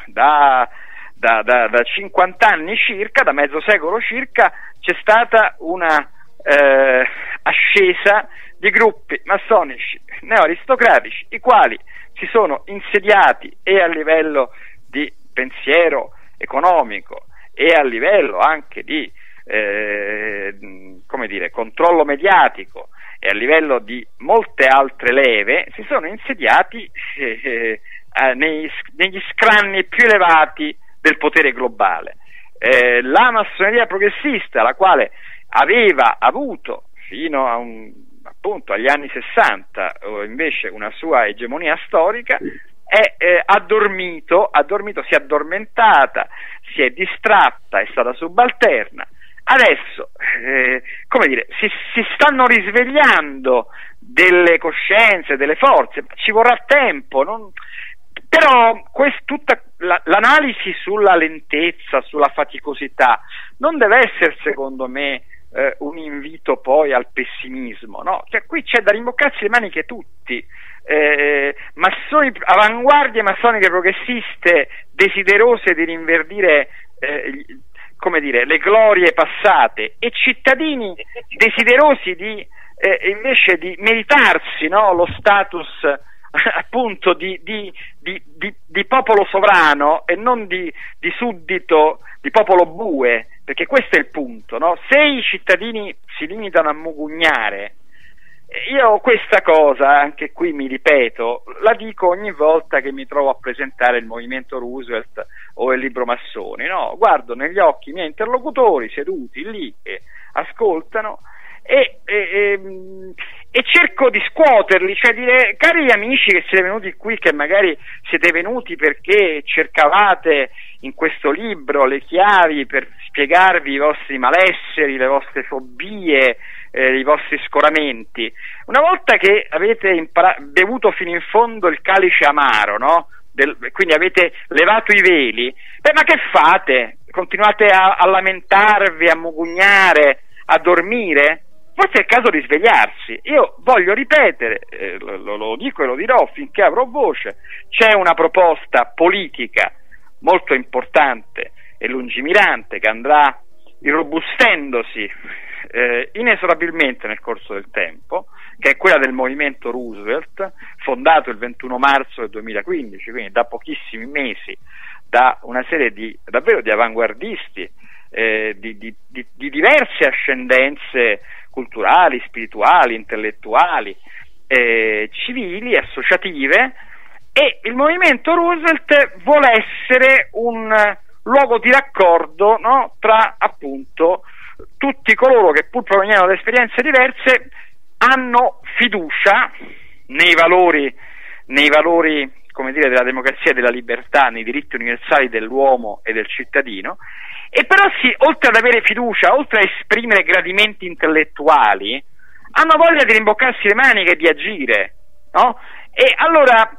da, da, da, da, 50 anni circa, da mezzo secolo circa, c'è stata una eh, ascesa di gruppi massonici neoaristocratici, i quali si sono insediati e a livello di pensiero economico e a livello anche di eh, dire, controllo mediatico e a livello di molte altre leve si sono insediati eh, eh, negli, negli, scranni più elevati del potere globale. Eh, la massoneria progressista, la quale aveva avuto fino un, appunto agli anni 60 invece una sua egemonia storica, è eh, addormito, addormito, si è addormentata, si è distratta, è stata subalterna. Adesso, eh, come dire, si, si, stanno risvegliando delle coscienze, delle forze, ci vorrà tempo, non... però quest, tutta la, l'analisi sulla lentezza, sulla faticosità, non deve essere secondo me eh, un invito poi al pessimismo, no? Cioè, qui c'è da rimboccarsi le maniche tutti, eh, massoni, avanguardie massoniche progressiste desiderose di rinverdire eh, come dire, le glorie passate e cittadini desiderosi di eh, invece di meritarsi no, lo status [LAUGHS] appunto di, di, di, di, popolo sovrano e non di, suddito, di popolo bue, perché questo è il punto. No? Se i cittadini si limitano a mugugnare, io questa cosa, anche qui mi ripeto, la dico ogni volta che mi trovo a presentare il movimento Roosevelt o il libro Massoni, no? guardo negli occhi i miei interlocutori seduti lì che ascoltano e, e, e, e, cerco di scuoterli, cioè dire cari amici che siete venuti qui, che magari siete venuti perché cercavate in questo libro le chiavi per spiegarvi i vostri malesseri, le vostre fobie, eh, i vostri scoramenti. Una volta che avete impara- bevuto fino in fondo il calice amaro, no? Del, quindi avete levato i veli, beh, ma che fate? Continuate a, a lamentarvi, a mugugnare, a dormire? Forse è il caso di svegliarsi. Io voglio ripetere, eh, lo, lo dico e lo dirò finché avrò voce, c'è una proposta politica molto importante e lungimirante che andrà irrobustendosi eh, inesorabilmente nel corso del tempo, che è quella del movimento Roosevelt, fondato il 21 marzo del 2015, quindi da pochissimi mesi, da una serie di davvero di avanguardisti eh, di, di, di, di, diverse ascendenze culturali, spirituali, intellettuali, eh, civili, associative e il movimento Roosevelt vuole essere un luogo di raccordo no, tra appunto tutti coloro che pur provenivano da esperienze diverse hanno fiducia nei valori, nei valori dire, della democrazia e della libertà, nei diritti universali dell'uomo e del cittadino, e però sì, oltre ad avere fiducia, oltre a esprimere gradimenti intellettuali, hanno voglia di rimboccarsi le maniche e di agire, no? E allora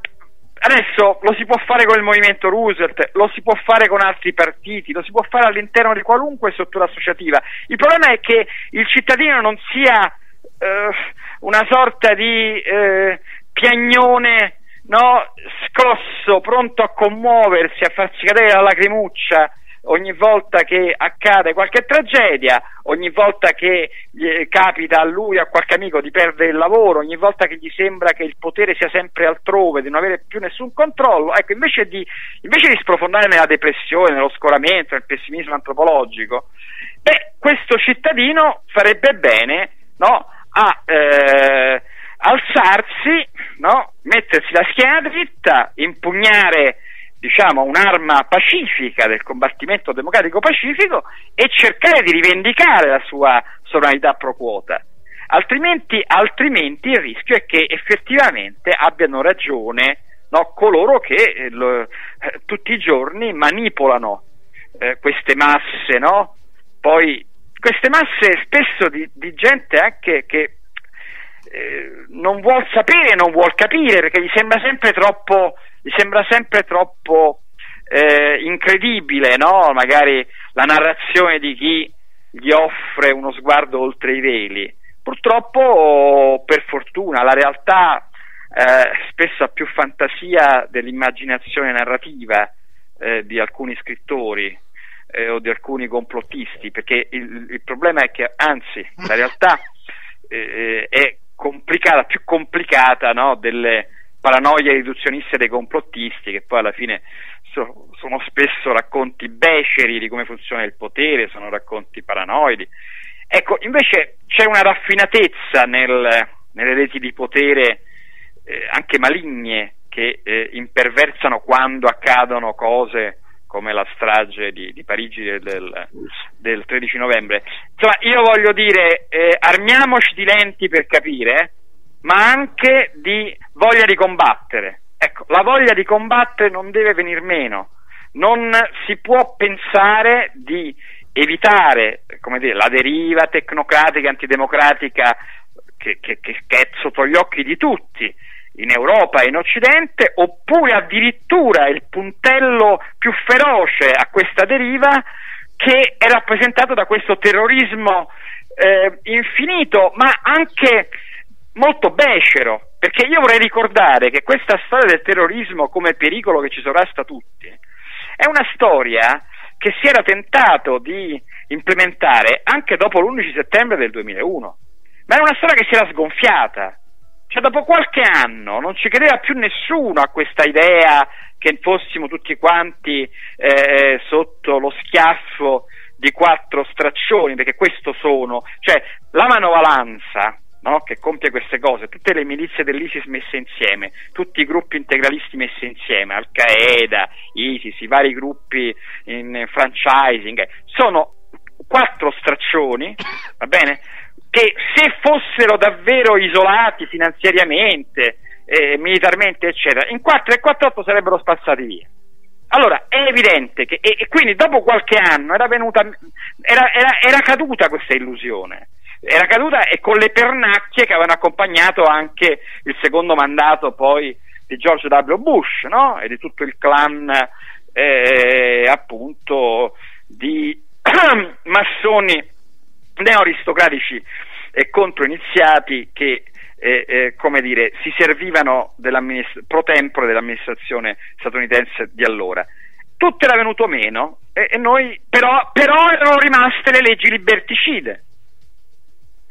adesso lo si può fare con il movimento Roosevelt, lo si può fare con altri partiti, lo si può fare all'interno di qualunque struttura associativa. Il problema è che il cittadino non sia eh, una sorta di eh, piagnone no, scosso, pronto a commuoversi, a farsi cadere la lacrimuccia ogni volta che accade qualche tragedia, ogni volta che capita a lui o a qualche amico di perdere il lavoro, ogni volta che gli sembra che il potere sia sempre altrove, di non avere più nessun controllo, ecco, invece di, invece di sprofondare nella depressione, nello scoramento, nel pessimismo antropologico, beh, questo cittadino farebbe bene no, a eh, alzarsi, no? mettersi la schiena dritta, impugnare diciamo, un'arma pacifica del combattimento democratico pacifico e cercare di rivendicare la sua sovranità pro quota. Altrimenti, altrimenti il rischio è che effettivamente abbiano ragione no, coloro che eh, eh, tutti i giorni manipolano eh, queste masse, no? Poi queste masse spesso di, di gente anche che eh, non vuol sapere, non vuol capire perché gli sembra sempre troppo, gli sembra sempre troppo eh, incredibile, no? Magari la narrazione di chi gli offre uno sguardo oltre i veli. Purtroppo, per fortuna, la realtà eh, spesso ha più fantasia dell'immaginazione narrativa eh, di alcuni scrittori eh, o di alcuni complottisti, perché il, il, problema è che, anzi, la realtà eh, è complicata, più complicata no? delle paranoie riduzioniste dei complottisti che poi alla fine so, sono spesso racconti beceri di come funziona il potere, sono racconti paranoidi. Ecco, invece c'è una raffinatezza nel, nelle reti di potere eh, anche maligne che eh, imperversano quando accadono cose come la strage di, di Parigi del, del, del, 13 novembre. Insomma, io voglio dire, eh, armiamoci di lenti per capire, ma anche di voglia di combattere. Ecco, la voglia di combattere non deve venir meno. Non si può pensare di evitare dire, la deriva tecnocratica, antidemocratica che, che, che, è sotto gli occhi di tutti in Europa e in Occidente, oppure addirittura il puntello più feroce a questa deriva che è rappresentato da questo terrorismo eh, infinito, ma anche molto becero, perché io vorrei ricordare che questa storia del terrorismo come pericolo che ci sovrasta tutti è una storia che si era tentato di implementare anche dopo l'11 settembre del 2001, ma è una storia che si era sgonfiata. Cioè, dopo qualche anno non ci credeva più nessuno a questa idea che fossimo tutti quanti eh, sotto lo schiaffo di quattro straccioni, perché questo sono, cioè la manovalanza no, che compie queste cose, tutte le milizie dell'ISIS messe insieme, tutti i gruppi integralisti messi insieme, Al-Qaeda, ISIS, i vari gruppi in franchising, sono quattro straccioni, va bene? che se fossero davvero isolati finanziariamente, eh, militarmente, eccetera, in 4 e 48 sarebbero spazzati via. Allora è evidente che, e, e quindi dopo qualche anno era, venuta, era, era, era caduta questa illusione era caduta e con le pernacchie che avevano accompagnato anche il secondo mandato poi di George W. Bush no? e di tutto il clan eh, appunto di [CLEARS THROAT] massoni neoaristocratici e controiniziati che eh, eh, come dire, si servivano pro tempore dell'amministrazione statunitense di allora. Tutto era venuto meno, e, e noi, però, però erano rimaste le leggi liberticide.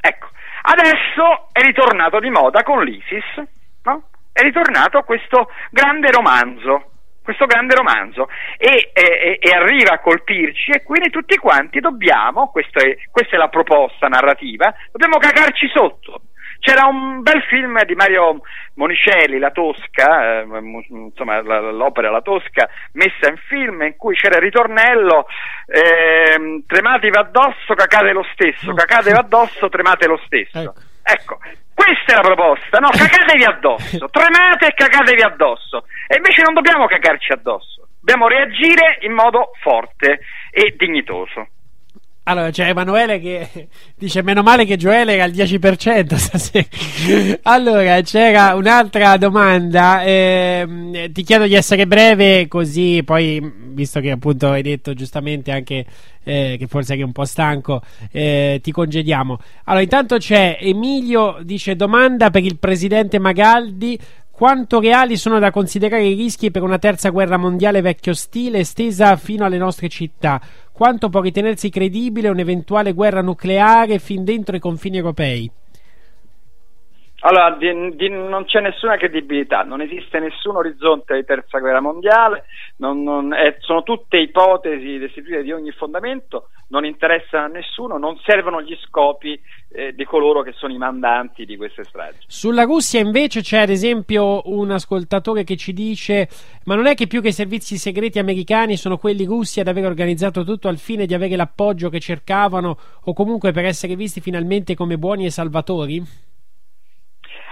Ecco, adesso è ritornato di moda con l'ISIS, no? È ritornato questo grande romanzo, questo grande romanzo e, e- e arriva a colpirci e quindi tutti quanti dobbiamo, è- questa è la proposta narrativa, dobbiamo cagarci sotto. C'era un bel film di Mario Monicelli, La Tosca, eh, insomma l'opera La Tosca, messa in film in cui c'era il ritornello, ehm, trematevi addosso, cacate lo stesso, cacatevi addosso, tremate lo stesso. Ecco, questa è la proposta, no? [LAUGHS] Cacatevi addosso, tremate e cacatevi addosso. E invece non dobbiamo cagarci addosso, dobbiamo reagire in modo forte e dignitoso. Allora, c'è Emanuele che dice: Meno male che Gioele era al 10% stasera. [LAUGHS] allora, c'era un'altra domanda. ehm, ti chiedo di essere breve, così poi, visto che appunto hai detto giustamente anche eh, che forse eri un po' stanco, eh, ti congediamo. Allora, intanto c'è Emilio, dice: Domanda per il presidente Magaldi. Quanto reali sono da considerare i rischi per una terza guerra mondiale vecchio stile estesa fino alle nostre città? Quanto può ritenersi credibile un'eventuale guerra nucleare fin dentro i confini europei? Allora, di- di- non c'è nessuna credibilità, non esiste nessun orizzonte di terza guerra mondiale, non- non- è- sono tutte ipotesi destituite di ogni fondamento, non interessano a nessuno, non servono gli scopi eh, di coloro che sono i mandanti di queste stragi. Sulla Russia invece c'è ad esempio un ascoltatore che ci dice ma non è che più che i servizi segreti americani sono quelli russi ad aver organizzato tutto al fine di avere l'appoggio che cercavano o comunque per essere visti finalmente come buoni e salvatori?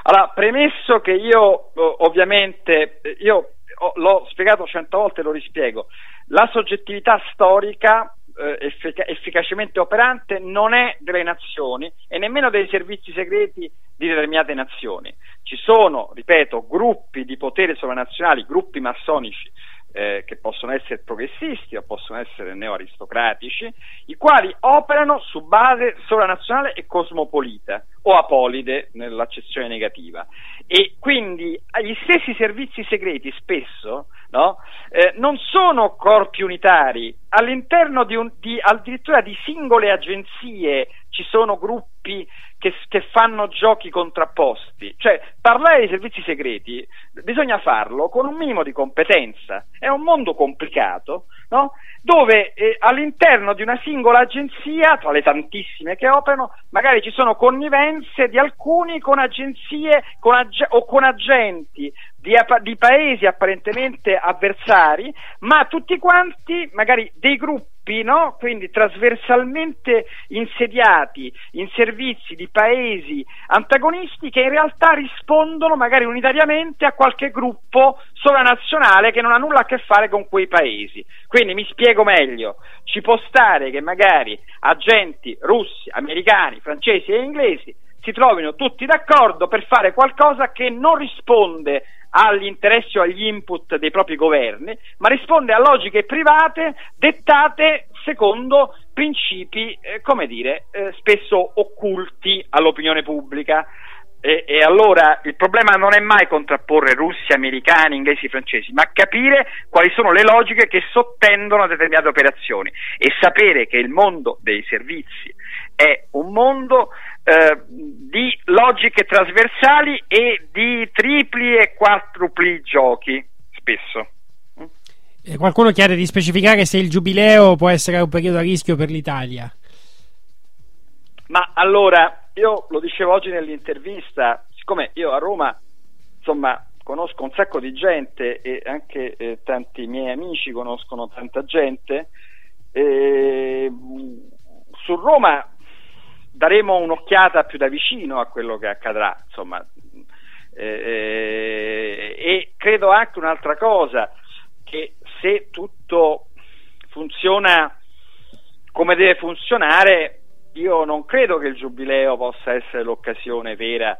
Allora, premesso che io eh, ovviamente, eh, io ho- l'ho spiegato cento volte e lo rispiego, la soggettività storica eh, effica- efficacemente operante non è delle nazioni e nemmeno dei servizi segreti di determinate nazioni. Ci sono, ripeto, gruppi di potere sovranazionali, gruppi massonici eh, che possono essere progressisti o possono essere neoaristocratici, i quali operano su base sovranazionale e cosmopolita o apolide nell'accezione negativa. E quindi gli stessi servizi segreti spesso no, eh, non sono corpi unitari, all'interno di un, di, addirittura di singole agenzie ci sono gruppi che, che fanno giochi contrapposti. Cioè, parlare di servizi segreti bisogna farlo con un minimo di competenza. È un mondo complicato, no? dove eh, all'interno di una singola agenzia, tra le tantissime che operano, magari ci sono connivenze di alcuni con agenzie con ag- o con agenti di, apa- di paesi apparentemente avversari, ma tutti quanti, magari dei gruppi, no? quindi trasversalmente insediati in servizi di paesi antagonisti che in realtà rispondono magari unitariamente a qualche gruppo sovranazionale che non ha nulla a che fare con quei paesi. Quindi mi spiego meglio, ci può stare che magari agenti russi, americani, francesi e inglesi si trovino tutti d'accordo per fare qualcosa che non risponde agli interessi o agli input dei propri governi, ma risponde a logiche private dettate secondo principi, eh, come dire, eh, spesso occulti all'opinione pubblica. E, e allora il problema non è mai contrapporre russi, americani, inglesi, francesi, ma capire quali sono le logiche che sottendono determinate operazioni e sapere che il mondo dei servizi è un mondo eh, di logiche trasversali e di tripli e quadrupli giochi, spesso. Eh, qualcuno chiede di specificare se il giubileo può essere un periodo a rischio per l'Italia. Ma allora, io lo dicevo oggi nell'intervista, siccome io a Roma, insomma, conosco un sacco di gente e anche eh, tanti miei amici conoscono tanta gente, e, mh, su Roma daremo un'occhiata più da vicino a quello che accadrà, insomma, eh, e credo anche un'altra cosa, che se tutto funziona come deve funzionare, io non credo che il giubileo possa essere l'occasione vera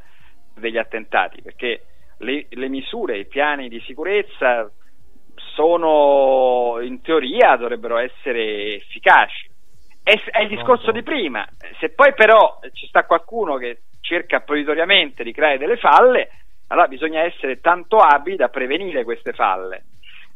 degli attentati, perché le, le misure, i piani di sicurezza sono in teoria dovrebbero essere efficaci. È, è il discorso di prima, se poi però ci sta qualcuno che cerca proditoriamente di creare delle falle, allora bisogna essere tanto abili da prevenire queste falle.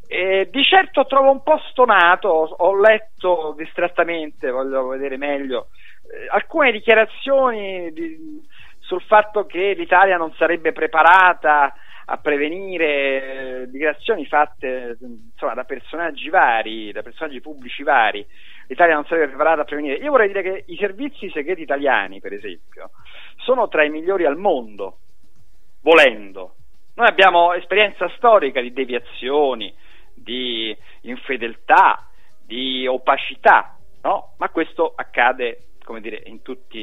E di certo trovo un po' stonato, ho, ho letto distrattamente, voglio vedere meglio, eh, alcune dichiarazioni di- sul fatto che l'Italia non sarebbe preparata a prevenire eh, dichiarazioni fatte insomma, da personaggi vari, da personaggi pubblici vari. L'Italia non sarebbe preparata a prevenire. Io vorrei dire che i servizi segreti italiani, per esempio, sono tra i migliori al mondo, volendo. Noi abbiamo esperienza storica di deviazioni, di infedeltà, di opacità, no? Ma questo accade, come dire, in tutti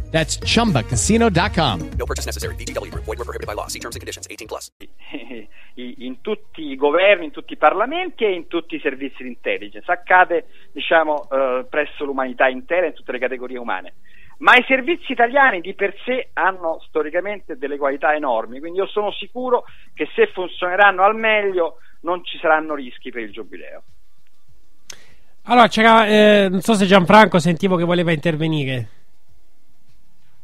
That's chumbacasino.com. No purchase necessary. Group. Void were prohibited by law. See terms and conditions. 18 plus. [LAUGHS] in tutti i governi, in tutti i parlamenti e in tutti i servizi di intelligence. Accade, diciamo, eh, presso l'umanità intera, in tutte le categorie umane. Ma i servizi italiani di per sé hanno storicamente delle qualità enormi, quindi io sono sicuro che se funzioneranno al meglio non ci saranno rischi per il giubileo. Allora, c'era, eh, non so se Gianfranco sentivo che voleva intervenire.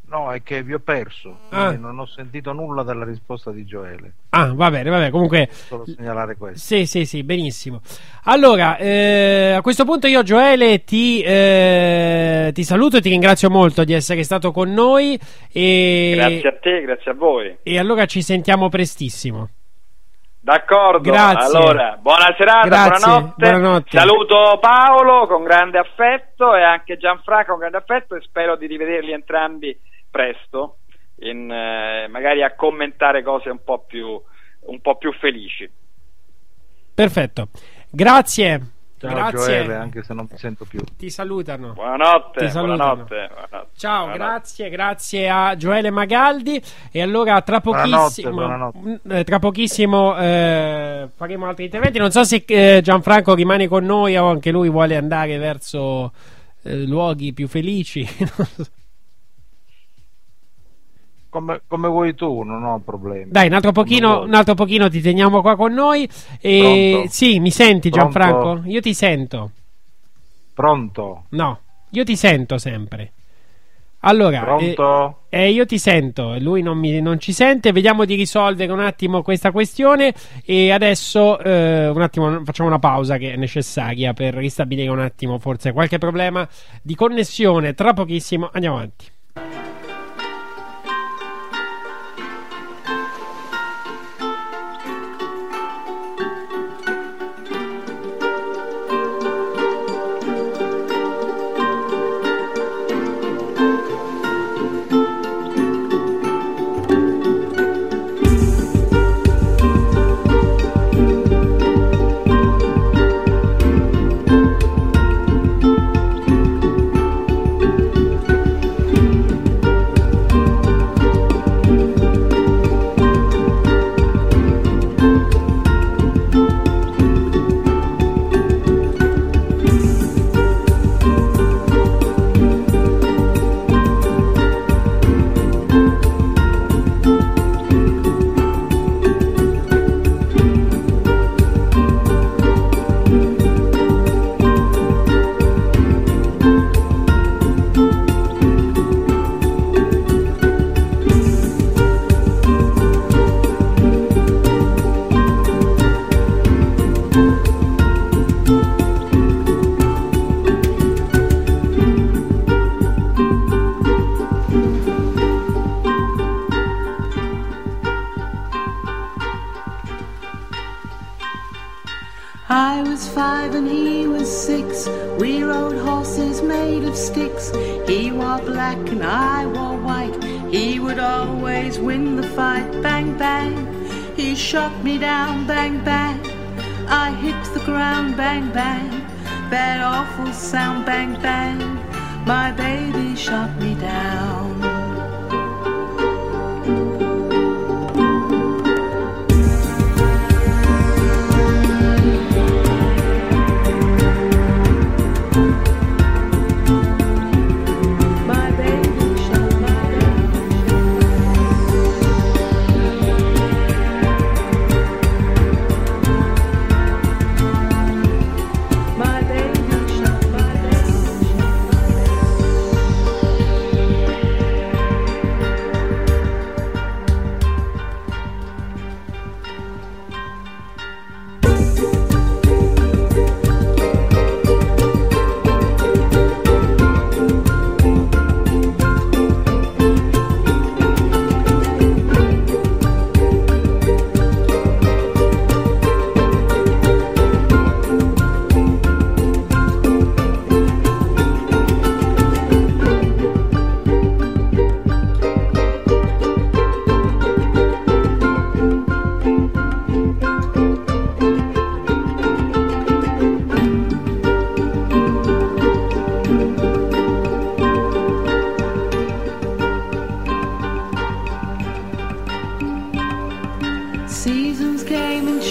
No, è che vi ho perso. Ah. Non ho sentito nulla della risposta di Gioele. Ah, va bene, va bene. Comunque, Solo segnalare questo. Sì, sì, sì, benissimo. Allora, eh, a questo punto io, Gioele, ti, eh, ti saluto e ti ringrazio molto di essere stato con noi. E, Grazie a te, grazie a voi. e allora ci sentiamo prestissimo. D'accordo, Grazie. allora buona serata, Grazie, buonanotte. buonanotte. Saluto Paolo con grande affetto e anche Gianfranco con grande affetto e spero di rivederli entrambi presto, in, eh, magari a commentare cose un po' più, un po' più felici. Perfetto. Grazie. Ciao Grazie. Gioele, anche se non mi sento più. Ti salutano. Buonanotte, Ti salutano. buonanotte, buonanotte. Ciao, Buonanotte. grazie, grazie a Gioele Magaldi. E allora tra pochissimo, Buonanotte, Mm, eh, tra pochissimo eh, faremo altri interventi. Non so se eh, Gianfranco rimane con noi o anche lui vuole andare verso eh, luoghi più felici. [LAUGHS] Come, come vuoi tu, non ho problemi. Dai, un altro, pochino, un altro pochino ti teniamo qua con noi. E... Pronto? Sì, mi senti Pronto? Gianfranco? Io ti sento. Pronto? No, io ti sento sempre. Allora, Pronto? eh, eh, io ti sento, lui non, mi- non ci sente. Vediamo di risolvere un attimo questa questione. E adesso eh, un attimo facciamo una pausa che è necessaria per ristabilire un attimo, forse qualche problema di connessione. Tra pochissimo andiamo avanti.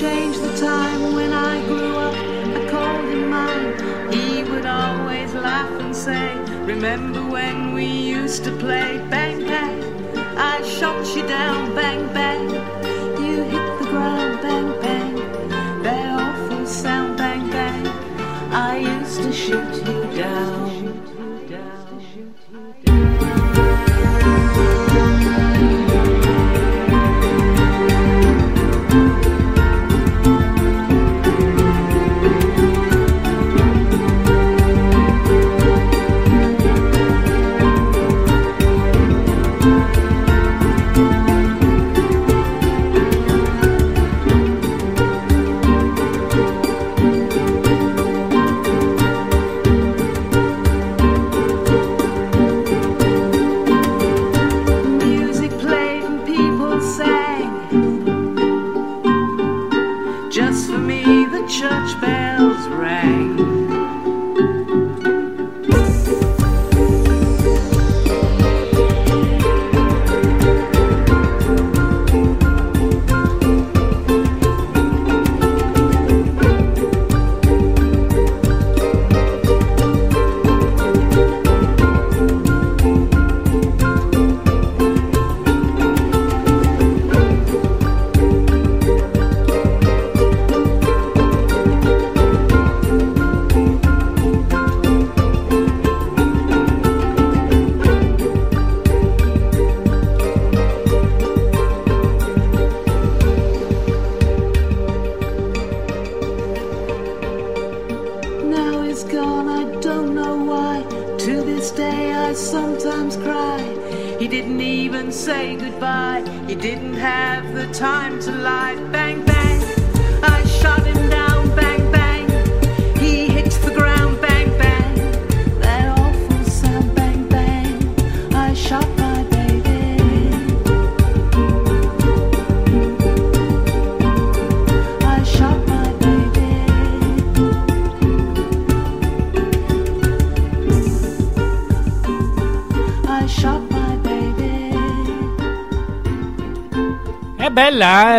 Changed the time when I grew up. I called him mine. He would always laugh and say, Remember when we used to play bang bang? I shot you down, bang bang.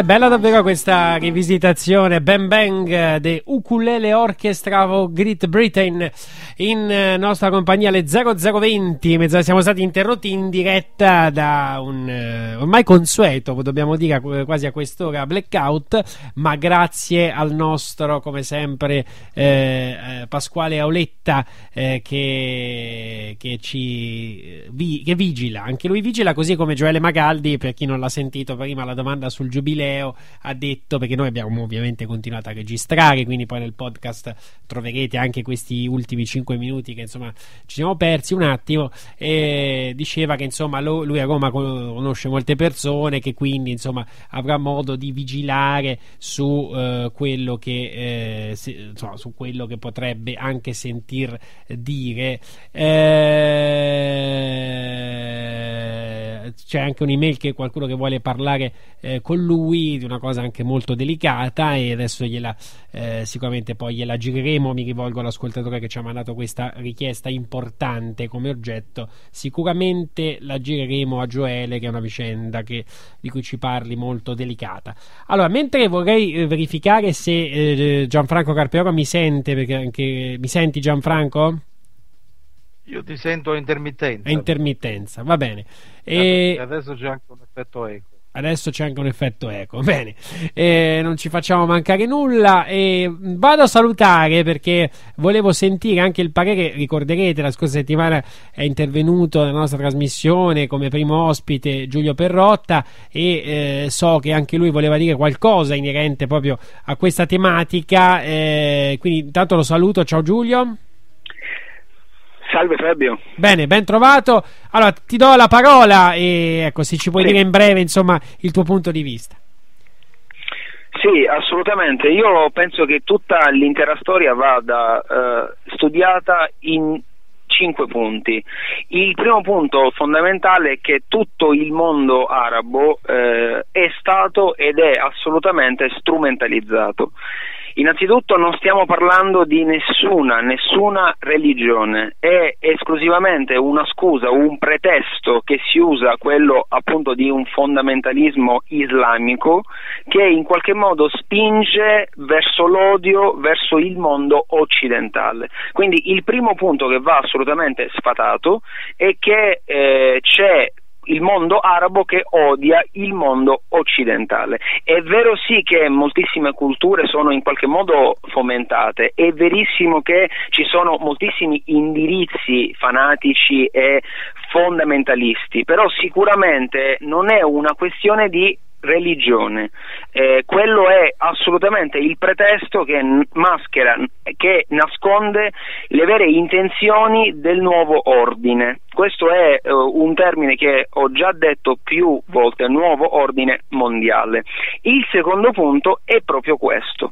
Bella, eh? davvero questa rivisitazione Bang Bang The Ukulele Orchestra of Great Britain in eh, nostra compagnia alle 0020 Mezzo- siamo stati interrotti in diretta da un eh, ormai consueto dobbiamo dire quasi a quest'ora blackout ma grazie al nostro come sempre eh, eh, Pasquale Auletta eh, che, che ci vi- che vigila. Anche lui vigila così come Gioele Magaldi per chi non l'ha sentito prima la domanda sul giubileo ha detto, perché noi abbiamo ovviamente continuato a registrare, quindi poi nel podcast troverete anche questi ultimi 5 minuti che insomma ci siamo persi un attimo, e diceva che insomma lui a Roma conosce molte persone, che quindi insomma avrà modo di vigilare su, eh, quello, che, eh, se, insomma, su quello che potrebbe anche sentir dire. Eh, c'è anche un'email che qualcuno che vuole parlare eh, con lui di una cosa anche molto delicata e adesso gliela eh, sicuramente poi gliela gireremo. Mi rivolgo all'ascoltatore che ci ha mandato questa richiesta importante come oggetto. Sicuramente la gireremo a Gioele che è una vicenda che, di cui ci parli molto delicata. Allora mentre vorrei eh, verificare se eh, Gianfranco Carpeoro mi sente perché anche mi senti Gianfranco? Io ti sento intermittenza. A intermittenza, va bene. E... Adesso c'è anche un effetto eco. Adesso c'è anche un effetto eco. [LAUGHS] Bene, e non ci facciamo mancare nulla. E vado a salutare perché volevo sentire anche il parere. Ricorderete, la scorsa settimana è intervenuto nella nostra trasmissione come primo ospite Giulio Perrotta e eh, so che anche lui voleva dire qualcosa inerente proprio a questa tematica. Eh, quindi intanto lo saluto. Ciao Giulio. Salve Fabio. Bene, ben trovato. Allora, ti do la parola e ecco, se ci puoi sì. dire in breve, insomma, il tuo punto di vista. Sì, assolutamente. Io penso che tutta l'intera storia vada eh, studiata in cinque punti. Il primo punto fondamentale è che tutto il mondo arabo eh, è stato ed è assolutamente strumentalizzato. Innanzitutto non stiamo parlando di nessuna, nessuna religione, è esclusivamente una scusa, un pretesto che si usa, quello appunto di un fondamentalismo islamico che in qualche modo spinge verso l'odio, verso il mondo occidentale. Quindi il primo punto che va assolutamente sfatato è che eh, c'è il mondo arabo che odia il mondo occidentale. È vero sì che moltissime culture sono in qualche modo fomentate, è verissimo che ci sono moltissimi indirizzi fanatici e fondamentalisti, però sicuramente non è una questione di religione. Eh, quello è assolutamente il pretesto che maschera, che nasconde le vere intenzioni del nuovo ordine. Questo è eh, un termine che ho già detto più volte, nuovo ordine mondiale. Il secondo punto è proprio questo.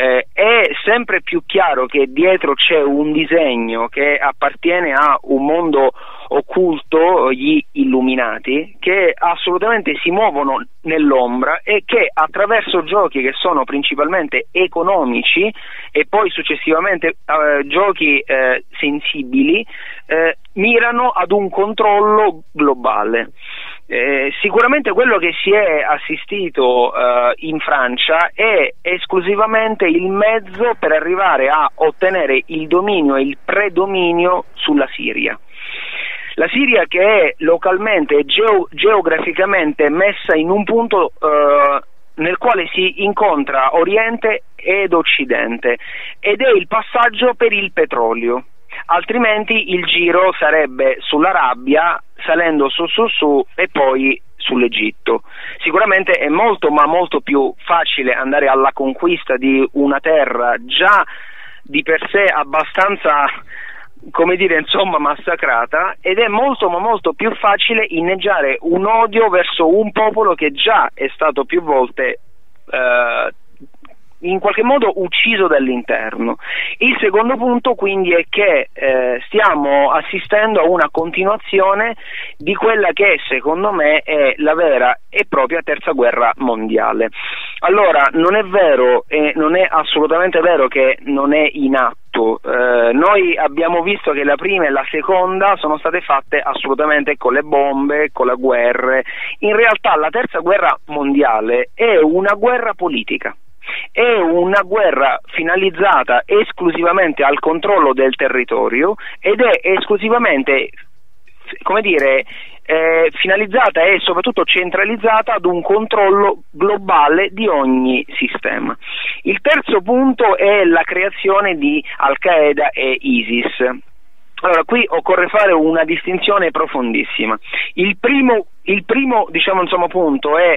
Eh, è sempre più chiaro che dietro c'è un disegno che appartiene a un mondo occulto, gli illuminati, che assolutamente si muovono nell'ombra e che attraverso giochi che sono principalmente economici e poi successivamente eh, giochi eh, sensibili, eh, mirano ad un controllo globale. Eh, sicuramente quello che si è assistito eh, in Francia è esclusivamente il mezzo per arrivare a ottenere il dominio e il predominio sulla Siria. La Siria che è localmente e geo- geograficamente messa in un punto eh, nel quale si incontra Oriente ed Occidente ed è il passaggio per il petrolio altrimenti il giro sarebbe sull'Arabia salendo su su su e poi sull'Egitto. Sicuramente è molto ma molto più facile andare alla conquista di una terra già di per sé abbastanza come dire, insomma, massacrata ed è molto ma molto più facile inneggiare un odio verso un popolo che già è stato più volte eh, in qualche modo ucciso dall'interno. Il secondo punto quindi è che eh, stiamo assistendo a una continuazione di quella che secondo me è la vera e propria terza guerra mondiale. Allora, non è vero e non è assolutamente vero che non è in atto. Eh, noi abbiamo visto che la prima e la seconda sono state fatte assolutamente con le bombe, con le guerre. In realtà la terza guerra mondiale è una guerra politica è una guerra finalizzata esclusivamente al controllo del territorio ed è esclusivamente come dire, eh, finalizzata e soprattutto centralizzata ad un controllo globale di ogni sistema. Il terzo punto è la creazione di Al-Qaeda e ISIS. Allora, qui occorre fare una distinzione profondissima. Il primo Il primo diciamo, insomma, punto è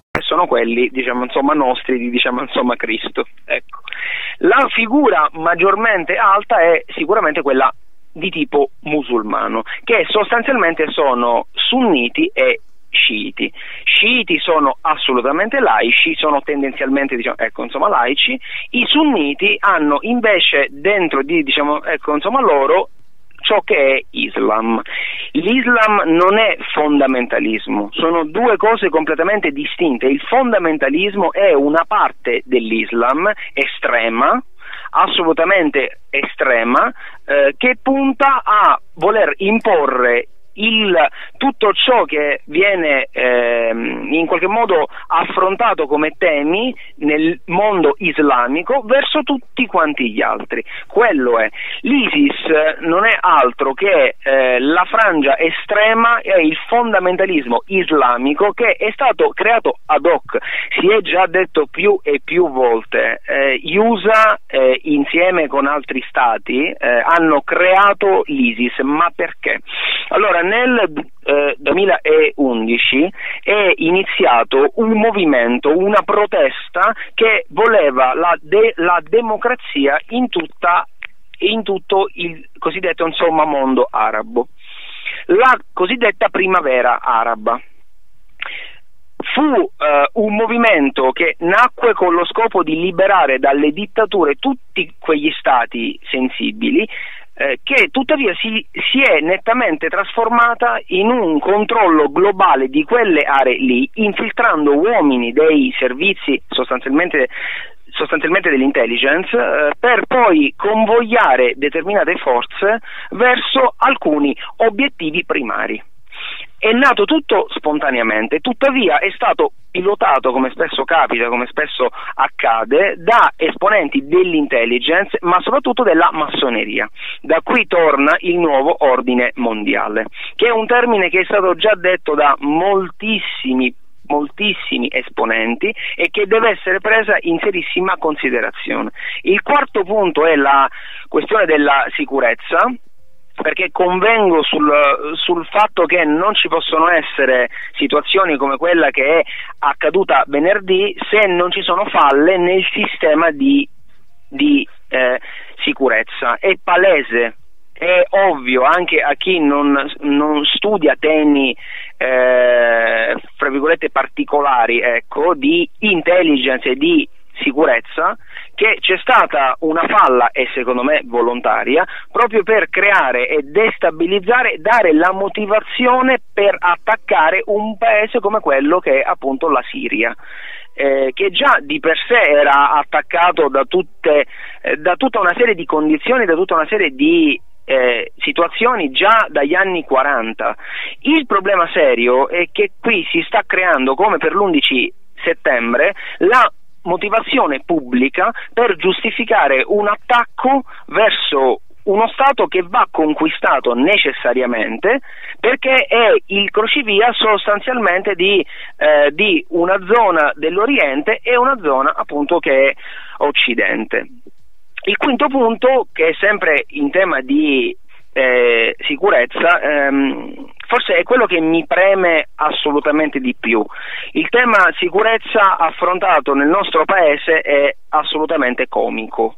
Sono quelli, diciamo, insomma, nostri di, diciamo, insomma, Cristo. Ecco. La figura maggiormente alta è sicuramente quella di tipo musulmano, che sostanzialmente sono sunniti e sciiti. Sciiti sono assolutamente laici, sono tendenzialmente diciamo, ecco, insomma, laici, i sunniti hanno invece dentro di diciamo, ecco, insomma, loro ciò che è Islam. L'Islam non è fondamentalismo, sono due cose completamente distinte. Il fondamentalismo è una parte dell'Islam estrema, assolutamente estrema, eh, che punta a voler imporre il, tutto ciò che viene ehm, in qualche modo affrontato come temi nel mondo islamico verso tutti quanti gli altri. Quello è. L'ISIS non è altro che eh, la frangia estrema e il fondamentalismo islamico che è stato creato ad hoc. Si è già detto più e più volte. Eh, gli USA eh, insieme con altri stati eh, hanno creato l'ISIS, ma perché? Allora, nel eh, 2011 è iniziato un movimento, una protesta che voleva la, de- la democrazia in, tutta, in tutto il cosiddetto insomma, mondo arabo. La cosiddetta primavera araba fu eh, un movimento che nacque con lo scopo di liberare dalle dittature tutti quegli stati sensibili eh, che tuttavia si, si, è nettamente trasformata in un controllo globale di quelle aree lì, infiltrando uomini dei servizi sostanzialmente sostanzialmente dell'intelligence, eh, per poi convogliare determinate forze verso alcuni obiettivi primari. È nato tutto spontaneamente, tuttavia è stato pilotato, come spesso capita, come spesso accade, da esponenti dell'intelligence, ma soprattutto della massoneria. Da qui torna il nuovo ordine mondiale, che è un termine che è stato già detto da moltissimi moltissimi esponenti e che deve essere presa in serissima considerazione. Il quarto punto è la questione della sicurezza, perché convengo sul, sul, fatto che non ci possono essere situazioni come quella che è accaduta venerdì se non ci sono falle nel sistema di, di eh, sicurezza. È palese, è ovvio anche a chi non, non studia temi eh, particolari ecco, di intelligence e di sicurezza che c'è stata una falla e secondo me volontaria proprio per creare e destabilizzare, dare la motivazione per attaccare un paese come quello che è appunto la Siria. Eh, che già di per sé era attaccato da, tutte, eh, da tutta una serie di condizioni, da tutta una serie di eh, situazioni già dagli anni 40. Il problema serio è che qui si sta creando, come per l'11 settembre, la motivazione pubblica per giustificare un attacco verso uno Stato che va conquistato necessariamente perché è il crocevia sostanzialmente di, eh, di una zona dell'Oriente e una zona appunto che è Occidente. Il quinto punto, che è sempre in tema di eh, sicurezza, ehm, forse è quello che mi preme assolutamente di più. Il tema sicurezza affrontato nel nostro paese è assolutamente comico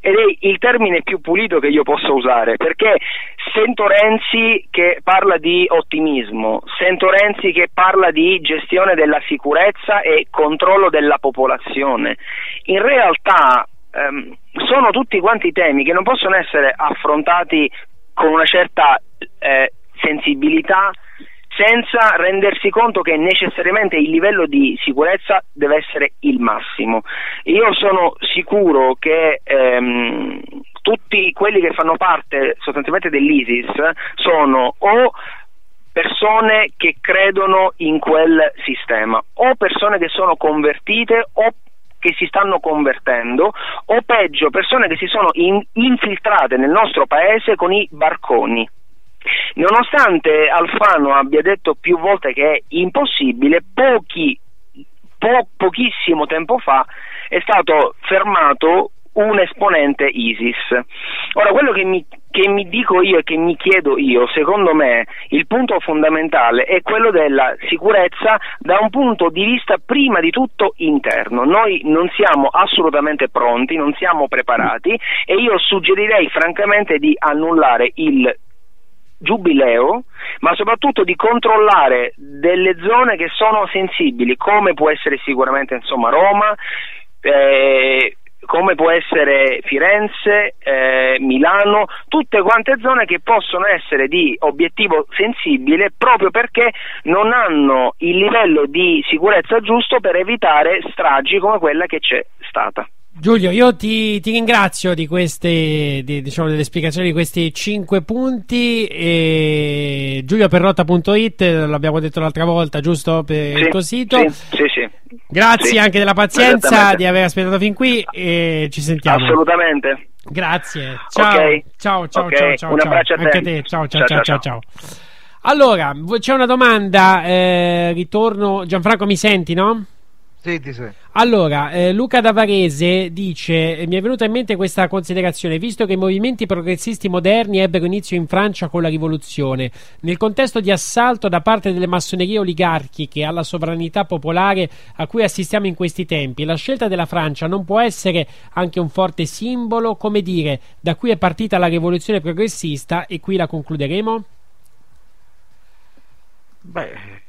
ed è il termine più pulito che io possa usare, perché sento Renzi che parla di ottimismo, sento Renzi che parla di gestione della sicurezza e controllo della popolazione. In realtà ehm, sono tutti quanti temi che non possono essere affrontati con una certa eh, sensibilità senza rendersi conto che necessariamente il livello di sicurezza deve essere il massimo. Io sono sicuro che ehm, tutti quelli che fanno parte sostanzialmente dell'ISIS sono o persone che credono in quel sistema o persone che sono convertite o che si stanno convertendo o peggio persone che si sono in- infiltrate nel nostro paese con i barconi. Nonostante Alfano abbia detto più volte che è impossibile, pochi, po- pochissimo tempo fa è stato fermato un esponente ISIS. Ora, quello che mi, che mi, dico io e che mi chiedo io, secondo me, il punto fondamentale è quello della sicurezza da un punto di vista prima di tutto interno. Noi non siamo assolutamente pronti, non siamo preparati e io suggerirei francamente di annullare il giubileo, ma soprattutto di controllare delle zone che sono sensibili, come può essere sicuramente insomma, Roma, eh, come può essere Firenze, eh, Milano, tutte quante zone che possono essere di obiettivo sensibile proprio perché non hanno il livello di sicurezza giusto per evitare stragi come quella che c'è stata. Giulio, io ti, ti ringrazio di queste, di, diciamo, delle spiegazioni di questi cinque punti. E GiulioPerrotta.it, l'abbiamo detto l'altra volta, giusto? Per sì, il tuo sito. Sì, sì, sì. Grazie Sì, anche della pazienza di aver aspettato fin qui e ci sentiamo. Assolutamente. Grazie. Ciao. Ok. Ciao, ciao, Ok, ciao, ciao. un ciao. abbraccio a te. Anche a te. Ciao, ciao, ciao, Ciao, ciao, ciao. Allora, c'è una domanda, eh, ritorno. Gianfranco, mi senti, no? Sì, ti sei. Allora, eh, Luca Davarese dice: eh, Mi è venuta in mente questa considerazione, visto che i movimenti progressisti moderni ebbero inizio in Francia con la rivoluzione, nel contesto di assalto da parte delle massonerie oligarchiche alla sovranità popolare a cui assistiamo in questi tempi, la scelta della Francia non può essere anche un forte simbolo, come dire, da cui è partita la rivoluzione progressista e qui la concluderemo? Beh, eh,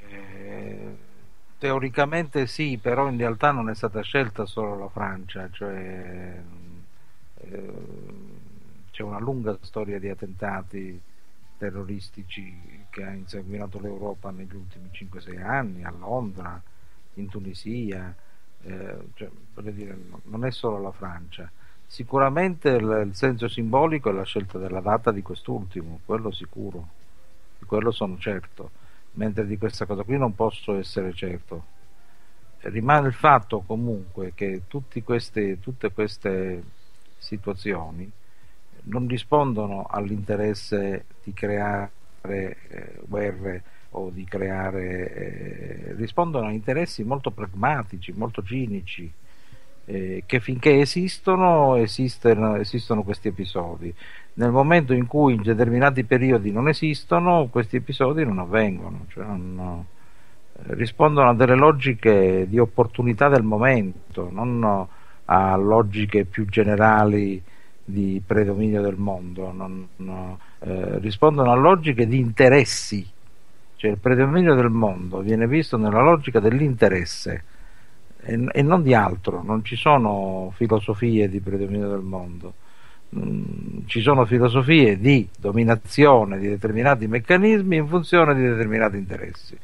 teoricamente sì, però in realtà non è stata scelta solo la Francia, cioè eh, c'è una lunga storia di attentati terroristici che ha insanguinato l'Europa negli ultimi 5-6 anni, a Londra, in Tunisia, eh, cioè, dire, no- non è solo la Francia. Sicuramente il, il senso simbolico è la scelta della data di quest'ultimo, quello sicuro, di quello sono certo, mentre di questa cosa qui non posso essere certo. Rimane il fatto comunque che queste, tutte queste situazioni non rispondono all'interesse di creare eh, guerre o di creare eh, rispondono a interessi molto pragmatici, molto cinici eh, che finché esistono, esistono esistono questi episodi. Nel momento in cui in determinati periodi non esistono questi episodi non avvengono cioè non, eh, rispondono a delle logiche di opportunità del momento non a logiche più generali di predominio del mondo, non, no, eh, rispondono a logiche di interessi, cioè il predominio del mondo viene visto nella logica dell'interesse e, e non di altro, non ci sono filosofie di predominio del mondo, Mm, ci sono filosofie di dominazione di determinati meccanismi in funzione di determinati interessi.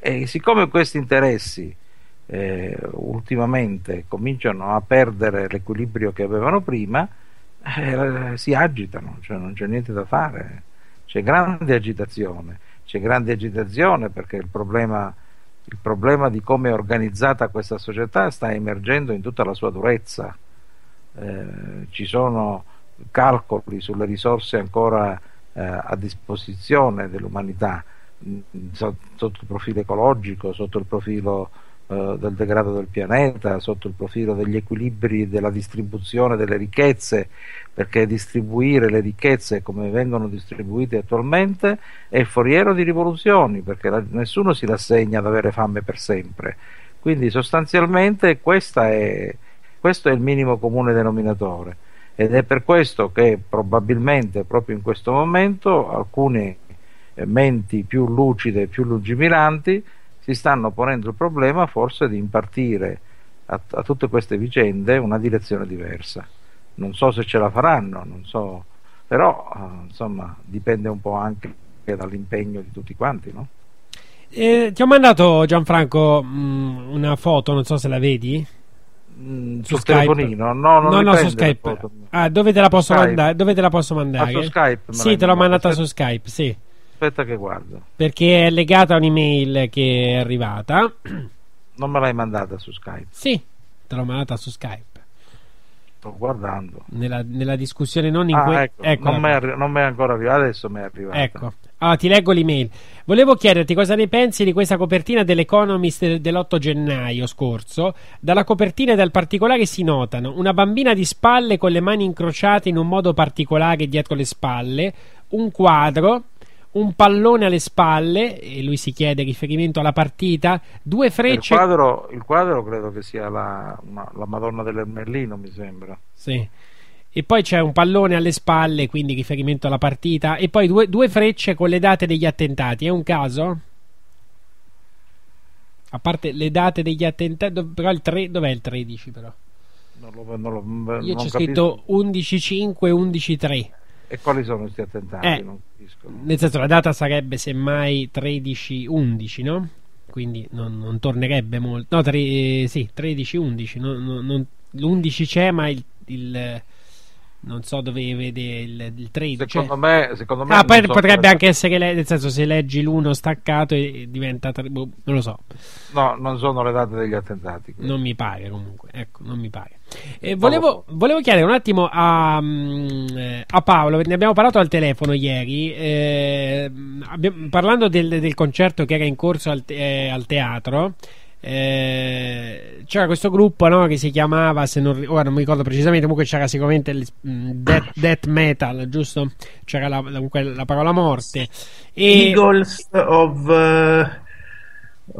E siccome questi interessi eh, ultimamente cominciano a perdere l'equilibrio che avevano prima, eh, si agitano, cioè non c'è niente da fare, c'è grande agitazione, c'è grande agitazione perché il problema, il problema di come è organizzata questa società sta emergendo in tutta la sua durezza, eh, ci sono calcoli sulle risorse ancora eh, a disposizione dell'umanità mh, so- sotto il profilo ecologico, sotto il profilo eh, del degrado del pianeta, sotto il profilo degli equilibri della distribuzione delle ricchezze, perché distribuire le ricchezze come vengono distribuite attualmente è foriero di rivoluzioni, perché la- nessuno si rassegna ad avere fame per sempre. Quindi sostanzialmente è- questo è il minimo comune denominatore ed è per questo che probabilmente proprio in questo momento alcune eh, menti più lucide, più lungimiranti si stanno ponendo il problema forse di impartire a, a tutte queste vicende una direzione diversa. Non so se ce la faranno, non so, però eh, insomma dipende un po' anche dall'impegno di tutti quanti, no? Eh, ti ho mandato Gianfranco mh, una foto, non so se la vedi. Mm, sul telefonino? No, no, no, su Skype. Ah, dove te la posso Skype. mandare? Dove te la posso mandare? Ah, su Skype me Sì, te l'ho mandata. mandata su Skype, sì. Aspetta che guardo. Perché è legata a un'email che è arrivata. Non me l'hai mandata su Skype. Sì, te l'ho mandata su Skype. Sto guardando. Nella, nella discussione non in Ah, que- ecco, eccola non, mi è arri- non mi è ancora arrivata, adesso mi è arrivata. Ecco. Allora, ti leggo l'email. Volevo chiederti cosa ne pensi di questa copertina dell'Economist del- dell'8 gennaio scorso. Dalla copertina e dal particolare si notano una bambina di spalle con le mani incrociate in un modo particolare dietro le spalle, un quadro, un pallone alle spalle, e lui si chiede riferimento alla partita, due Il frecce. quadro, il quadro credo che sia la, la Madonna dell'Ermellino, mi sembra. Sì. E poi c'è un pallone alle spalle, quindi riferimento alla partita. E poi due, due frecce con le date degli attentati. È un caso? A parte le date degli attentati, però il 3, dov'è il 13 però? Non lo, non lo- Io non c'è capisco. scritto 11-5 e 11-3. E quali sono questi attentati? Eh, Non capisco. Nel senso, la data sarebbe semmai 13-11, no? Quindi non, non tornerebbe molto. No, tre- sì, 13-11. non- non- non- L'11 c'è, ma il, il- non so dove vede il, il 13. Secondo me, secondo me Ah, poi so potrebbe come- anche essere, le- nel senso, se leggi l'uno staccato e diventa. tre- boh, non lo so. No, non sono le date degli attentati. quindi. Non mi pare comunque, ecco, non mi pare. Eh, volevo, volevo chiedere un attimo a, mm, a Paolo, ne abbiamo parlato al telefono ieri, eh, abbiamo- parlando del, del concerto che era in corso al, te- eh, al teatro. Eh, c'era questo gruppo no, che si chiamava se non, ora non mi ricordo precisamente comunque c'era sicuramente il mm, death, death metal giusto? C'era la, la- la parola morte. E Eagles of eh,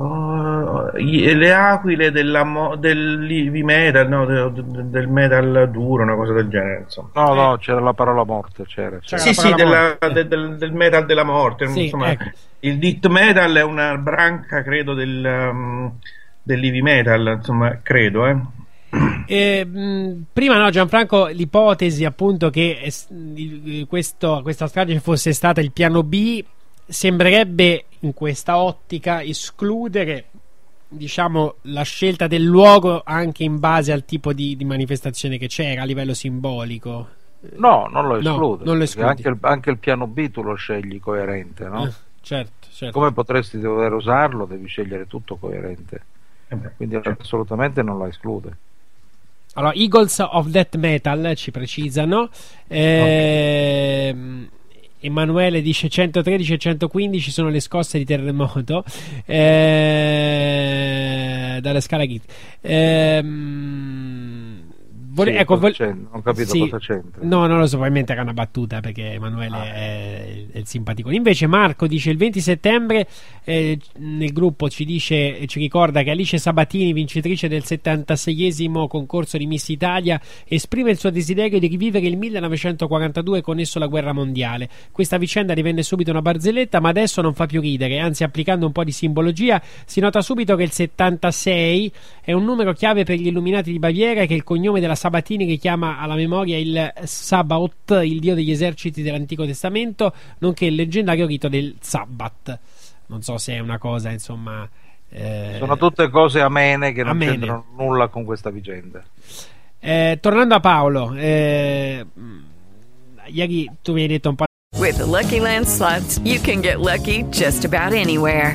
oh, le aquile della mo- del metal, no, del, del metal duro, una cosa del genere. Insomma. No, no, c'era la parola morte. C'era, c'era. Sì, sì, della- de- del, del metal della morte. Sì, insomma, ecco. Il death metal è una branca, credo, del, um, dell'heavy metal, insomma, credo, eh. Eh, mh, prima no, Gianfranco, l'ipotesi appunto che es- questo- questa strage fosse stata il piano B sembrerebbe in questa ottica escludere diciamo la scelta del luogo anche in base al tipo di, di manifestazione che c'era a livello simbolico. No, non lo No, non lo perché escludi. anche, il, anche il piano B tu lo scegli coerente, no? Eh, certo, certo. Come potresti dover usarlo, devi scegliere tutto coerente. Quindi assolutamente non la esclude. Allora, Eagles of Death Metal ci precisano. Ehm, Emanuele dice 113 e 115 sono le scosse di terremoto eh, dalle scala Git. Ehm, vole- Sì, ecco, vol-? Non ho capito sì. cosa c'entra. No, non lo so, probabilmente era una battuta perché Emanuele Ah. è, è il simpaticone. Invece Marco dice il 20 settembre eh, nel gruppo ci dice ci ricorda che Alice Sabatini, vincitrice del 76esimo concorso di Miss Italia, esprime il suo desiderio di rivivere il 1942 connesso alla guerra mondiale. Questa vicenda divenne subito una barzelletta, ma adesso non fa più ridere, anzi applicando un po' di simbologia si nota subito che il 76 è un numero chiave per gli illuminati di Baviera e che il cognome della Sabatini richiama alla memoria il Sabaoth, il dio degli eserciti dell'Antico Testamento, nonché il leggendario rito del Sabbat. Non so se è una cosa, insomma. eh, Sono tutte cose amene che non amene. c'entrano nulla con questa vicenda. eh, tornando a Paolo, eh, ieri tu mi hai detto un po'. With the Lucky Land slots, you can get lucky just about anywhere.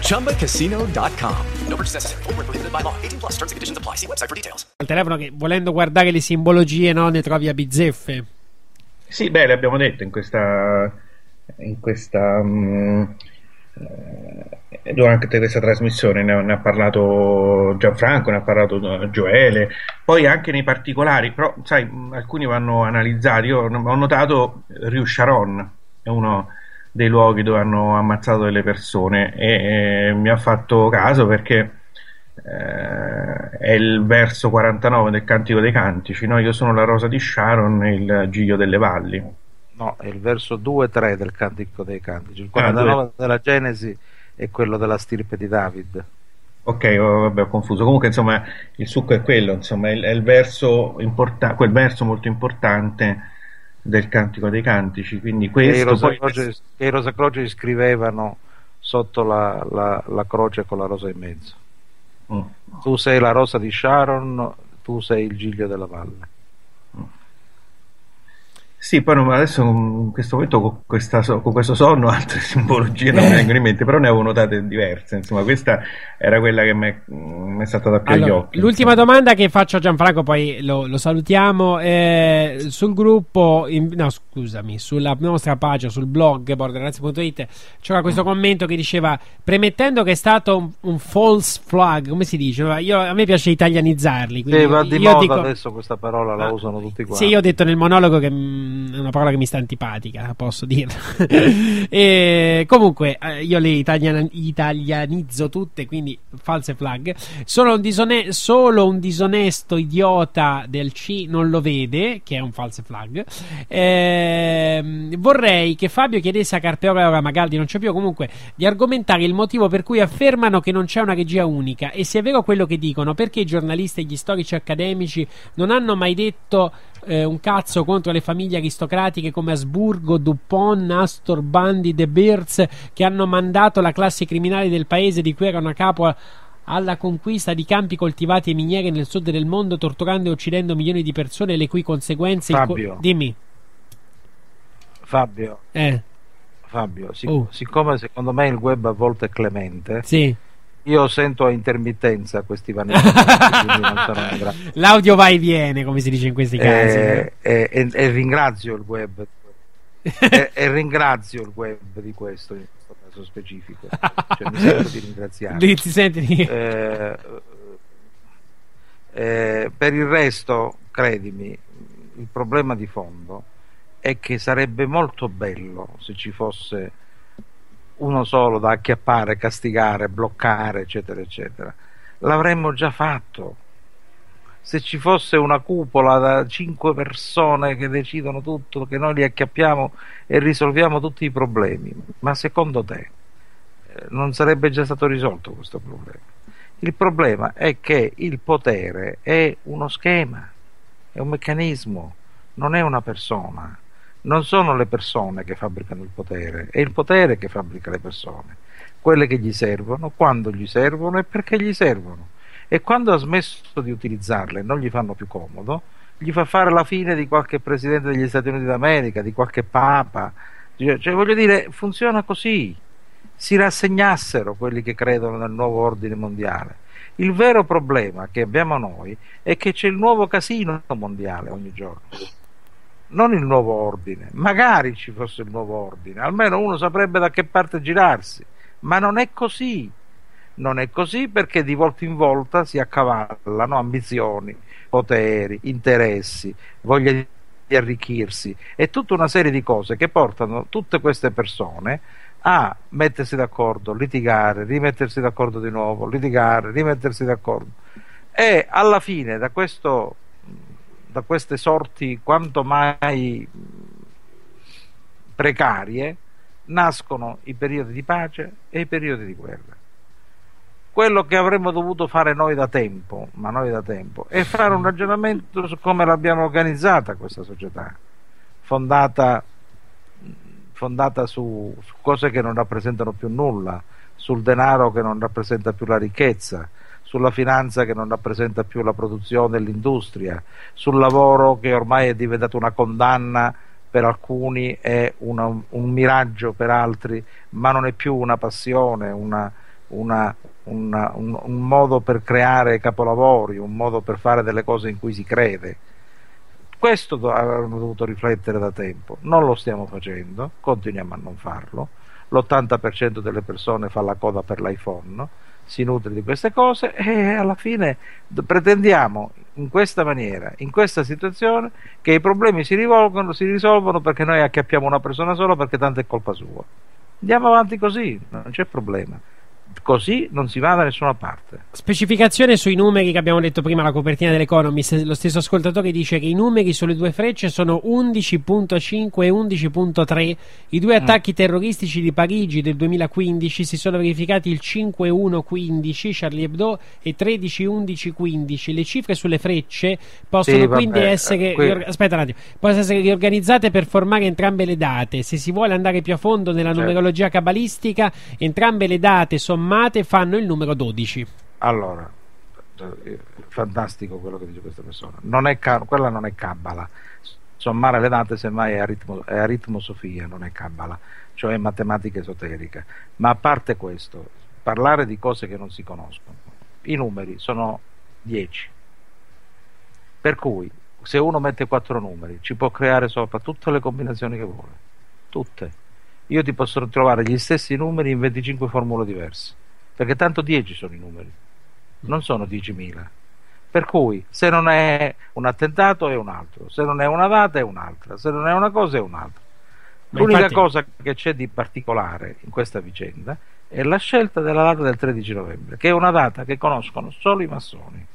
ChumbaCasino.com. No purchase necessary. Void where prohibited by law. 18 plus terms and conditions apply. See website for details. Al telefono che volendo guardare le simbologie no, ne trovi a bizzeffe. Sì, beh, l'abbiamo detto in questa, in questa mm, eh, durante questa trasmissione ne ha, ne ha parlato Gianfranco, ne ha parlato eh, Gioele, poi anche nei particolari, però sai, mh, alcuni vanno analizzati. Io ho notato Rue Sharon, è uno dei luoghi dove hanno ammazzato delle persone e, eh, mi ha fatto caso perché eh, è il verso 49 del Cantico dei Cantici, no? Io sono la rosa di Sharon e il giglio delle valli. No, è il verso 2-3 del Cantico dei Cantici. Il Ah, 49 due- della Genesi è quello della stirpe di David. Ok, oh, vabbè, ho confuso. Comunque, insomma, il succo è quello, insomma, è il, è il verso importa- quel verso molto importante del Cantico dei Cantici. Quindi Che i, questo Rosa Croce, che i Rosa Croce scrivevano sotto la, la- la croce con la rosa in mezzo. Mm. Tu sei la rosa di Sharon, tu sei il giglio della valle. Sì, poi non- adesso in questo momento con, questa con questo sonno [LAUGHS] altre simbologie non mi vengono in mente, però ne avevo notate diverse. Insomma, questa era quella che mi è, saltata più agli Allora, occhi. l'ultima domanda che faccio a Gianfranco, poi lo, lo salutiamo. eh, sul gruppo, in- no, scusami, sulla nostra pagina, sul blog borderlands.it c'era questo Mm. commento che diceva: Premettendo che è stato un, un false flag, come si dice? Io- a me piace italianizzarli. quindi Sì, va di io moda dico- adesso questa parola, la usano tutti quanti. Sì, io ho detto nel monologo che mm, è una parola che mi sta antipatica, posso dirlo. [LAUGHS] e, comunque, eh, io le italiana- italianizzo tutte, quindi false flag. Solo un, disone- solo un disonesto idiota del C non lo vede, che è un false flag. Ehm, vorrei che Fabio chiedesse a Carpeola, ora Magaldi non c'è più, comunque, di argomentare il motivo per cui affermano che non c'è una regia unica e se è vero quello che dicono, perché i giornalisti e gli storici accademici non hanno mai detto eh, un cazzo contro le famiglie aristocratiche come Asburgo, Dupont, Astor, Bandi, De Beers che hanno mandato la classe criminale del paese di cui erano a capo a- alla conquista di campi coltivati e miniere nel sud del mondo, torturando e uccidendo milioni di persone, le cui conseguenze. il co- Fabio. Dimmi. Fabio, Eh, Fabio, sic- Oh. siccome secondo me il web a volte è clemente, sì. Io sento a intermittenza questi [LAUGHS] grado. L'audio va e viene, come si dice in questi casi. Eh, e, e- e ringrazio il web e, ringrazio il web di questo in questo caso specifico cioè, mi sento di ringraziare [LAUGHS] Di- ti senti Eh, eh, per il resto credimi il problema di fondo è che sarebbe molto bello se ci fosse uno solo da acchiappare, castigare, bloccare, eccetera, eccetera. L'avremmo già fatto. Se ci fosse una cupola da cinque persone che decidono tutto, che noi li acchiappiamo e risolviamo tutti i problemi, ma secondo te eh, non sarebbe già stato risolto questo problema? Il problema è che il potere è uno schema, è un meccanismo, non è una persona. Non sono le persone che fabbricano il potere, è il potere che fabbrica le persone, quelle che gli servono, quando gli servono e perché gli servono. E quando ha smesso di utilizzarle e non gli fanno più comodo, gli fa fare la fine di qualche presidente degli Stati Uniti d'America, di qualche papa. Cioè, cioè, voglio dire, funziona così. Si rassegnassero quelli che credono nel nuovo ordine mondiale. Il vero problema che abbiamo noi è che c'è il nuovo casino mondiale ogni giorno non il nuovo ordine. Magari ci fosse il nuovo ordine, almeno uno saprebbe da che parte girarsi, ma non è così. Non è così perché di volta in volta si accavallano ambizioni, poteri, interessi, voglia di arricchirsi e tutta una serie di cose che portano tutte queste persone a mettersi d'accordo, litigare, rimettersi d'accordo di nuovo, litigare, rimettersi d'accordo. E alla fine da questo da queste sorti quanto mai precarie nascono i periodi di pace e i periodi di guerra. Quello che avremmo dovuto fare noi da tempo, ma noi da tempo, è fare un ragionamento su come l'abbiamo organizzata questa società, fondata, fondata su, su cose che non rappresentano più nulla, sul denaro che non rappresenta più la ricchezza, sulla finanza che non rappresenta più la produzione e l'industria, sul lavoro che ormai è diventato una condanna per alcuni e una, un miraggio per altri, ma non è più una passione, una, una, una, un, un modo per creare capolavori, un modo per fare delle cose in cui si crede. Questo avremmo dovuto riflettere da tempo, non lo stiamo facendo, continuiamo a non farlo. L'80% delle persone fa la coda per l'iPhone, si nutre di queste cose e alla fine pretendiamo in questa maniera, in questa situazione, che i problemi si, rivolgono, si risolvono perché noi acchiappiamo una persona sola perché tanto è colpa sua. Andiamo avanti così, non c'è problema. Così non si va da nessuna parte. Specificazione sui numeri che abbiamo detto prima, la copertina dell'Economist. Lo stesso ascoltatore dice che i numeri sulle due frecce sono 11.5 e 11.3. I due attacchi terroristici di Parigi del 2015 si sono verificati il 5-1-15 Charlie Hebdo e 13-11-15. Le cifre sulle frecce possono Sì, vabbè, quindi essere. eh, que- rior- Aspetta un attimo. Possono essere riorganizzate per formare entrambe le date. Se si vuole andare più a fondo nella Certo. numerologia cabalistica, entrambe le date sommate fanno il numero 12. Allora, eh, fantastico quello che dice questa persona. Non è quella non è Kabbala. Sommare le date semmai è, aritmo- è aritmosofia, non è Kabbala, cioè matematica esoterica. Ma a parte questo, parlare di cose che non si conoscono, i numeri sono 10. Per cui, se uno mette quattro numeri, ci può creare sopra tutte le combinazioni che vuole. Tutte. Io ti posso trovare gli stessi numeri in 25 formule diverse. Perché tanto 10 sono i numeri, non sono 10.000. Per cui, se non è un attentato è un altro, se non è una data è un'altra, se non è una cosa è un'altra. L'unica infatti- cosa che c'è di particolare in questa vicenda è la scelta della data del 13 novembre, che è una data che conoscono solo i massoni.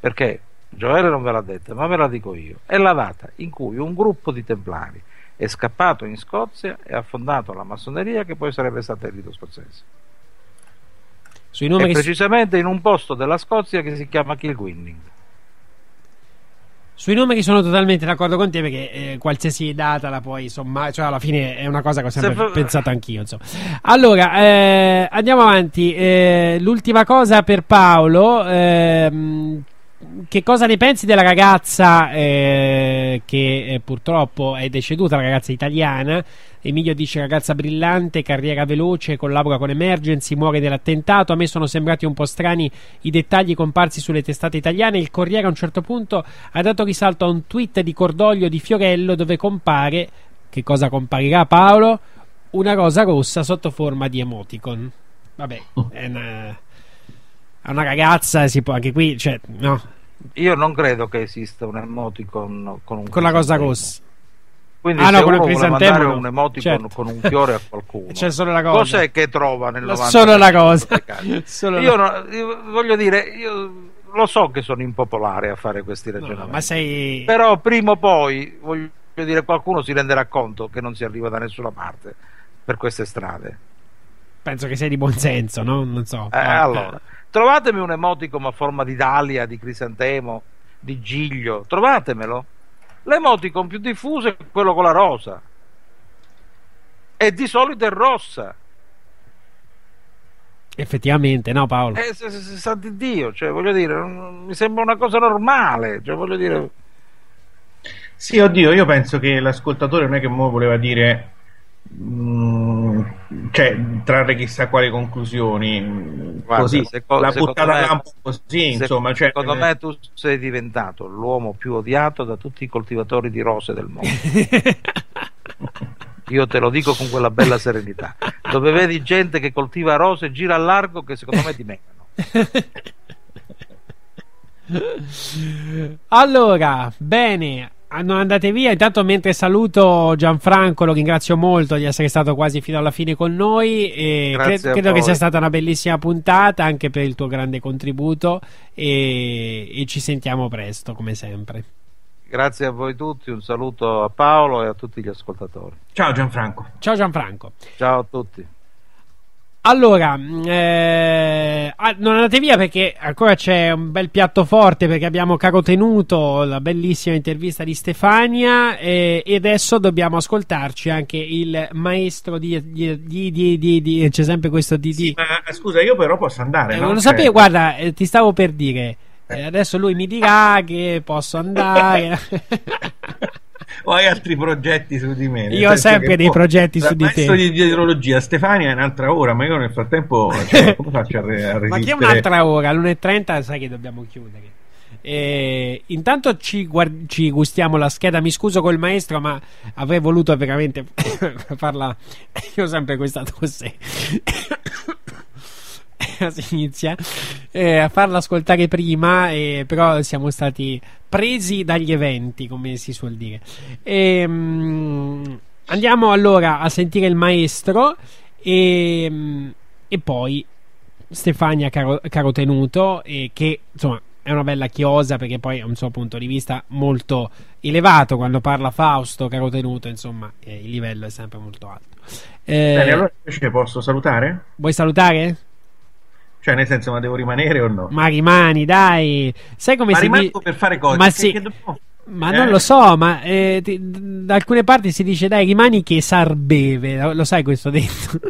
Perché Gioele non ve l'ha detta, ma ve la dico io. È la data in cui un gruppo di templari è scappato in Scozia e ha fondato la massoneria che poi sarebbe stata il rito scozzese. Sui numeri precisamente in un posto della Scozia che si chiama Kilwinning. Sui numeri sono totalmente d'accordo con te perché eh, qualsiasi data la puoi sommare, cioè alla fine è una cosa che ho sempre Se pensato anch'io. Insomma. Allora, eh, andiamo avanti. Eh, l'ultima cosa per Paolo. Che cosa ne pensi della ragazza eh, che eh, purtroppo è deceduta, la ragazza italiana? Emilio dice ragazza brillante, carriera veloce, collabora con Emergency, muore nell'attentato. A me sono sembrati un po' strani i dettagli comparsi sulle testate italiane. Il Corriere a un certo punto ha dato risalto a un tweet di cordoglio di Fiorello dove compare, che cosa comparirà Paolo? Una rosa rossa sotto forma di emoticon. Vabbè, è una, a una ragazza si può anche qui, cioè, no, Io non credo che esista un emoticon con un con la crisantemo. rossa. Quindi Ah, no, uno vuole mandare no. un emoticon Certo. con un fiore a qualcuno, C'è solo la cosa. cos'è che trova nel La- 90% solo la cosa. [LAUGHS] Solo io, no- io voglio dire, io lo so che sono impopolare a fare questi ragionamenti, ma sei però prima o poi voglio dire qualcuno si renderà conto che non si arriva da nessuna parte per queste strade. penso che sei di buon senso, no? Non so. Eh, allora, trovatemi un emoticon a forma di dalia, di crisantemo, di giglio, trovatemelo. L'emoticon più diffuso è quello con la rosa. E di solito è rossa. Effettivamente, no, Paolo. Eh, se, se, se sa di Dio, cioè, voglio dire, non- mi sembra una cosa normale. Cioè, voglio dire, Sì, oddio, io penso che l'ascoltatore non è che mo voleva dire, cioè, trarre chissà quali conclusioni, mm, Guarda, così, seco- la buttata me- là un po' così, se- insomma, cioè, secondo me tu sei diventato l'uomo più odiato da tutti i coltivatori di rose del mondo. [LAUGHS] Io te lo dico con quella bella serenità. Dove vedi gente che coltiva rose, gira a largo che secondo me dimenticano. [LAUGHS] Allora, bene, hanno andate via. Intanto, mentre saluto Gianfranco, lo ringrazio molto di essere stato quasi fino alla fine con noi. E cre- credo che sia stata una bellissima puntata anche per il tuo grande contributo. E, e ci sentiamo presto, come sempre. Grazie a voi tutti, un saluto a Paolo e a tutti gli ascoltatori. Ciao Gianfranco. Ciao Gianfranco. Ciao a tutti. Allora, eh, ah, non andate via perché ancora c'è un bel piatto forte perché abbiamo carotenuto la bellissima intervista di Stefania eh, e adesso dobbiamo ascoltarci anche il maestro di... di, di, di, c'è sempre questo di... di. Ma scusa, io però posso andare. Eh, no? non lo Cioè, sapevo, guarda, eh, ti stavo per dire. eh, adesso lui mi dirà che posso andare. [LAUGHS] [LAUGHS] O hai altri progetti su di me? Io ho sempre dei boh, progetti su di te. di dietrologia Stefania è un'altra ora, ma io nel frattempo [LAUGHS] cioè, come faccio a, re- a Ma che è resistere? un'altra ora? All'1.30 sai che dobbiamo chiudere. Eh, intanto ci, guard- ci gustiamo la scheda. Mi scuso col maestro, ma avrei voluto veramente [LAUGHS] farla. Io ho sempre questa tosse. [LAUGHS] si inizia eh, a farla ascoltare prima, eh, però siamo stati presi dagli eventi, come si suol dire. Ehm, andiamo allora a sentire il maestro e, e poi Stefania Caro, Carotenuto, eh, che insomma è una bella chiosa perché poi ha un suo punto di vista molto elevato quando parla Fausto Carotenuto, insomma eh, il livello è sempre molto alto. Eh, Bene, allora posso salutare? Vuoi salutare? Cioè, nel senso, ma devo rimanere o no? Ma rimani, dai. Sai come Ma si rimango di- per fare cose. Ma Che- sì. che dobbiamo- Ma Eh? non lo so, ma eh, ti- da alcune parti si dice dai, rimani che Sar beve. Lo, lo sai questo detto?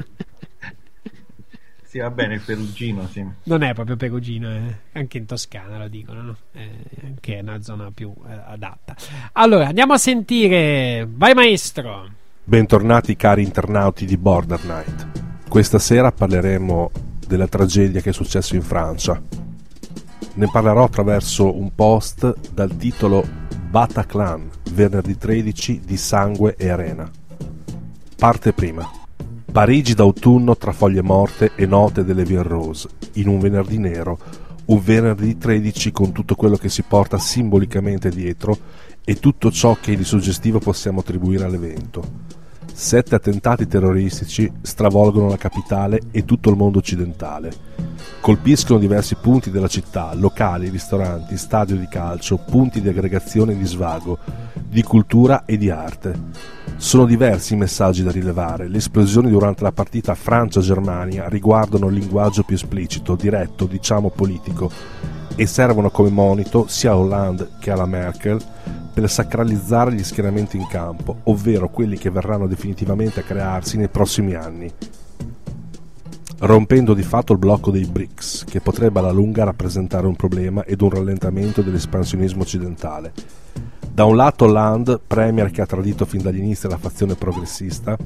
Sì, va bene, il perugino, sì. non è proprio perugino, eh. anche in Toscana lo dicono, no? Eh, che è una zona più eh, adatta. Allora, andiamo a sentire. Vai maestro. Bentornati cari internauti di Border Night. Questa sera parleremo della tragedia che è successo in Francia. Ne parlerò attraverso un post dal titolo Bataclan, venerdì 13 di sangue e arena. Parte prima. Parigi d'autunno tra foglie morte e note delle Ville Rose, in un venerdì nero, un venerdì 13 con tutto quello che si porta simbolicamente dietro e tutto ciò che di suggestivo possiamo attribuire all'evento. Sette attentati terroristici stravolgono la capitale e tutto il mondo occidentale. Colpiscono diversi punti della città, locali, ristoranti, stadio di calcio, punti di aggregazione e di svago, di cultura e di arte. Sono diversi i messaggi da rilevare. Le esplosioni durante la partita Francia-Germania riguardano il linguaggio più esplicito, diretto, diciamo politico, e servono come monito sia a Hollande che alla Merkel per sacralizzare gli schieramenti in campo, ovvero quelli che verranno definitivamente a crearsi nei prossimi anni, rompendo di fatto il blocco dei BRICS, che potrebbe alla lunga rappresentare un problema ed un rallentamento dell'espansionismo occidentale. Da un lato Hollande, premier che ha tradito fin dagli inizi la fazione progressista,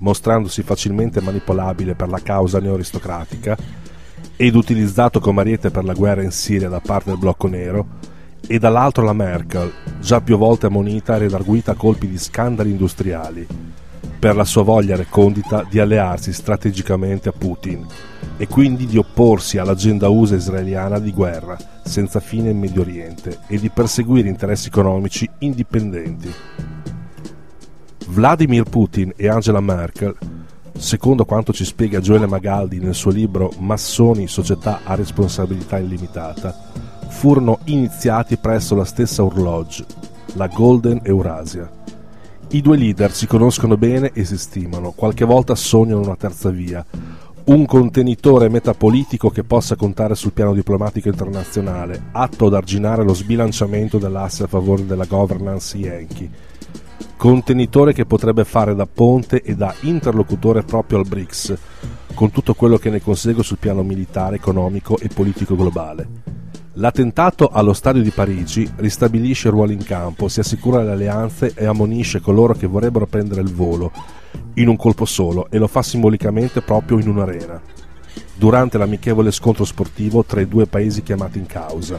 mostrandosi facilmente manipolabile per la causa neoaristocratica ed utilizzato come ariete per la guerra in Siria da parte del blocco nero, e dall'altro la Merkel, già più volte ammonita e redarguita a colpi di scandali industriali, per la sua voglia recondita di allearsi strategicamente a Putin e quindi di opporsi all'agenda USA israeliana di guerra senza fine in Medio Oriente e di perseguire interessi economici indipendenti. Vladimir Putin e Angela Merkel, secondo quanto ci spiega Gioele Magaldi nel suo libro Massoni, società a responsabilità illimitata, furono iniziati presso la stessa orloge, la Golden Eurasia. I due leader si conoscono bene e si stimano, qualche volta sognano una terza via, un contenitore metapolitico che possa contare sul piano diplomatico internazionale, atto ad arginare lo sbilanciamento dell'asse a favore della governance Yankee. Contenitore che potrebbe fare da ponte e da interlocutore proprio al BRICS, con tutto quello che ne consegue sul piano militare, economico e politico globale. L'attentato allo stadio di Parigi ristabilisce i ruoli in campo, si assicura le alleanze e ammonisce coloro che vorrebbero prendere il volo in un colpo solo e lo fa simbolicamente proprio in un'arena, durante l'amichevole scontro sportivo tra i due paesi chiamati in causa,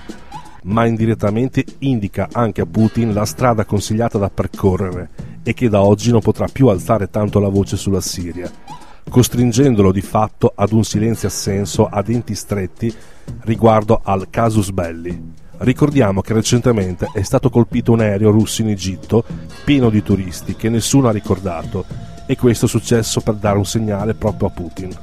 ma indirettamente indica anche a Putin la strada consigliata da percorrere e che da oggi non potrà più alzare tanto la voce sulla Siria, costringendolo di fatto ad un silenzio assenso a denti stretti riguardo al casus belli. Ricordiamo che recentemente è stato colpito un aereo russo in Egitto pieno di turisti che nessuno ha ricordato e questo è successo per dare un segnale proprio a Putin.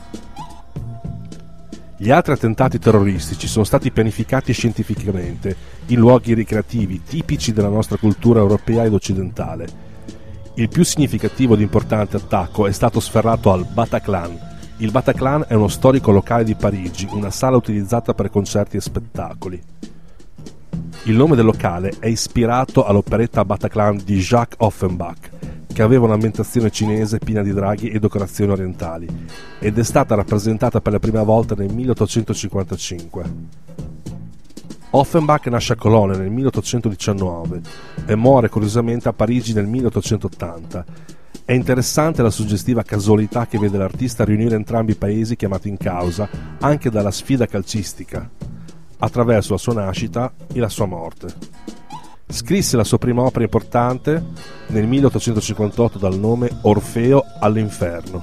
Gli altri attentati terroristici sono stati pianificati scientificamente in luoghi ricreativi tipici della nostra cultura europea ed occidentale. Il più significativo ed importante attacco è stato sferrato al Bataclan. Il Bataclan è uno storico locale di Parigi, una sala utilizzata per concerti e spettacoli. Il nome del locale è ispirato all'operetta Bataclan di Jacques Offenbach, che aveva un'ambientazione cinese piena di draghi e decorazioni orientali, ed è stata rappresentata per la prima volta nel 1855. Offenbach nasce a Colonia nel 1819 e muore curiosamente a Parigi nel 1880. È interessante la suggestiva casualità che vede l'artista riunire entrambi i paesi chiamati in causa anche dalla sfida calcistica, attraverso la sua nascita e la sua morte. Scrisse la sua prima opera importante nel 1858 dal nome Orfeo all'inferno.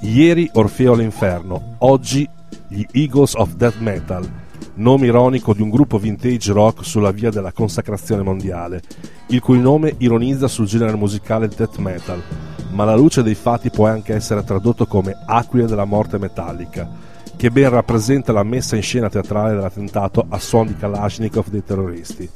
Ieri Orfeo all'inferno, oggi gli Eagles of Death Metal, nome ironico di un gruppo vintage rock sulla via della consacrazione mondiale, il cui nome ironizza sul genere musicale death metal, ma alla luce dei fatti può anche essere tradotto come Aquile della morte metallica, che ben rappresenta la messa in scena teatrale dell'attentato a suon di Kalashnikov dei terroristi.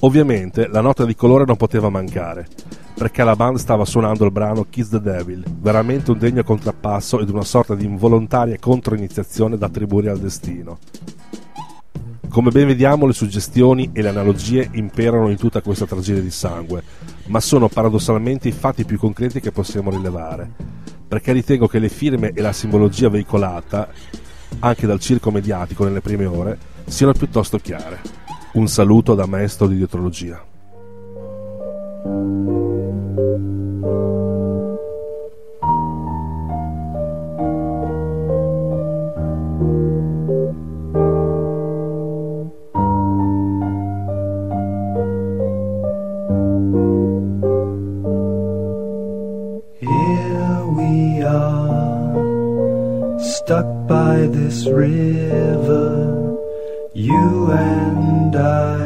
Ovviamente la nota di colore non poteva mancare, perché la band stava suonando il brano Kiss the Devil, veramente un degno contrappasso ed una sorta di involontaria controiniziazione da attribuire al destino. Come ben vediamo le suggestioni e le analogie imperano in tutta questa tragedia di sangue, ma sono paradossalmente i fatti più concreti che possiamo rilevare, perché ritengo che le firme e la simbologia veicolata, anche dal circo mediatico nelle prime ore, siano piuttosto chiare. Un saluto da maestro di dietrologia. Stuck by this river, you and I,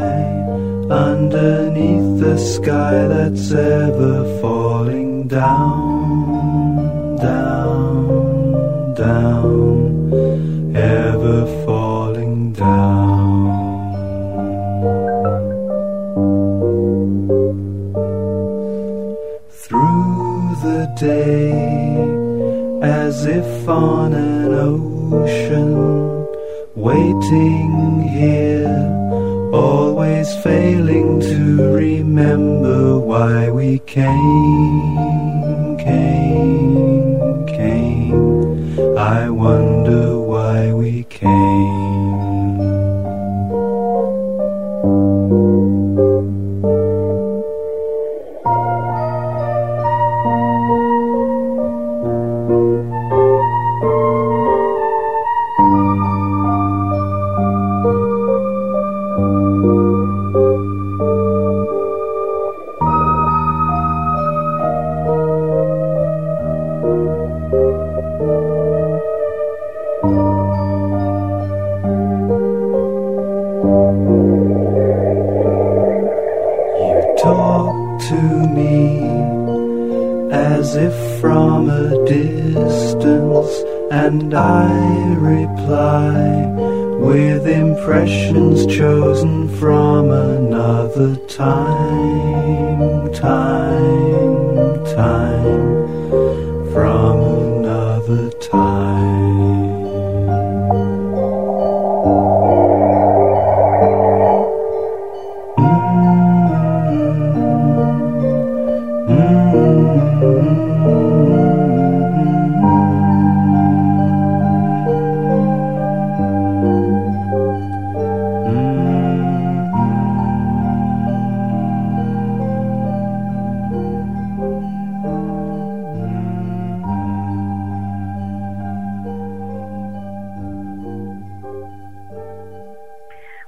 underneath the sky that's ever falling down, down, down, ever falling down. through the day as if on an ocean, waiting here, always failing to remember why we came, came, came. I wonder why we came. And I reply with impressions chosen from another time,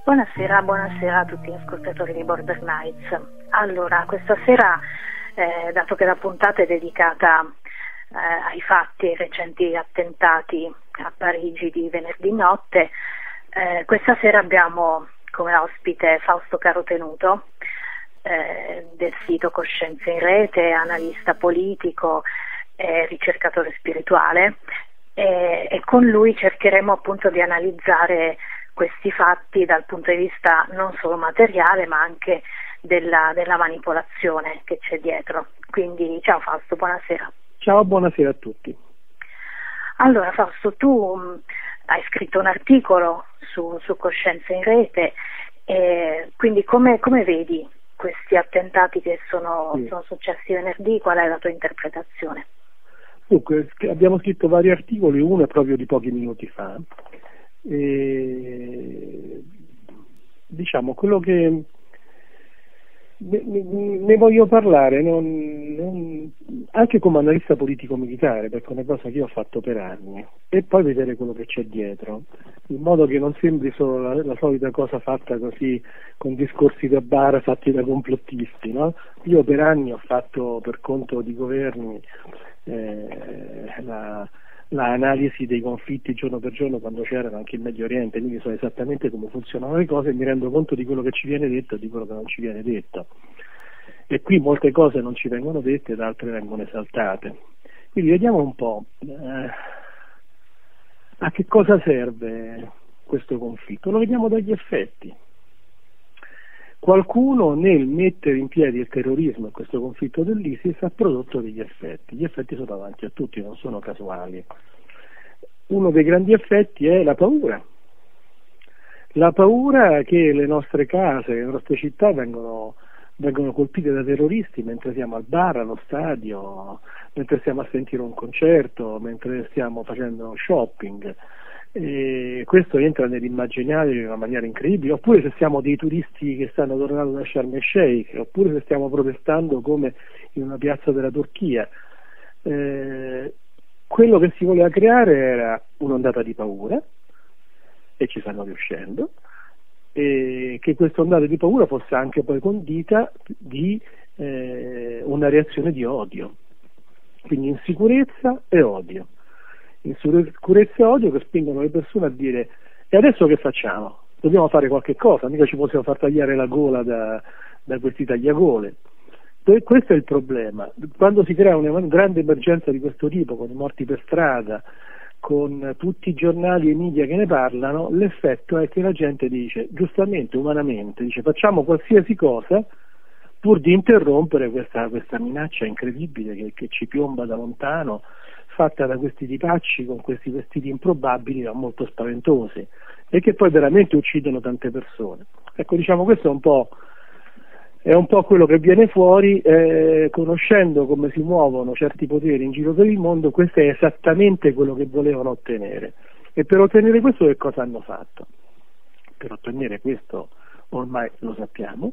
Buonasera, buonasera a tutti gli ascoltatori di Border Nights. Allora, questa sera, eh, dato che la puntata è dedicata eh, ai fatti, ai recenti attentati a Parigi di venerdì notte, eh, questa sera abbiamo come ospite Fausto Carotenuto eh, del sito Coscienza in Rete, analista politico e ricercatore spirituale e, e con lui cercheremo appunto di analizzare questi fatti dal punto di vista non solo materiale ma anche della, della manipolazione che c'è dietro. Quindi ciao Fausto, buonasera. Ciao, buonasera a tutti. Allora Fausto, tu mh, hai scritto un articolo su, su Coscienza in Rete, e quindi come, come vedi questi attentati che sono, Sì. sono successi venerdì? Qual è la tua interpretazione? Dunque, abbiamo scritto vari articoli, uno è proprio di pochi minuti fa. E, diciamo, quello che ne, voglio parlare non- non- anche come analista politico-militare, perché è una cosa che io ho fatto per anni, e poi vedere quello che c'è dietro, in modo che non sembri solo la, la solita cosa fatta così con discorsi da bar fatti da complottisti. no? Io per anni ho fatto per conto di governi eh, la, la analisi dei conflitti giorno per giorno quando c'erano anche in Medio Oriente, quindi so esattamente come funzionano le cose e mi rendo conto di quello che ci viene detto e di quello che non ci viene detto. E qui molte cose non ci vengono dette ed altre vengono esaltate. Quindi vediamo un po' eh, a che cosa serve questo conflitto. Lo vediamo dagli effetti. Qualcuno nel mettere in piedi il terrorismo e questo conflitto dell'ISIS ha prodotto degli effetti. Gli effetti sono davanti a tutti, non sono casuali. Uno dei grandi effetti è la paura. La paura che le nostre case, le nostre città vengono, vengono colpite da terroristi mentre siamo al bar, allo stadio, mentre stiamo a sentire un concerto, mentre stiamo facendo shopping. E questo entra nell'immaginario in una maniera incredibile, oppure se siamo dei turisti che stanno tornando da Sharm el Sheikh, oppure se stiamo protestando come in una piazza della Turchia. Eh, quello che si voleva creare era un'ondata di paura e ci stanno riuscendo e che questa ondata di paura fosse anche poi condita di eh, una reazione di odio. Quindi insicurezza e odio insicurezza e odio che spingono le persone a dire e adesso che facciamo? dobbiamo fare qualche cosa mica ci possiamo far tagliare la gola da, da questi tagliagole questo è il problema. Quando si crea una grande emergenza di questo tipo, con i morti per strada, con tutti i giornali e i media che ne parlano, l'effetto è che la gente dice, giustamente, umanamente, dice facciamo qualsiasi cosa pur di interrompere questa, questa minaccia incredibile che, che ci piomba da lontano, fatta da questi tipacci con questi vestiti improbabili ma molto spaventosi e che poi veramente uccidono tante persone. Ecco, diciamo, questo è un po' è un po' quello che viene fuori, eh, conoscendo come si muovono certi poteri in giro per il mondo, questo è esattamente quello che volevano ottenere. E per ottenere questo che cosa hanno fatto? Per ottenere questo, ormai lo sappiamo,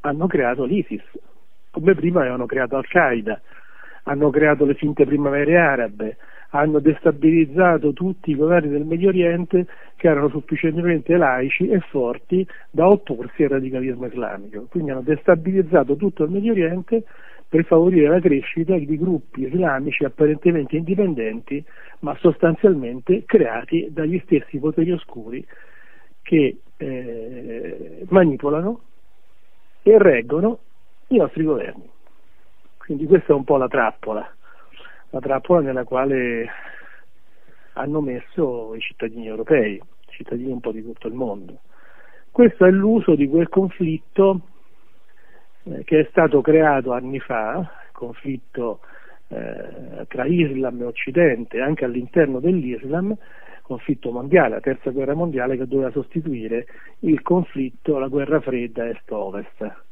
hanno creato l'ISIS, come prima avevano creato Al-Qaeda, hanno creato le finte primavere arabe, hanno destabilizzato tutti i governi del Medio Oriente che erano sufficientemente laici e forti da opporsi al radicalismo islamico. Quindi hanno destabilizzato tutto il Medio Oriente per favorire la crescita di gruppi islamici apparentemente indipendenti, ma sostanzialmente creati dagli stessi poteri oscuri che eh, manipolano e reggono i nostri governi. Quindi questa è un po' la trappola, la trappola nella quale hanno messo i cittadini europei, i cittadini un po' di tutto il mondo. Questo è l'uso di quel conflitto eh, che è stato creato anni fa, conflitto eh, tra Islam e Occidente, anche all'interno dell'Islam, conflitto mondiale, la terza guerra mondiale che doveva sostituire il conflitto, la guerra fredda est-ovest.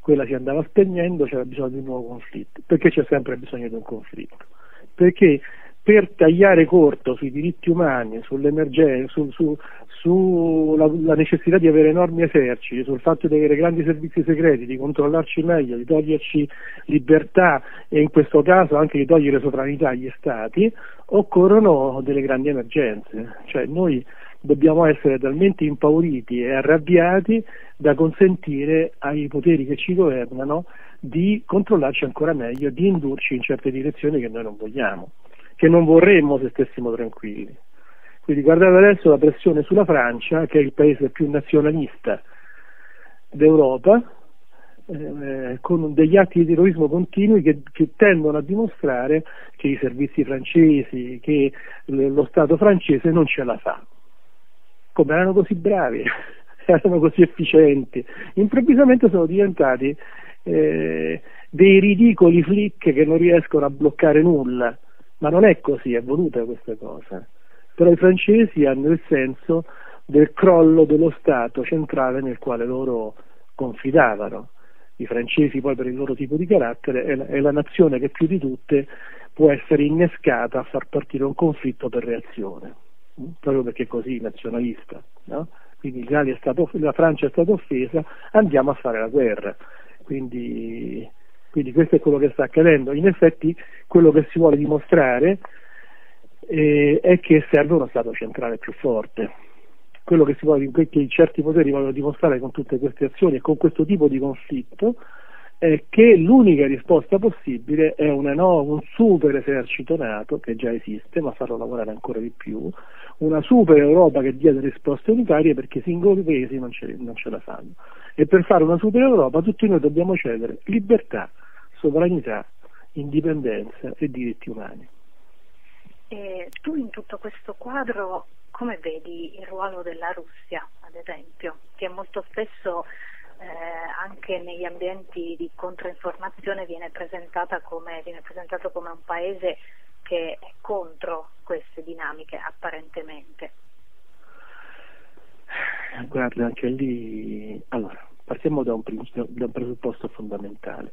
Quella si andava spegnendo, c'era bisogno di un nuovo conflitto. Perché c'è sempre bisogno di un conflitto? Perché per tagliare corto sui diritti umani, sull'emergenza, su, su, sulla la necessità di avere enormi eserciti, sul fatto di avere grandi servizi segreti, di controllarci meglio, di toglierci libertà e in questo caso anche di togliere sovranità agli stati, occorrono delle grandi emergenze. Cioè noi dobbiamo essere talmente impauriti e arrabbiati da consentire ai poteri che ci governano di controllarci ancora meglio, di indurci in certe direzioni che noi non vogliamo, che non vorremmo se stessimo tranquilli. Quindi guardate adesso la pressione sulla Francia, che è il paese più nazionalista d'Europa, eh, con degli atti di terrorismo continui che, che, tendono a dimostrare che i servizi francesi, che lo Stato francese non ce la fa. Come erano così bravi, [LAUGHS] erano così efficienti, improvvisamente sono diventati eh, dei ridicoli flick che non riescono a bloccare nulla. Ma non è così, è voluta questa cosa. Però i francesi hanno il senso del crollo dello Stato centrale nel quale loro confidavano i francesi poi per il loro tipo di carattere, è la, è la nazione che più di tutte può essere innescata a far partire un conflitto per reazione? Proprio perché è così nazionalista. No? Quindi stato, la Francia è stata offesa, andiamo a fare la guerra. Quindi, quindi, questo è quello che sta accadendo. In effetti quello che si vuole dimostrare eh, è che serve uno Stato centrale più forte quello che, vuole, che certi poteri vogliono dimostrare con tutte queste azioni e con questo tipo di conflitto è che l'unica risposta possibile è no, un super esercito NATO che già esiste, ma farlo lavorare ancora di più, una super Europa che dia delle risposte unitarie perché i singoli paesi non ce, non ce la fanno. E per fare una super Europa tutti noi dobbiamo cedere libertà, sovranità, indipendenza e diritti umani. E tu in tutto questo quadro come vedi il ruolo della Russia, ad esempio, che molto spesso eh, anche negli ambienti di controinformazione viene, come, viene presentato come un paese che è contro queste dinamiche apparentemente? Guarda, anche lì, allora, partiamo da un, da un presupposto fondamentale.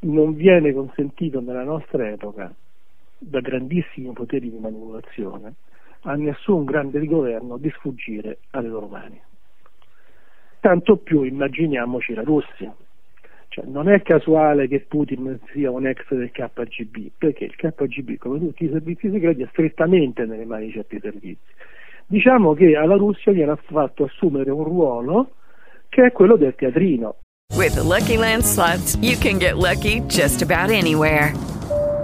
Non viene consentito nella nostra epoca da grandissimi poteri di manipolazione a nessun grande governo di sfuggire alle loro mani. Tanto più immaginiamoci la Russia. Cioè, non è casuale che Putin sia un ex del KGB, perché il KGB, come tutti i servizi segreti, è strettamente nelle mani di certi servizi. Diciamo che alla Russia viene fatto assumere un ruolo che è quello del teatrino. With the Lucky Land slots, you can get lucky just about anywhere.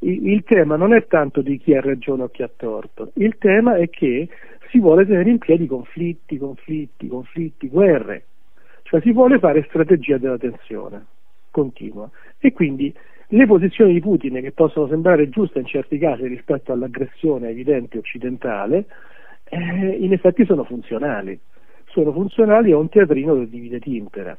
Il tema non è tanto di chi ha ragione o chi ha torto, il tema è che si vuole tenere in piedi conflitti, conflitti, conflitti, guerre, cioè si vuole fare strategia della tensione continua. E quindi le posizioni di Putin che possono sembrare giuste in certi casi rispetto all'aggressione evidente occidentale, eh, in effetti sono funzionali, sono funzionali a un teatrino del divide timpera.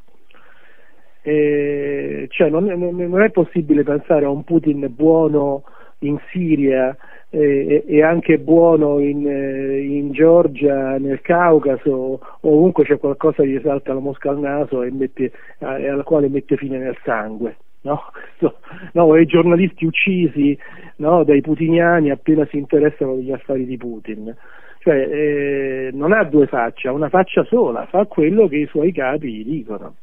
Cioè non, non, è possibile pensare a un Putin buono in Siria eh, e anche buono in, in, Georgia, nel Caucaso, ovunque c'è qualcosa che gli salta la mosca al naso e mette, eh, alla quale mette fine nel sangue. No? No, i giornalisti uccisi no, dai putiniani appena si interessano degli affari di Putin. Cioè, eh, non ha due facce, ha una faccia sola, fa quello che i suoi capi gli dicono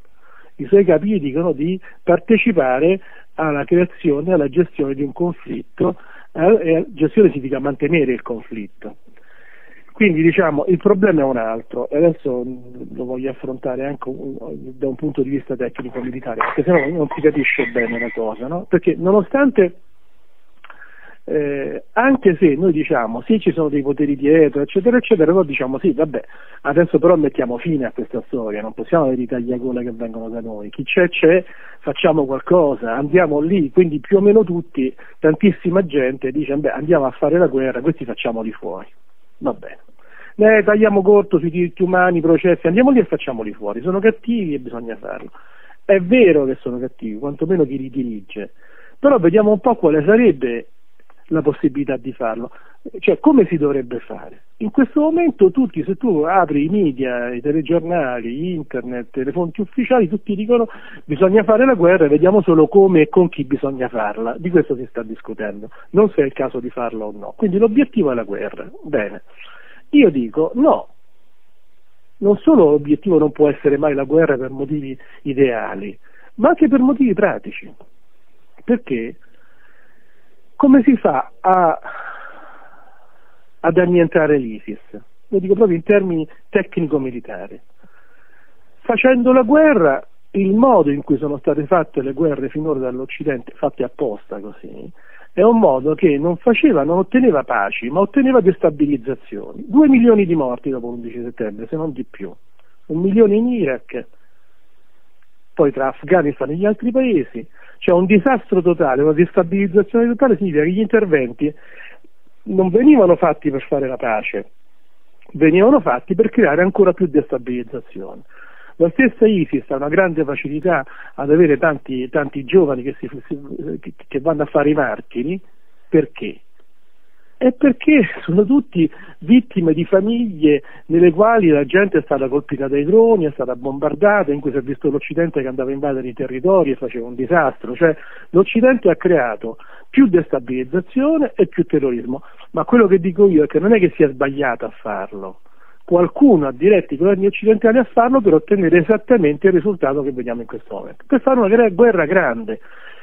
i suoi capi dicono di partecipare alla creazione, alla gestione di un conflitto, e gestione significa mantenere il conflitto. Quindi diciamo il problema è un altro e adesso lo voglio affrontare anche da un punto di vista tecnico-militare, perché sennò non si capisce bene la cosa, no? Perché nonostante eh, anche se noi diciamo sì ci sono dei poteri dietro eccetera eccetera noi diciamo sì vabbè adesso però mettiamo fine a questa storia non possiamo avere i tagliagole che vengono da noi. Chi c'è c'è facciamo qualcosa andiamo lì quindi più o meno tutti tantissima gente dice beh andiamo a fare la guerra questi facciamoli fuori. Va bene. Eh, tagliamo corto sui diritti umani, processi, andiamo lì e facciamoli fuori, sono cattivi e bisogna farlo. È vero che sono cattivi, quantomeno chi li dirige, però vediamo un po' quale sarebbe la possibilità di farlo, cioè come si dovrebbe fare. In questo momento tutti, se tu apri i media, i telegiornali, internet, le fonti ufficiali, tutti dicono bisogna fare la guerra e vediamo solo come e con chi bisogna farla. Di questo si sta discutendo, non se è il caso di farlo o no. Quindi l'obiettivo è la guerra. Bene. Io dico no. Non solo l'obiettivo non può essere mai la guerra per motivi ideali, ma anche per motivi pratici. Perché? Come si fa a ad annientare l'ISIS, lo dico proprio in termini tecnico-militari. Facendo la guerra, il modo in cui sono state fatte le guerre finora dall'Occidente, fatte apposta così, è un modo che non faceva, non otteneva paci, ma otteneva destabilizzazioni. Due milioni di morti dopo l'11 settembre, se non di più. Un milione in Iraq, poi tra Afghanistan e gli altri paesi. C'è un disastro totale, una destabilizzazione totale significa che gli interventi non venivano fatti per fare la pace, venivano fatti per creare ancora più destabilizzazione. La stessa ISIS ha una grande facilità ad avere tanti, tanti giovani che, si, che vanno a fare i martiri, perché? È perché sono tutti vittime di famiglie nelle quali la gente è stata colpita dai droni, è stata bombardata, in cui si è visto l'Occidente che andava a invadere i territori e faceva un disastro, cioè l'Occidente ha creato più destabilizzazione e più terrorismo, ma quello che dico io è che non è che sia sbagliato a farlo, qualcuno ha diretto i governi occidentali a farlo per ottenere esattamente il risultato che vediamo in questo momento, per fare una guerra grande.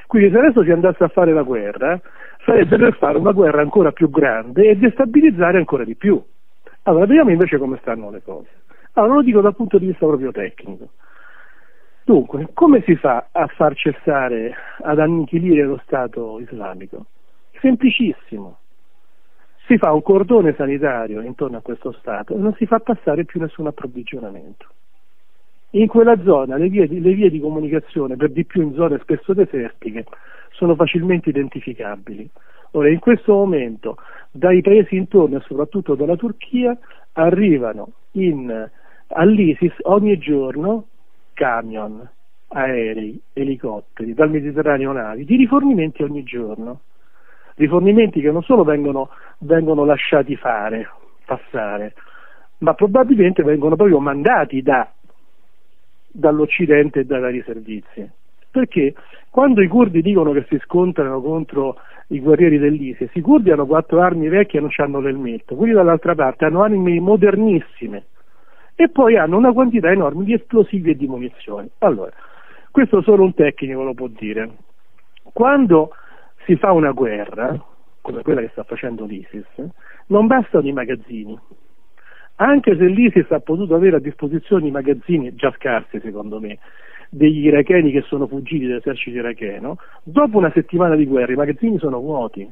Quindi se adesso si andasse a fare la guerra, sarebbe per fare una guerra ancora più grande e destabilizzare ancora di più. Allora, vediamo invece come stanno le cose. Allora, lo dico dal punto di vista proprio tecnico. Dunque, come si fa a far cessare, ad annichilire lo Stato islamico? Semplicissimo. Si fa un cordone sanitario intorno a questo Stato e non si fa passare più nessun approvvigionamento. In quella zona le vie, di, le vie di comunicazione, per di più in zone spesso desertiche, sono facilmente identificabili. Ora, in questo momento, dai paesi intorno e soprattutto dalla Turchia, arrivano in, all'ISIS ogni giorno camion, aerei, elicotteri, dal Mediterraneo navi, di rifornimenti ogni giorno. Rifornimenti che non solo vengono, vengono lasciati fare, passare, ma probabilmente vengono proprio mandati da dall'Occidente e dai vari servizi. Perché quando i curdi dicono che si scontrano contro i guerrieri dell'ISIS, i curdi hanno quattro armi vecchie e non hanno l'elmetto, quelli dall'altra parte hanno armi modernissime e poi hanno una quantità enorme di esplosivi e di munizioni. Allora, questo solo un tecnico lo può dire. Quando si fa una guerra, come quella che sta facendo l'ISIS, non bastano i magazzini, anche se l'ISIS ha potuto avere a disposizione i magazzini, già scarsi secondo me, degli iracheni che sono fuggiti dall'esercito iracheno, dopo una settimana di guerra i magazzini sono vuoti,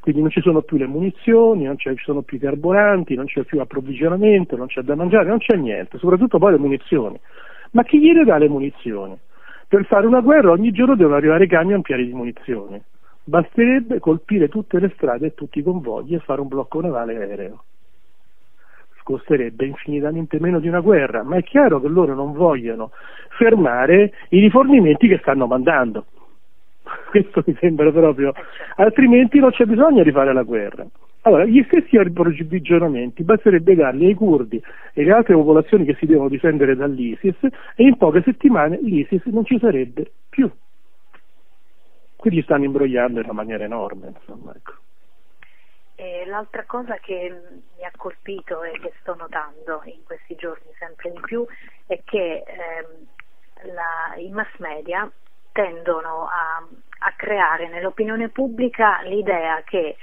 quindi non ci sono più le munizioni, non ci sono più i carburanti, non c'è più approvvigionamento, non c'è da mangiare, non c'è niente, soprattutto poi le munizioni. Ma chi gliele dà le munizioni? Per fare una guerra ogni giorno devono arrivare camion pieni di munizioni. Basterebbe colpire tutte le strade e tutti i convogli e fare un blocco navale aereo costerebbe infinitamente meno di una guerra, ma è chiaro che loro non vogliono fermare i rifornimenti che stanno mandando. [LAUGHS] Questo mi sembra proprio, altrimenti non c'è bisogno di fare la guerra. Allora, gli stessi approvvigionamenti basterebbe darli ai curdi e alle altre popolazioni che si devono difendere dall'ISIS e in poche settimane l'ISIS non ci sarebbe più. Quindi stanno imbrogliando in una maniera enorme, insomma, ecco. E l'altra cosa che mi ha colpito e che sto notando in questi giorni sempre di più è che ehm, la, i mass media tendono a, a, creare nell'opinione pubblica l'idea che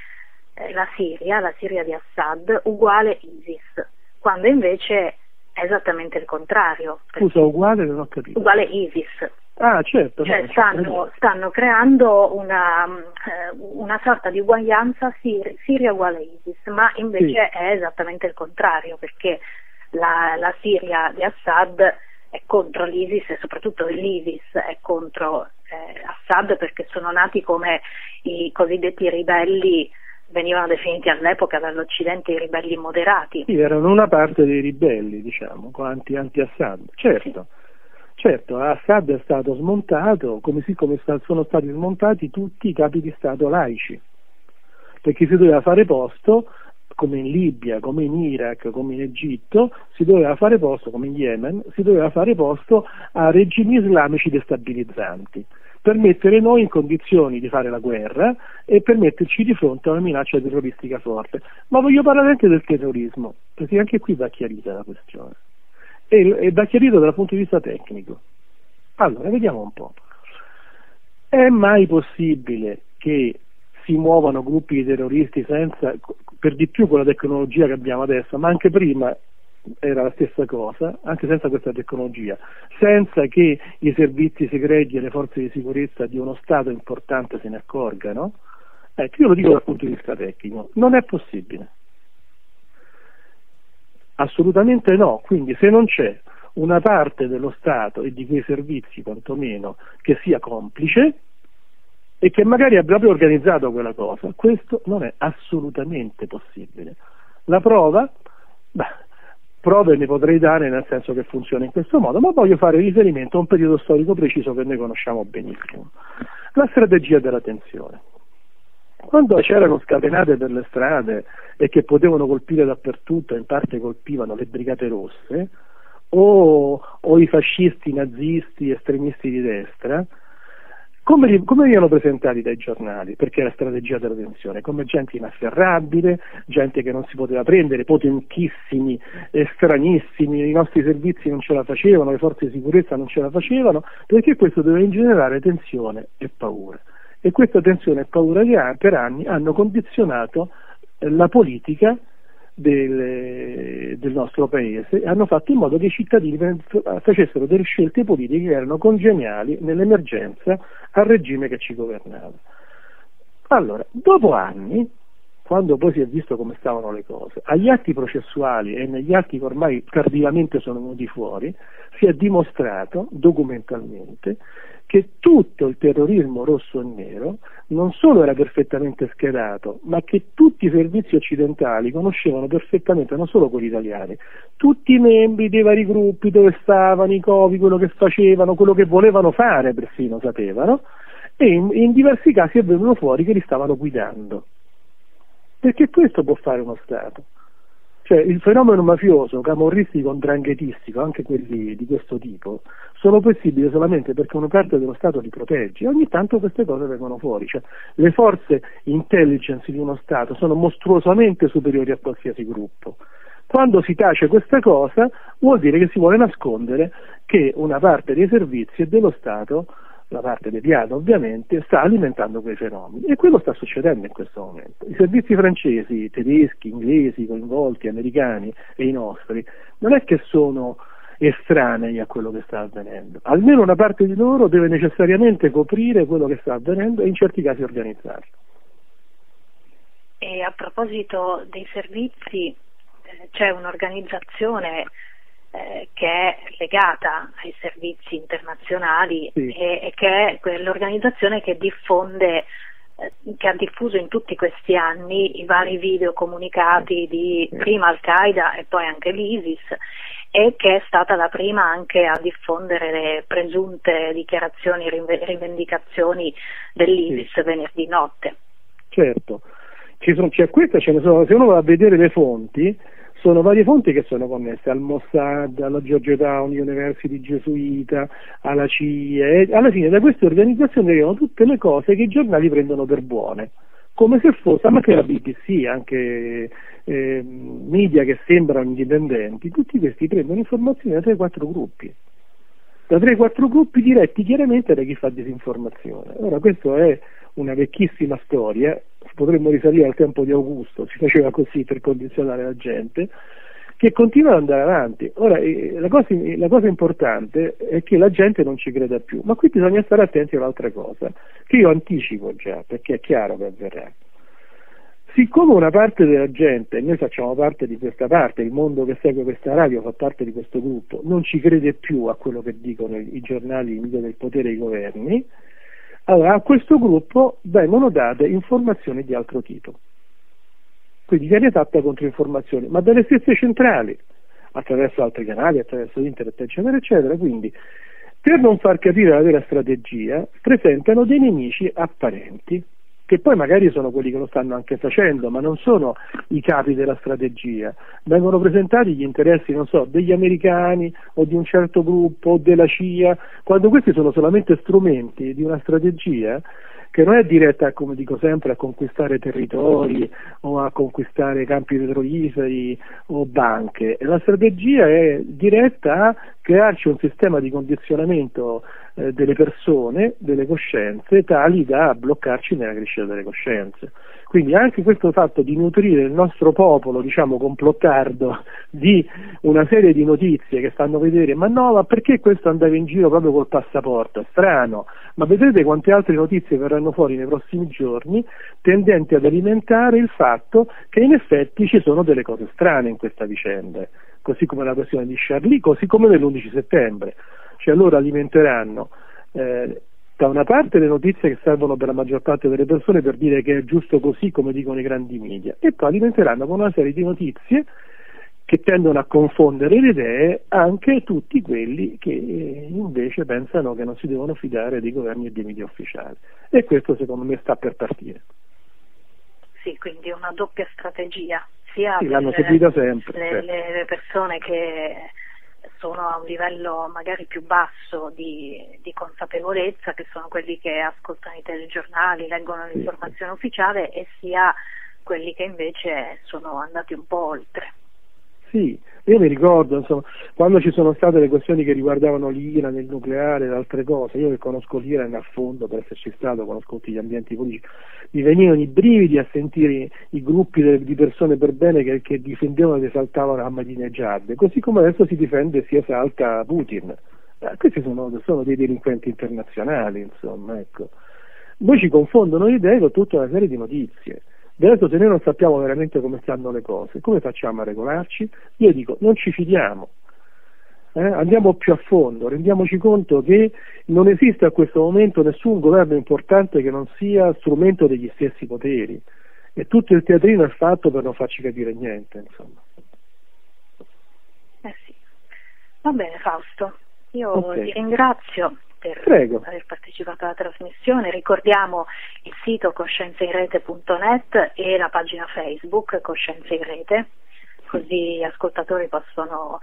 eh, la Siria, la Siria di Assad, uguale ISIS, quando invece è esattamente il contrario. Scusa, uguale non ho capito. Uguale ISIS. Ah, certo. Cioè, stanno, stanno, creando una, eh, una, sorta di uguaglianza Sir- Siria uguale ISIS, ma invece sì. è esattamente il contrario, perché la, la, Siria di Assad è contro l'ISIS e soprattutto l'ISIS è contro eh, Assad perché sono nati come i cosiddetti ribelli venivano definiti all'epoca dall'Occidente i ribelli moderati. Sì, erano una parte dei ribelli, diciamo, anti, anti-Assad. Certo, certo, Assad è stato smontato, come, sì, come sono stati smontati tutti i capi di Stato laici, perché si doveva fare posto, come in Libia, come in Iraq, come in Egitto, si doveva fare posto, come in Yemen, si doveva fare posto a regimi islamici destabilizzanti per mettere noi in condizioni di fare la guerra e per metterci di fronte a una minaccia terroristica forte. Ma voglio parlare anche del terrorismo, perché anche qui va chiarita la questione. E, va chiarita dal punto di vista tecnico. Allora, vediamo un po'. È mai possibile che si muovano gruppi di terroristi senza, per di più con la tecnologia che abbiamo adesso, ma anche prima era la stessa cosa, anche senza questa tecnologia, senza che i servizi segreti e le forze di sicurezza di uno Stato importante se ne accorgano? Ecco, io lo dico dal punto di vista tecnico, non è possibile. Assolutamente no, quindi se non c'è una parte dello Stato e di quei servizi quantomeno che sia complice e che magari abbia proprio organizzato quella cosa, questo non è assolutamente possibile. La prova? Beh, prove ne potrei dare nel senso che funziona in questo modo, ma voglio fare riferimento a un periodo storico preciso che noi conosciamo benissimo. La strategia della tensione. Quando c'erano scatenate per le strade e che potevano colpire dappertutto, in parte colpivano le brigate rosse, o, o i fascisti, nazisti, estremisti di destra, come, li- come venivano presentati dai giornali? Perché la strategia della tensione? Come gente inafferrabile, gente che non si poteva prendere, potentissimi, eh, stranissimi, i nostri servizi non ce la facevano, le forze di sicurezza non ce la facevano, perché questo doveva ingenerare tensione e paura. E questa tensione e paura che ha, per anni hanno condizionato eh, la politica del, del, nostro paese e hanno fatto in modo che i cittadini facessero delle scelte politiche che erano congeniali nell'emergenza al regime che ci governava. Allora, dopo anni, quando poi si è visto come stavano le cose, agli atti processuali e negli atti che ormai tardivamente sono venuti fuori, si è dimostrato documentalmente che tutto il terrorismo rosso e nero non solo era perfettamente schedato, ma che tutti i servizi occidentali conoscevano perfettamente, non solo quelli italiani, tutti i membri dei vari gruppi, dove stavano, i covi, quello che facevano, quello che volevano fare persino sapevano, e in, in diversi casi è venuto fuori che li stavano guidando. Perché questo può fare uno Stato. Cioè il fenomeno mafioso, camorristico, dranghetistico, anche quelli di questo tipo, sono possibili solamente perché una parte dello Stato li protegge. Ogni tanto queste cose vengono fuori. Cioè, le forze intelligence di uno Stato sono mostruosamente superiori a qualsiasi gruppo. Quando si tace questa cosa vuol dire che si vuole nascondere che una parte dei servizi e dello Stato la parte mediata ovviamente, sta alimentando quei fenomeni e quello sta succedendo in questo momento. I servizi francesi, tedeschi, inglesi, coinvolti, americani e i nostri, non è che sono estranei a quello che sta avvenendo, almeno una parte di loro deve necessariamente coprire quello che sta avvenendo e in certi casi organizzarlo. E a proposito dei servizi, eh, c'è un'organizzazione eh, che è legata ai servizi internazionali sì. e, e, che è l'organizzazione che diffonde eh, che ha diffuso in tutti questi anni i vari video comunicati di prima Al-Qaeda e poi anche l'ISIS e che è stata la prima anche a diffondere le presunte dichiarazioni e rivendicazioni dell'ISIS sì. venerdì notte. Certo, ci sono, c'è questa, ce ne sono, se uno va a vedere le fonti, sono varie fonti che sono connesse al Mossad, alla Georgetown University gesuita, alla CIA e alla fine da queste organizzazioni arrivano tutte le cose che i giornali prendono per buone. Come se fosse, ma anche la BBC, anche eh, media che sembrano indipendenti, tutti questi prendono informazioni da 3-4 gruppi, da 3-4 gruppi diretti chiaramente da chi fa disinformazione. Ora, questa è una vecchissima storia, potremmo risalire al tempo di Augusto, si faceva così per condizionare la gente, che continua ad andare avanti. Ora, eh, la cosa, la cosa, importante è che la gente non ci creda più, ma qui bisogna stare attenti a un'altra cosa, che io anticipo già, perché è chiaro che avverrà. Siccome una parte della gente, noi facciamo parte di questa parte, il mondo che segue questa radio fa parte di questo gruppo, non ci crede più a quello che dicono i giornali, i media del potere e i governi, allora a questo gruppo vengono date informazioni di altro tipo. quindi viene fatta controinformazione, ma dalle stesse centrali, attraverso altri canali, attraverso internet, eccetera, eccetera. Quindi, per non far capire la vera strategia, presentano dei nemici apparenti, che poi magari sono quelli che lo stanno anche facendo, ma non sono i capi della strategia. Vengono presentati gli interessi, non so, degli americani o di un certo gruppo o della CIA, quando questi sono solamente strumenti di una strategia che non è diretta, come dico sempre, a conquistare territori o a conquistare campi petroliferi o banche. La strategia è diretta a crearci un sistema di condizionamento eh, delle persone, delle coscienze, tali da bloccarci nella crescita delle coscienze. Quindi anche questo fatto di nutrire il nostro popolo, diciamo complottardo, [LAUGHS] di una serie di notizie che fanno vedere ma no, ma perché questo andava in giro proprio col passaporto? È strano, ma vedrete quante altre notizie verranno fuori nei prossimi giorni tendenti ad alimentare il fatto che in effetti ci sono delle cose strane in questa vicenda, così come la questione di Charlie, così come nell'11 settembre. Cioè loro alimenteranno eh, da una parte le notizie che servono per la maggior parte delle persone per dire che è giusto così come dicono i grandi media e poi alimenteranno con una serie di notizie che tendono a confondere le idee anche tutti quelli che invece pensano che non si devono fidare dei governi e dei media ufficiali e questo secondo me sta per partire. Sì, quindi una doppia strategia, sia Sì, l'hanno le- seguita sempre, le, certo. le- persone che sono a un livello magari più basso di, di consapevolezza, che sono quelli che ascoltano i telegiornali, leggono l'informazione ufficiale, e sia quelli che invece sono andati un po' oltre. Sì, io mi ricordo, insomma, quando ci sono state le questioni che riguardavano l'Iran, il nucleare ed altre cose, io che conosco l'Iran a fondo per esserci stato, conosco tutti gli ambienti politici, mi venivano i brividi a sentire i gruppi de- di persone per bene che, che difendevano ed esaltavano Ahmadinejad, così come adesso si difende e si esalta Putin. Eh, questi sono, sono dei delinquenti internazionali, insomma, ecco. Poi ci confondono le idee con tutta una serie di notizie. Adesso se noi non sappiamo veramente come stanno le cose, come facciamo a regolarci? Io dico, non ci fidiamo. Eh, andiamo più a fondo, rendiamoci conto che non esiste a questo momento nessun governo importante che non sia strumento degli stessi poteri e tutto il teatrino è fatto per non farci capire niente, insomma. Eh sì. Va bene Fausto, io Ok. ti ringrazio per Prego. aver partecipato alla trasmissione, ricordiamo il sito coscienzainrete.net e la pagina Facebook Coscienza in Rete, così gli ascoltatori possono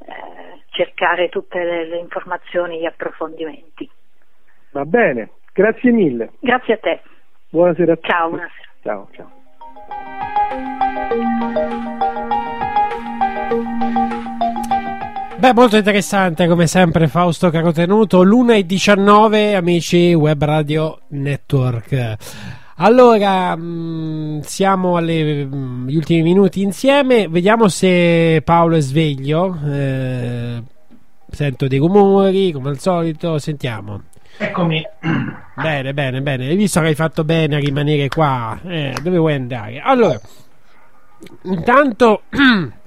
eh, cercare tutte le, le informazioni e gli approfondimenti. Va bene, grazie mille. Grazie a te. Buonasera a tutti. Ciao, buonasera. Ciao, ciao. Beh, molto interessante come sempre Fausto Carotenuto, l'una e 19 amici Web Radio Network. Allora, mh, siamo agli ultimi minuti insieme, vediamo se Paolo è sveglio. Eh, sento dei rumori, come al solito, sentiamo. Eccomi. Bene, bene, bene. Hai visto che hai fatto bene a rimanere qua? Eh, dove vuoi andare? Allora, intanto... [CLEARS THROAT]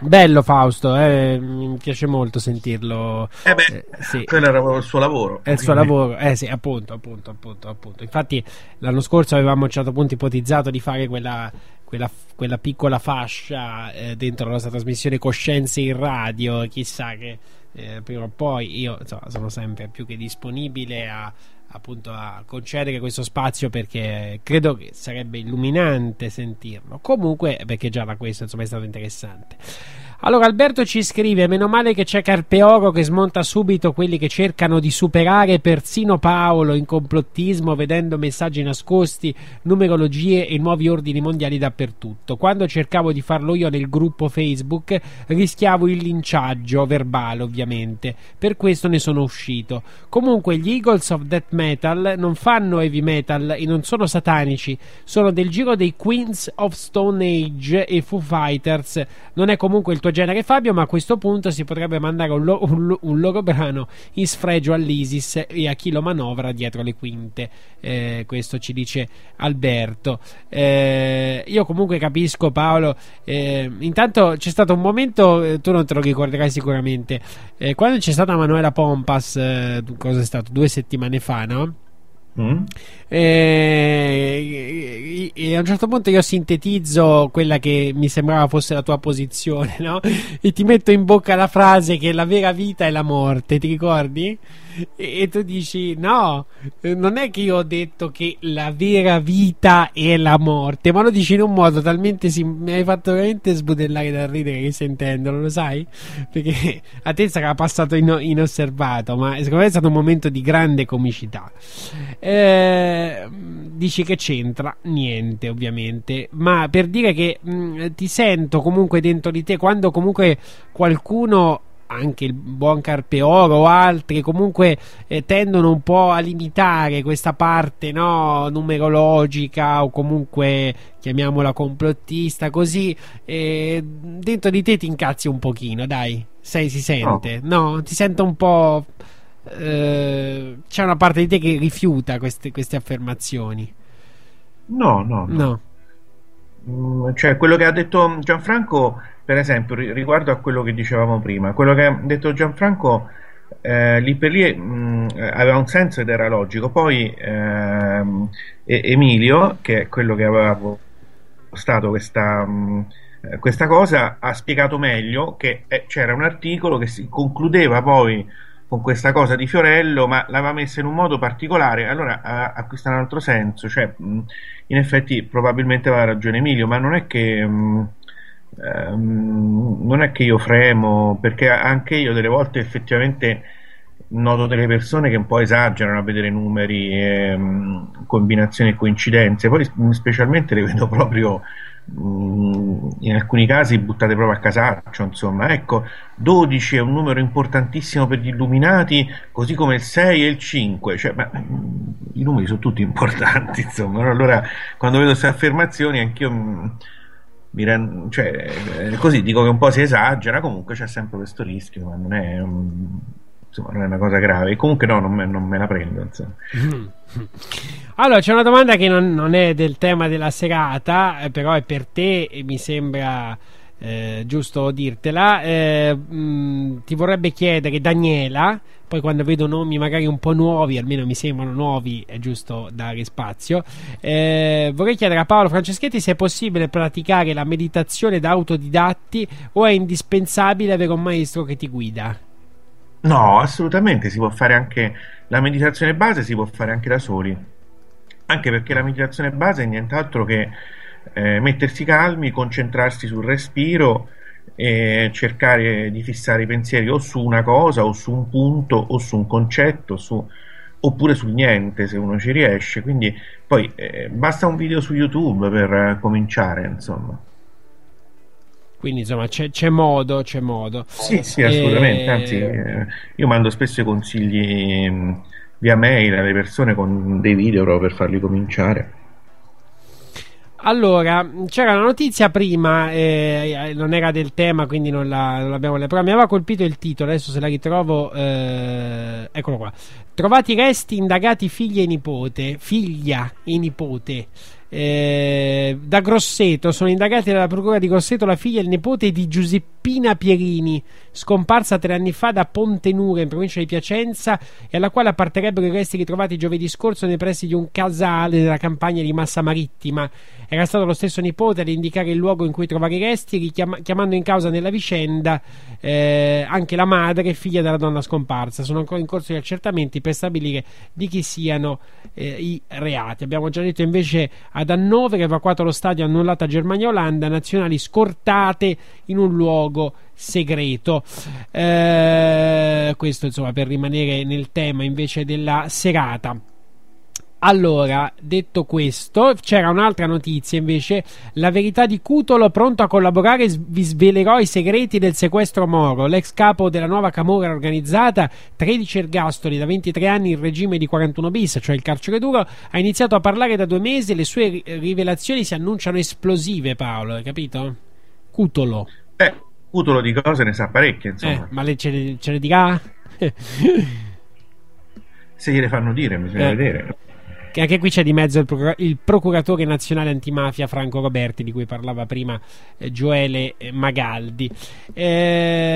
Bello Fausto, eh, mi piace molto sentirlo. Eh beh, sì. quello era il suo lavoro. È il suo lavoro, eh sì, appunto, appunto, appunto, appunto. Infatti l'anno scorso avevamo a un certo punto ipotizzato di fare quella, quella, quella piccola fascia eh, dentro la nostra trasmissione Coscienze in radio, chissà che eh, prima o poi io insomma, sono sempre più che disponibile a appunto a concedere questo spazio perché credo che sarebbe illuminante sentirlo. Comunque perché già da questo insomma è stato interessante allora Alberto ci scrive meno male che c'è Carpeoro che smonta subito quelli che cercano di superare persino Paolo in complottismo vedendo messaggi nascosti numerologie e nuovi ordini mondiali dappertutto. Quando cercavo di farlo io nel gruppo Facebook rischiavo il linciaggio verbale ovviamente. Per questo ne sono uscito. Comunque gli Eagles of Death Metal non fanno heavy metal e non sono satanici. Sono del giro dei Queens of Stone Age e Foo Fighters. Non è comunque il tuo genere Fabio ma a questo punto si potrebbe mandare un, lo- un lo- un loro brano in sfregio all'ISIS e a chi lo manovra dietro le quinte. Eh, questo ci dice Alberto. Eh, io comunque capisco Paolo eh, intanto c'è stato un momento eh, tu non te lo ricorderai sicuramente eh, quando c'è stata Manuela Pompas eh, cosa è stato? Due settimane fa no? Mm? Eh, e, e a un certo punto io sintetizzo quella che mi sembrava fosse la tua posizione, [LAUGHS] no? E ti metto in bocca la frase che la vera vita è la morte, ti ricordi? E, tu dici: No, non è che io ho detto che la vera vita è la morte, ma lo dici in un modo talmente. sim- mi hai fatto veramente sbudellare da ridere che sentendolo, lo sai? Perché a te sarà passato in- inosservato, ma secondo me è stato un momento di grande comicità. Eh, dici che c'entra? Niente, ovviamente. Ma per dire che mh, ti sento comunque dentro di te quando comunque qualcuno. Anche il buon Carpeoro o altri comunque eh, tendono un po' a limitare questa parte no, numerologica o comunque chiamiamola complottista così eh, dentro di te ti incazzi un pochino dai. Sei si sente? No, ti sento un po' eh, c'è una parte di te che rifiuta queste, queste affermazioni. No, no, no. Mm, Cioè, quello che ha detto Gianfranco, per esempio, ri- riguardo a quello che dicevamo prima, quello che ha detto Gianfranco eh, lì per lì eh, aveva un senso ed era logico. Poi ehm, Emilio, che è quello che aveva postato questa, eh, questa cosa, ha spiegato meglio che eh, c'era un articolo che si concludeva poi con questa cosa di Fiorello, ma l'aveva messa in un modo particolare, allora acquista un altro senso. Cioè, mh, in effetti, probabilmente aveva ragione Emilio, ma non è che. Ehm, non è che io fremo, perché anche io delle volte effettivamente noto delle persone che un po' esagerano a vedere numeri, e, mh, combinazioni e coincidenze, poi specialmente le vedo [LAUGHS] proprio mh, in alcuni casi buttate proprio a casaccio, insomma, ecco, 12 è un numero importantissimo per gli illuminati, così come il 6 e il 5, cioè, ma, mh, i numeri sono tutti [LAUGHS] importanti, insomma, allora quando vedo queste affermazioni anch'io rendo, cioè, eh, così dico che un po' si esagera, comunque c'è sempre questo rischio, ma non è, insomma, non è una cosa grave. Comunque no, non me, non me la prendo. [LAUGHS] Allora, c'è una domanda che non, non è del tema della serata, eh, però è per te e mi sembra eh, giusto dirtela. Eh, mh, ti vorrebbe chiedere Daniela, poi quando vedo nomi magari un po' nuovi, almeno mi sembrano nuovi, è giusto dare spazio. Eh, vorrei chiedere a Paolo Franceschetti se è possibile praticare la meditazione da autodidatti o è indispensabile avere un maestro che ti guida. No, assolutamente, si può fare anche la meditazione base, si può fare anche da soli. Anche perché la meditazione base è nient'altro che eh, mettersi calmi, concentrarsi sul respiro e cercare di fissare i pensieri o su una cosa, o su un punto, o su un concetto, su- oppure sul niente, se uno ci riesce. Quindi poi eh, basta un video su YouTube per eh, cominciare, insomma. Quindi insomma c'è, c'è modo, c'è modo. Sì, sì, assolutamente. Eh, Anzi, eh, io mando spesso i consigli mh, via mail alle persone con dei video proprio per farli cominciare. Allora, c'era una notizia prima, eh, non era del tema, quindi non, la, non l'abbiamo letta, però mi aveva colpito il titolo, adesso se la ritrovo, eh, eccolo qua. Trovati resti, indagati figlia e nipote, figlia e nipote. Eh, da Grosseto sono indagati dalla procura di Grosseto la figlia e il nipote di Giuseppina Pierini, scomparsa tre anni fa da Pontenura in provincia di Piacenza e alla quale apparterebbero i resti ritrovati giovedì scorso nei pressi di un casale nella campagna di Massa Marittima. Era stato lo stesso nipote ad indicare il luogo in cui trovare i resti, richiama- chiamando in causa nella vicenda eh, anche la madre, figlia della donna scomparsa. Sono ancora in corso gli accertamenti per stabilire di chi siano eh, i reati. Abbiamo già detto invece ad Hannover, evacuato lo stadio, annullata Germania e Olanda, nazionali scortate in un luogo segreto. Eh, questo insomma per rimanere nel tema invece della serata. Allora, detto questo, c'era un'altra notizia invece. La verità di Cutolo, pronto a collaborare, vi svelerò i segreti del sequestro Moro. L'ex capo della nuova camorra organizzata, 13 ergastoli da 23 anni in regime di 41 bis, cioè il carcere duro, ha iniziato a parlare da due mesi le sue ri- rivelazioni si annunciano esplosive, Paolo, hai capito? Cutolo. Beh, Cutolo di cose ne sa parecchie, Eh, insomma. ma lei ce ne, ce ne dirà? Se gliele fanno dire, bisogna Eh. vedere. Che anche qui c'è di mezzo il, procura- il procuratore nazionale antimafia Franco Roberti, di cui parlava prima eh, Gioele eh, Magaldi.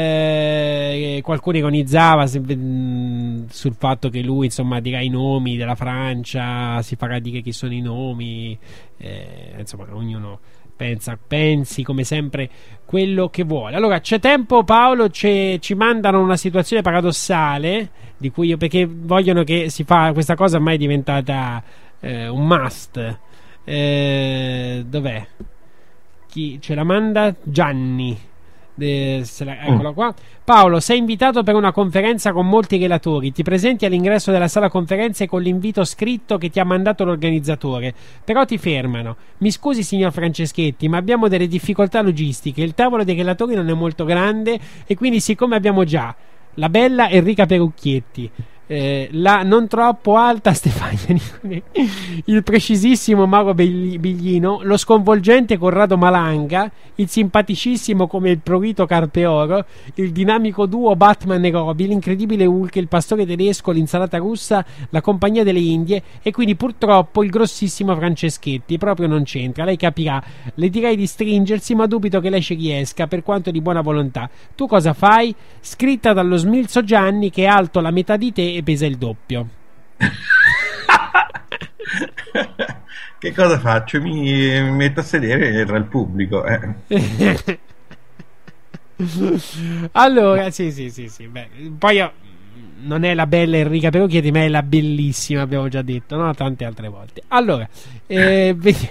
Eh, qualcuno ironizzava se- mh, sul fatto che lui insomma dirà i nomi della Francia, si farà dire chi sono i nomi, eh, insomma ognuno pensa, pensi come sempre quello che vuole. Allora c'è tempo Paolo, c'è, ci mandano una situazione paradossale di cui io, perché vogliono che si fa questa cosa ormai è diventata eh, un must. Eh, dov'è? Chi ce la manda? Gianni. Se la- eccolo qua. Paolo, sei invitato per una conferenza con molti relatori. Ti presenti all'ingresso della sala conferenze con l'invito scritto che ti ha mandato l'organizzatore. Però ti fermano. Mi scusi, signor Franceschetti, ma abbiamo delle difficoltà logistiche. Il tavolo dei relatori non è molto grande e quindi, siccome abbiamo già la bella Enrica Perucchietti. Eh, la non troppo alta [LAUGHS] Stefania Nicoli, il precisissimo Mauro Bigli- Biglino, lo sconvolgente Corrado Malanga, il simpaticissimo come il prurito Carpeoro, il dinamico duo Batman e Robin, l'incredibile Hulk, il pastore tedesco, l'insalata russa, la compagnia delle Indie e quindi purtroppo il grossissimo Franceschetti proprio non c'entra. Lei capirà, le direi di stringersi, ma dubito che lei ci riesca per quanto di buona volontà. Tu cosa fai? Scritta dallo smilzo Gianni che è alto la metà di te e pesa il doppio. [LAUGHS] Che cosa faccio? Mi, mi metto a sedere tra il pubblico. eh. [LAUGHS] allora, sì, sì, sì, sì. Beh, poi io- non è la bella Enrica Perucchietti, ma è la bellissima, abbiamo già detto, no? Tante altre volte. Allora, eh, [LAUGHS] vedi-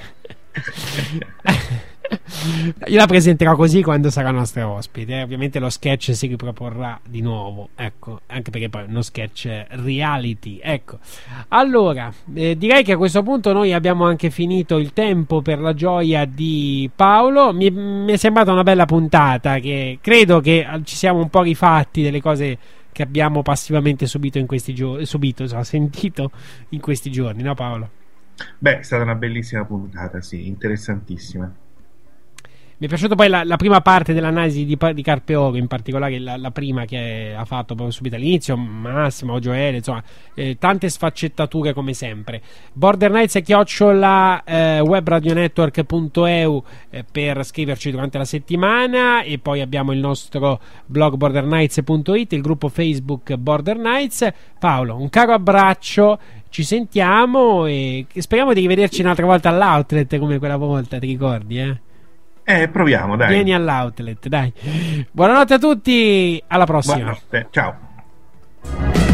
io la presenterò così quando sarà nostra ospite. eh. Ovviamente lo sketch si riproporrà di nuovo, ecco, anche perché poi è uno sketch reality. Ecco, allora, eh, direi che a questo punto noi abbiamo anche finito il tempo per la gioia di Paolo. Mi, mi è sembrata una bella puntata che credo che eh, ci siamo un po' rifatti delle cose che abbiamo passivamente subito in questi giorni, subito, insomma, [LAUGHS] sentito in questi giorni, no Paolo? Beh, è stata una bellissima puntata, sì, interessantissima. Mi è piaciuta poi la, la prima parte dell'analisi di, di Carpeoro, in particolare la, la prima che ha fatto proprio subito all'inizio, Massimo, Gioele, insomma, eh, tante sfaccettature come sempre. Border Nights è chiocciola eh, webradionetwork.eu eh, per scriverci durante la settimana e poi abbiamo il nostro blog bordernights.it, il gruppo Facebook Border Nights. Paolo, un caro abbraccio, ci sentiamo e speriamo di rivederci un'altra volta all'outlet come quella volta, ti ricordi, eh? Eh, proviamo, dai. Vieni all'outlet, dai. Buonanotte a tutti, alla prossima. Buonanotte, ciao.